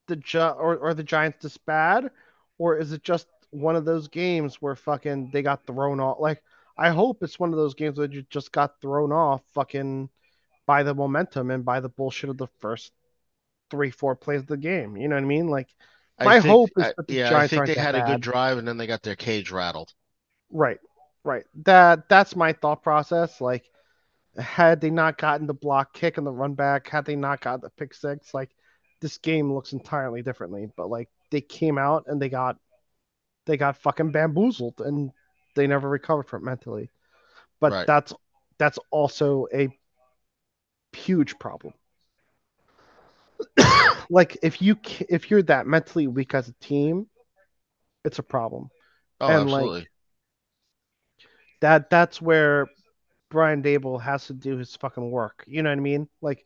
the Gi- or, or the Giants this bad or is it just one of those games where fucking they got thrown off like I hope it's one of those games where you just got thrown off fucking by the momentum and by the bullshit of the first three four plays of the game. You know what I mean? Like I My think- hope is that the yeah, I think they that had a bad. good drive and then they got their cage rattled. Right, right. That that's my thought process. Like, had they not gotten the block kick and the run back, had they not got the pick six, like this game looks entirely differently. But like they came out and they got they got fucking bamboozled and they never recovered from it mentally. But Right. that's that's also a huge problem. [COUGHS] like if you if you're that mentally weak as a team, it's a problem. Oh, And, like, absolutely. that that's where Brian Daboll has to do his fucking work. You know what I mean? Like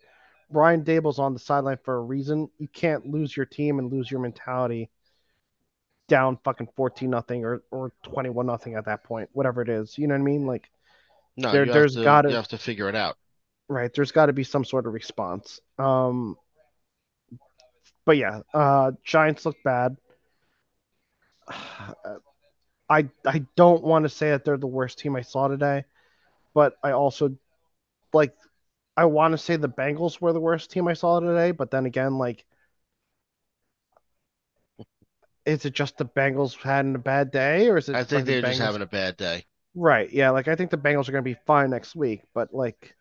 Brian Daboll's on the sideline for a reason. You can't lose your team and lose your mentality down fucking 14 nothing or or 21 nothing at that point, whatever it is. You know what I mean? Like no, there- there's to, gotta- you have to figure it out. right, there's got to be some sort of response. Um but yeah, uh Giants look bad. [SIGHS] I I don't want to say that they're the worst team I saw today, but I also like I want to say the Bengals were the worst team I saw today, but then again, like is it just the Bengals having a bad day, or is it? I think like, they're just Bengals- having a bad day. right. Yeah, like I think the Bengals are going to be fine next week, but like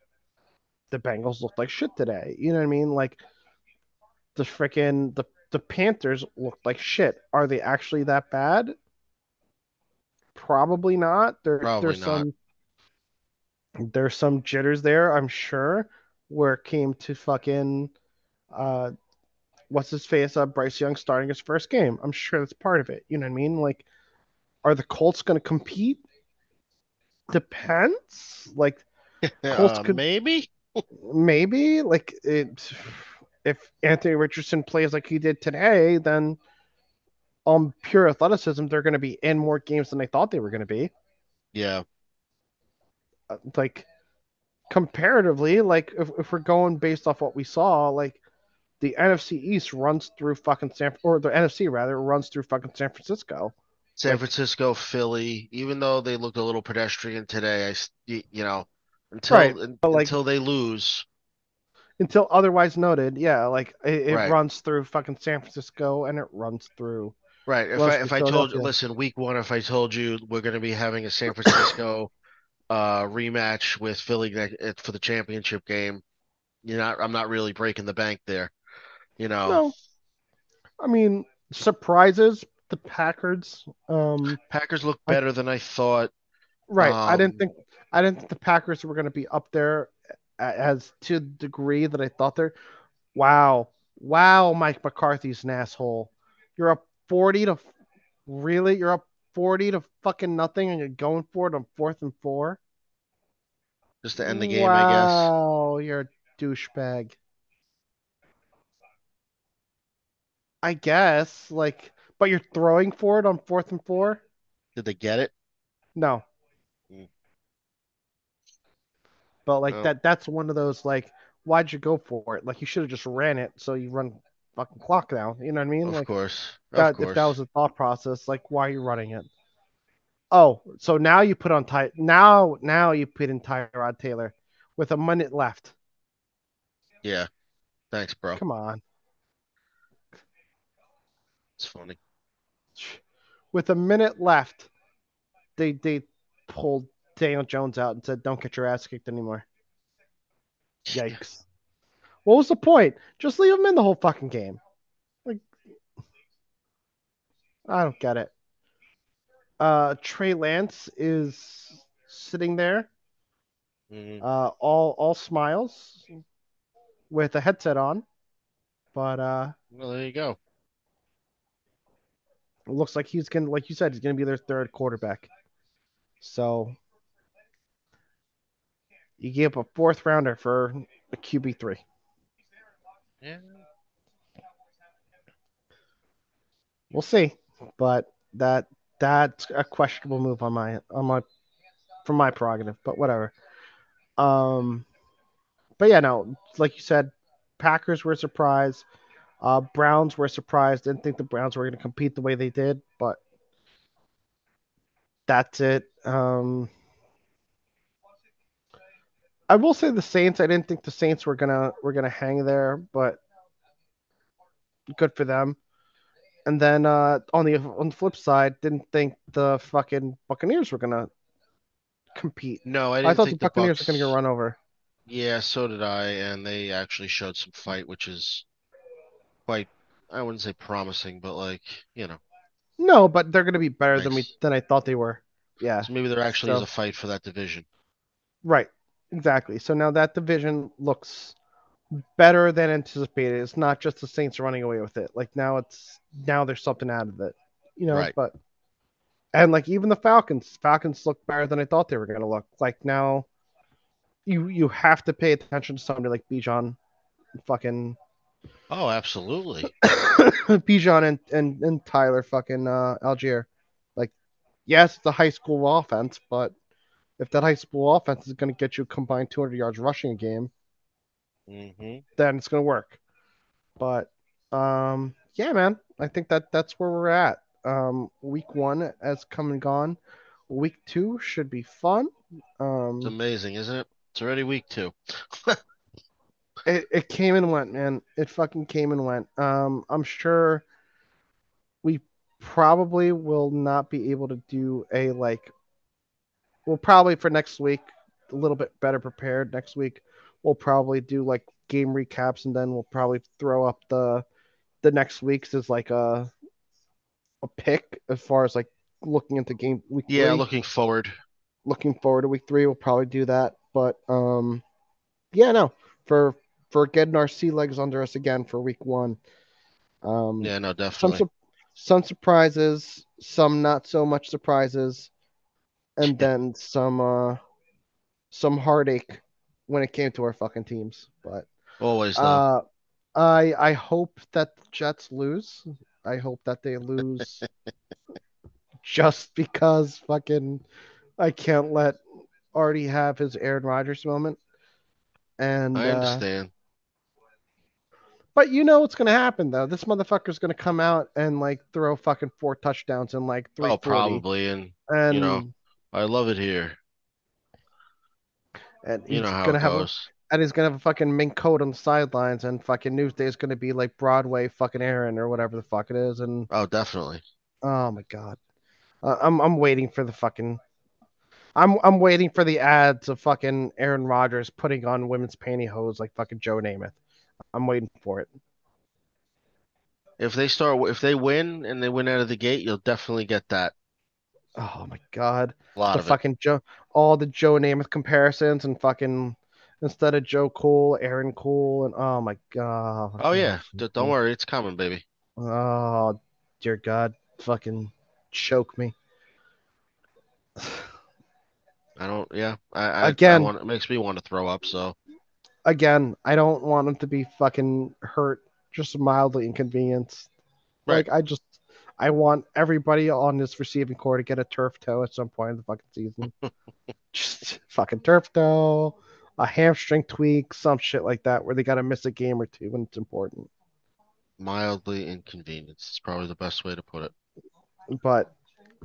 the Bengals looked like shit today. You know what I mean? Like the freaking the the Panthers looked like shit. Are they actually that bad? Probably not. There, Probably there's not. some there's some jitters there, I'm sure, where it came to fucking uh what's his face uh Bryce Young starting his first game. I'm sure that's part of it. You know what I mean? Like are the Colts gonna compete? Depends. Like [LAUGHS] Colts Uh, could- maybe. maybe like it if Anthony Richardson plays like he did today, then on pure athleticism, they're going to be in more games than they thought they were going to be. Yeah. Uh, Like comparatively, like if, if we're going based off what we saw, like the NFC East runs through fucking San or the NFC rather runs through fucking San Francisco. San Francisco, Philly, even though they looked a little pedestrian today, I, you know, until Right, un- but, like- until they lose. Until otherwise noted, yeah, like it, it Right. runs through fucking San Francisco and it runs through Right. If I if I told you, listen, week one, if I told you we're going to be having a San Francisco [LAUGHS] uh rematch with Philly uh, for the championship game, you're not. I'm not really breaking the bank there. You know, No. I mean, surprises, the Packers. Um, Packers look I- better than I thought. right. I didn't Um, think I didn't think the Packers were going to be up there as to the degree that I thought they're. Wow. Wow, Mike McCarthy's an asshole. You're up 40 to really? You're up 40 to fucking nothing and you're going for it on fourth and four? Just to end the game, I guess. Wow, you're a douchebag. I guess, like, but you're throwing for it on fourth and four? Did they get it? No. Mm. But like Oh. that that's one of those like why'd you go for it? Like you should have just ran it so you run fucking clock down. You know what I mean? Of like course. Of that if that was a thought process, like why are you running it? Oh, so now you put on Ty now now you put in Tyrod Taylor with a minute left. Yeah. Thanks, bro. Come on. It's funny. With a minute left, they they pulled Daniel Jones out and said, "Don't get your ass kicked anymore." Yikes! What was the point? Just leave him in the whole fucking game. Like, I don't get it. Uh, Trey Lance is sitting there, Mhm. uh, all all smiles, with a headset on, but uh, Well, there you go. It looks like he's gonna, like you said, he's gonna be their third quarterback. So you gave up a fourth rounder for a QB three. Yeah. We'll see, but that that's a questionable move on my on my from my prerogative, but whatever. Um, but yeah, no, like you said, Packers were a surprise. Uh, Browns were surprised. Didn't think the Browns were going to compete the way they did, but that's it. Um, I will say the Saints. I didn't think the Saints were gonna were gonna hang there, but good for them. And then uh, on the on the flip side, didn't think the fucking Buccaneers were gonna compete. No, I I, didn't thought the Buccaneers Bucks... were gonna get run over. Yeah, so did I, and they actually showed some fight, which is quite, I wouldn't say promising, but like, you know, No, but they're gonna be better than we than I thought they were. Yeah, so maybe there actually is a fight for that division. right. Exactly. So now that division looks better than anticipated. It's not just the Saints running away with it. Like now it's now there's something out of it. You know, Right. but and like even the Falcons, Falcons look better than I thought they were gonna look. Like now you you have to pay attention to somebody like Bijan fucking Oh, absolutely. [COUGHS] Bijan and, and, and Tyler fucking uh, Allgeier. Like, yes, it's a high school offense, but if that high school offense is going to get you combined 200 yards rushing a game, hmm then it's going to work. But um, yeah, man, I think that that's where we're at. Um, week one has come and gone. Week two should be fun. Um, It's amazing, isn't it? It's already week two. [LAUGHS] It, it came and went, man. It fucking came and went. Um, I'm sure we probably will not be able to do a like. We'll probably for next week a little bit better prepared next week. We'll probably do like game recaps and then we'll probably throw up the the next week's as like a a pick as far as like looking into game week Yeah, three looking forward. looking forward to week three. We'll probably do that. But um, yeah, no, for for getting our sea legs under us again for week one. Um, Yeah, no, some definitely. su- some surprises, some not so much surprises, and then some uh some heartache when it came to our fucking teams. But Always uh, I I hope that the Jets lose. I hope that they lose [LAUGHS] just because fucking I can't let Artie have his Aaron Rodgers moment. And I uh, understand. But you know what's gonna happen though. This motherfucker's gonna come out and like throw fucking four touchdowns in like three Oh, probably, and and know, I love it here. and You he's know how gonna it have a, goes. and he's gonna have a fucking mink coat on the sidelines and fucking Newsday is gonna be like Broadway fucking Aaron or whatever the fuck it is and Oh, definitely. Oh my god. Uh, I'm I'm waiting for the fucking I'm I'm waiting for the ads of fucking Aaron Rodgers putting on women's pantyhose like fucking Joe Namath. I'm waiting for it. If they start, if they win and they win out of the gate, you'll definitely get that. Oh my god. A lot The of it. fucking Joe all the Joe Namath comparisons and fucking instead of Joe Cool, Aaron Cool and oh my god. Oh yeah, don't worry, it's coming, baby. Oh dear god. Fucking choke me. [SIGHS] I don't. Yeah, I, I Again. I want, it makes me want to throw up. So Again, I don't want him to be fucking hurt, just mildly inconvenienced. Right. Like I just I want everybody on this receiving corps to get a turf toe at some point in the fucking season. [LAUGHS] just fucking turf toe, a hamstring tweak, some shit like that where they gotta miss a game or two when it's important. mildly inconvenienced is probably the best way to put it. But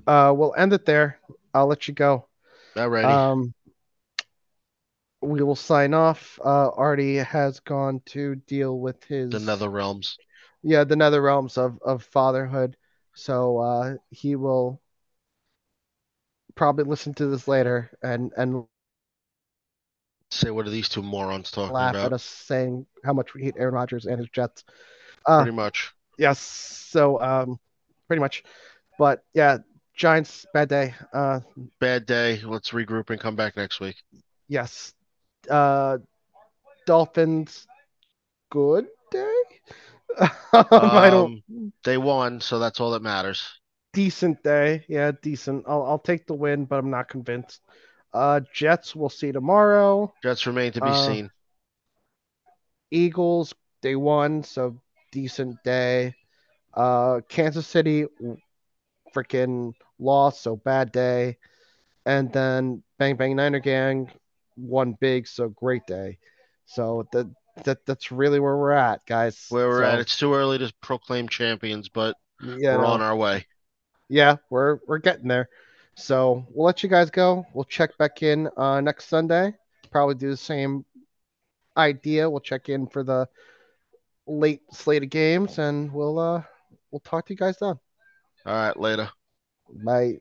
uh we'll end it there. I'll let you go. Alrighty. Um we will sign off. Uh Artie has gone to deal with his the nether realms. yeah, the nether realms of, of fatherhood. So uh, he will probably listen to this later and, and Say what are these two morons talking laugh about? at us saying how much we hate Aaron Rodgers and his Jets. Uh, Pretty much. yes, so um, pretty much. But yeah, Giants bad day. Uh, Bad day. Let's regroup and come back next week. yes. Uh, Dolphins good day. [LAUGHS] I don't Um, they won, so that's all that matters. decent day. Yeah, decent. I'll I'll take the win, but I'm not convinced. Uh, Jets we'll see tomorrow. Jets remain to be Uh, seen. Eagles they won, so decent day. Uh, Kansas City freaking lost, so bad day. And then Bang Bang Niner Gang won big, so great day. So that that that's really where we're at, guys. Where we're So, at, it's too early to proclaim champions, but yeah, we're on our way. yeah, we're we're getting there. So we'll let you guys go. We'll check back in uh, next Sunday. Probably do the same idea. We'll check in for the late slate of games, and we'll uh we'll talk to you guys then. All right, later. Bye.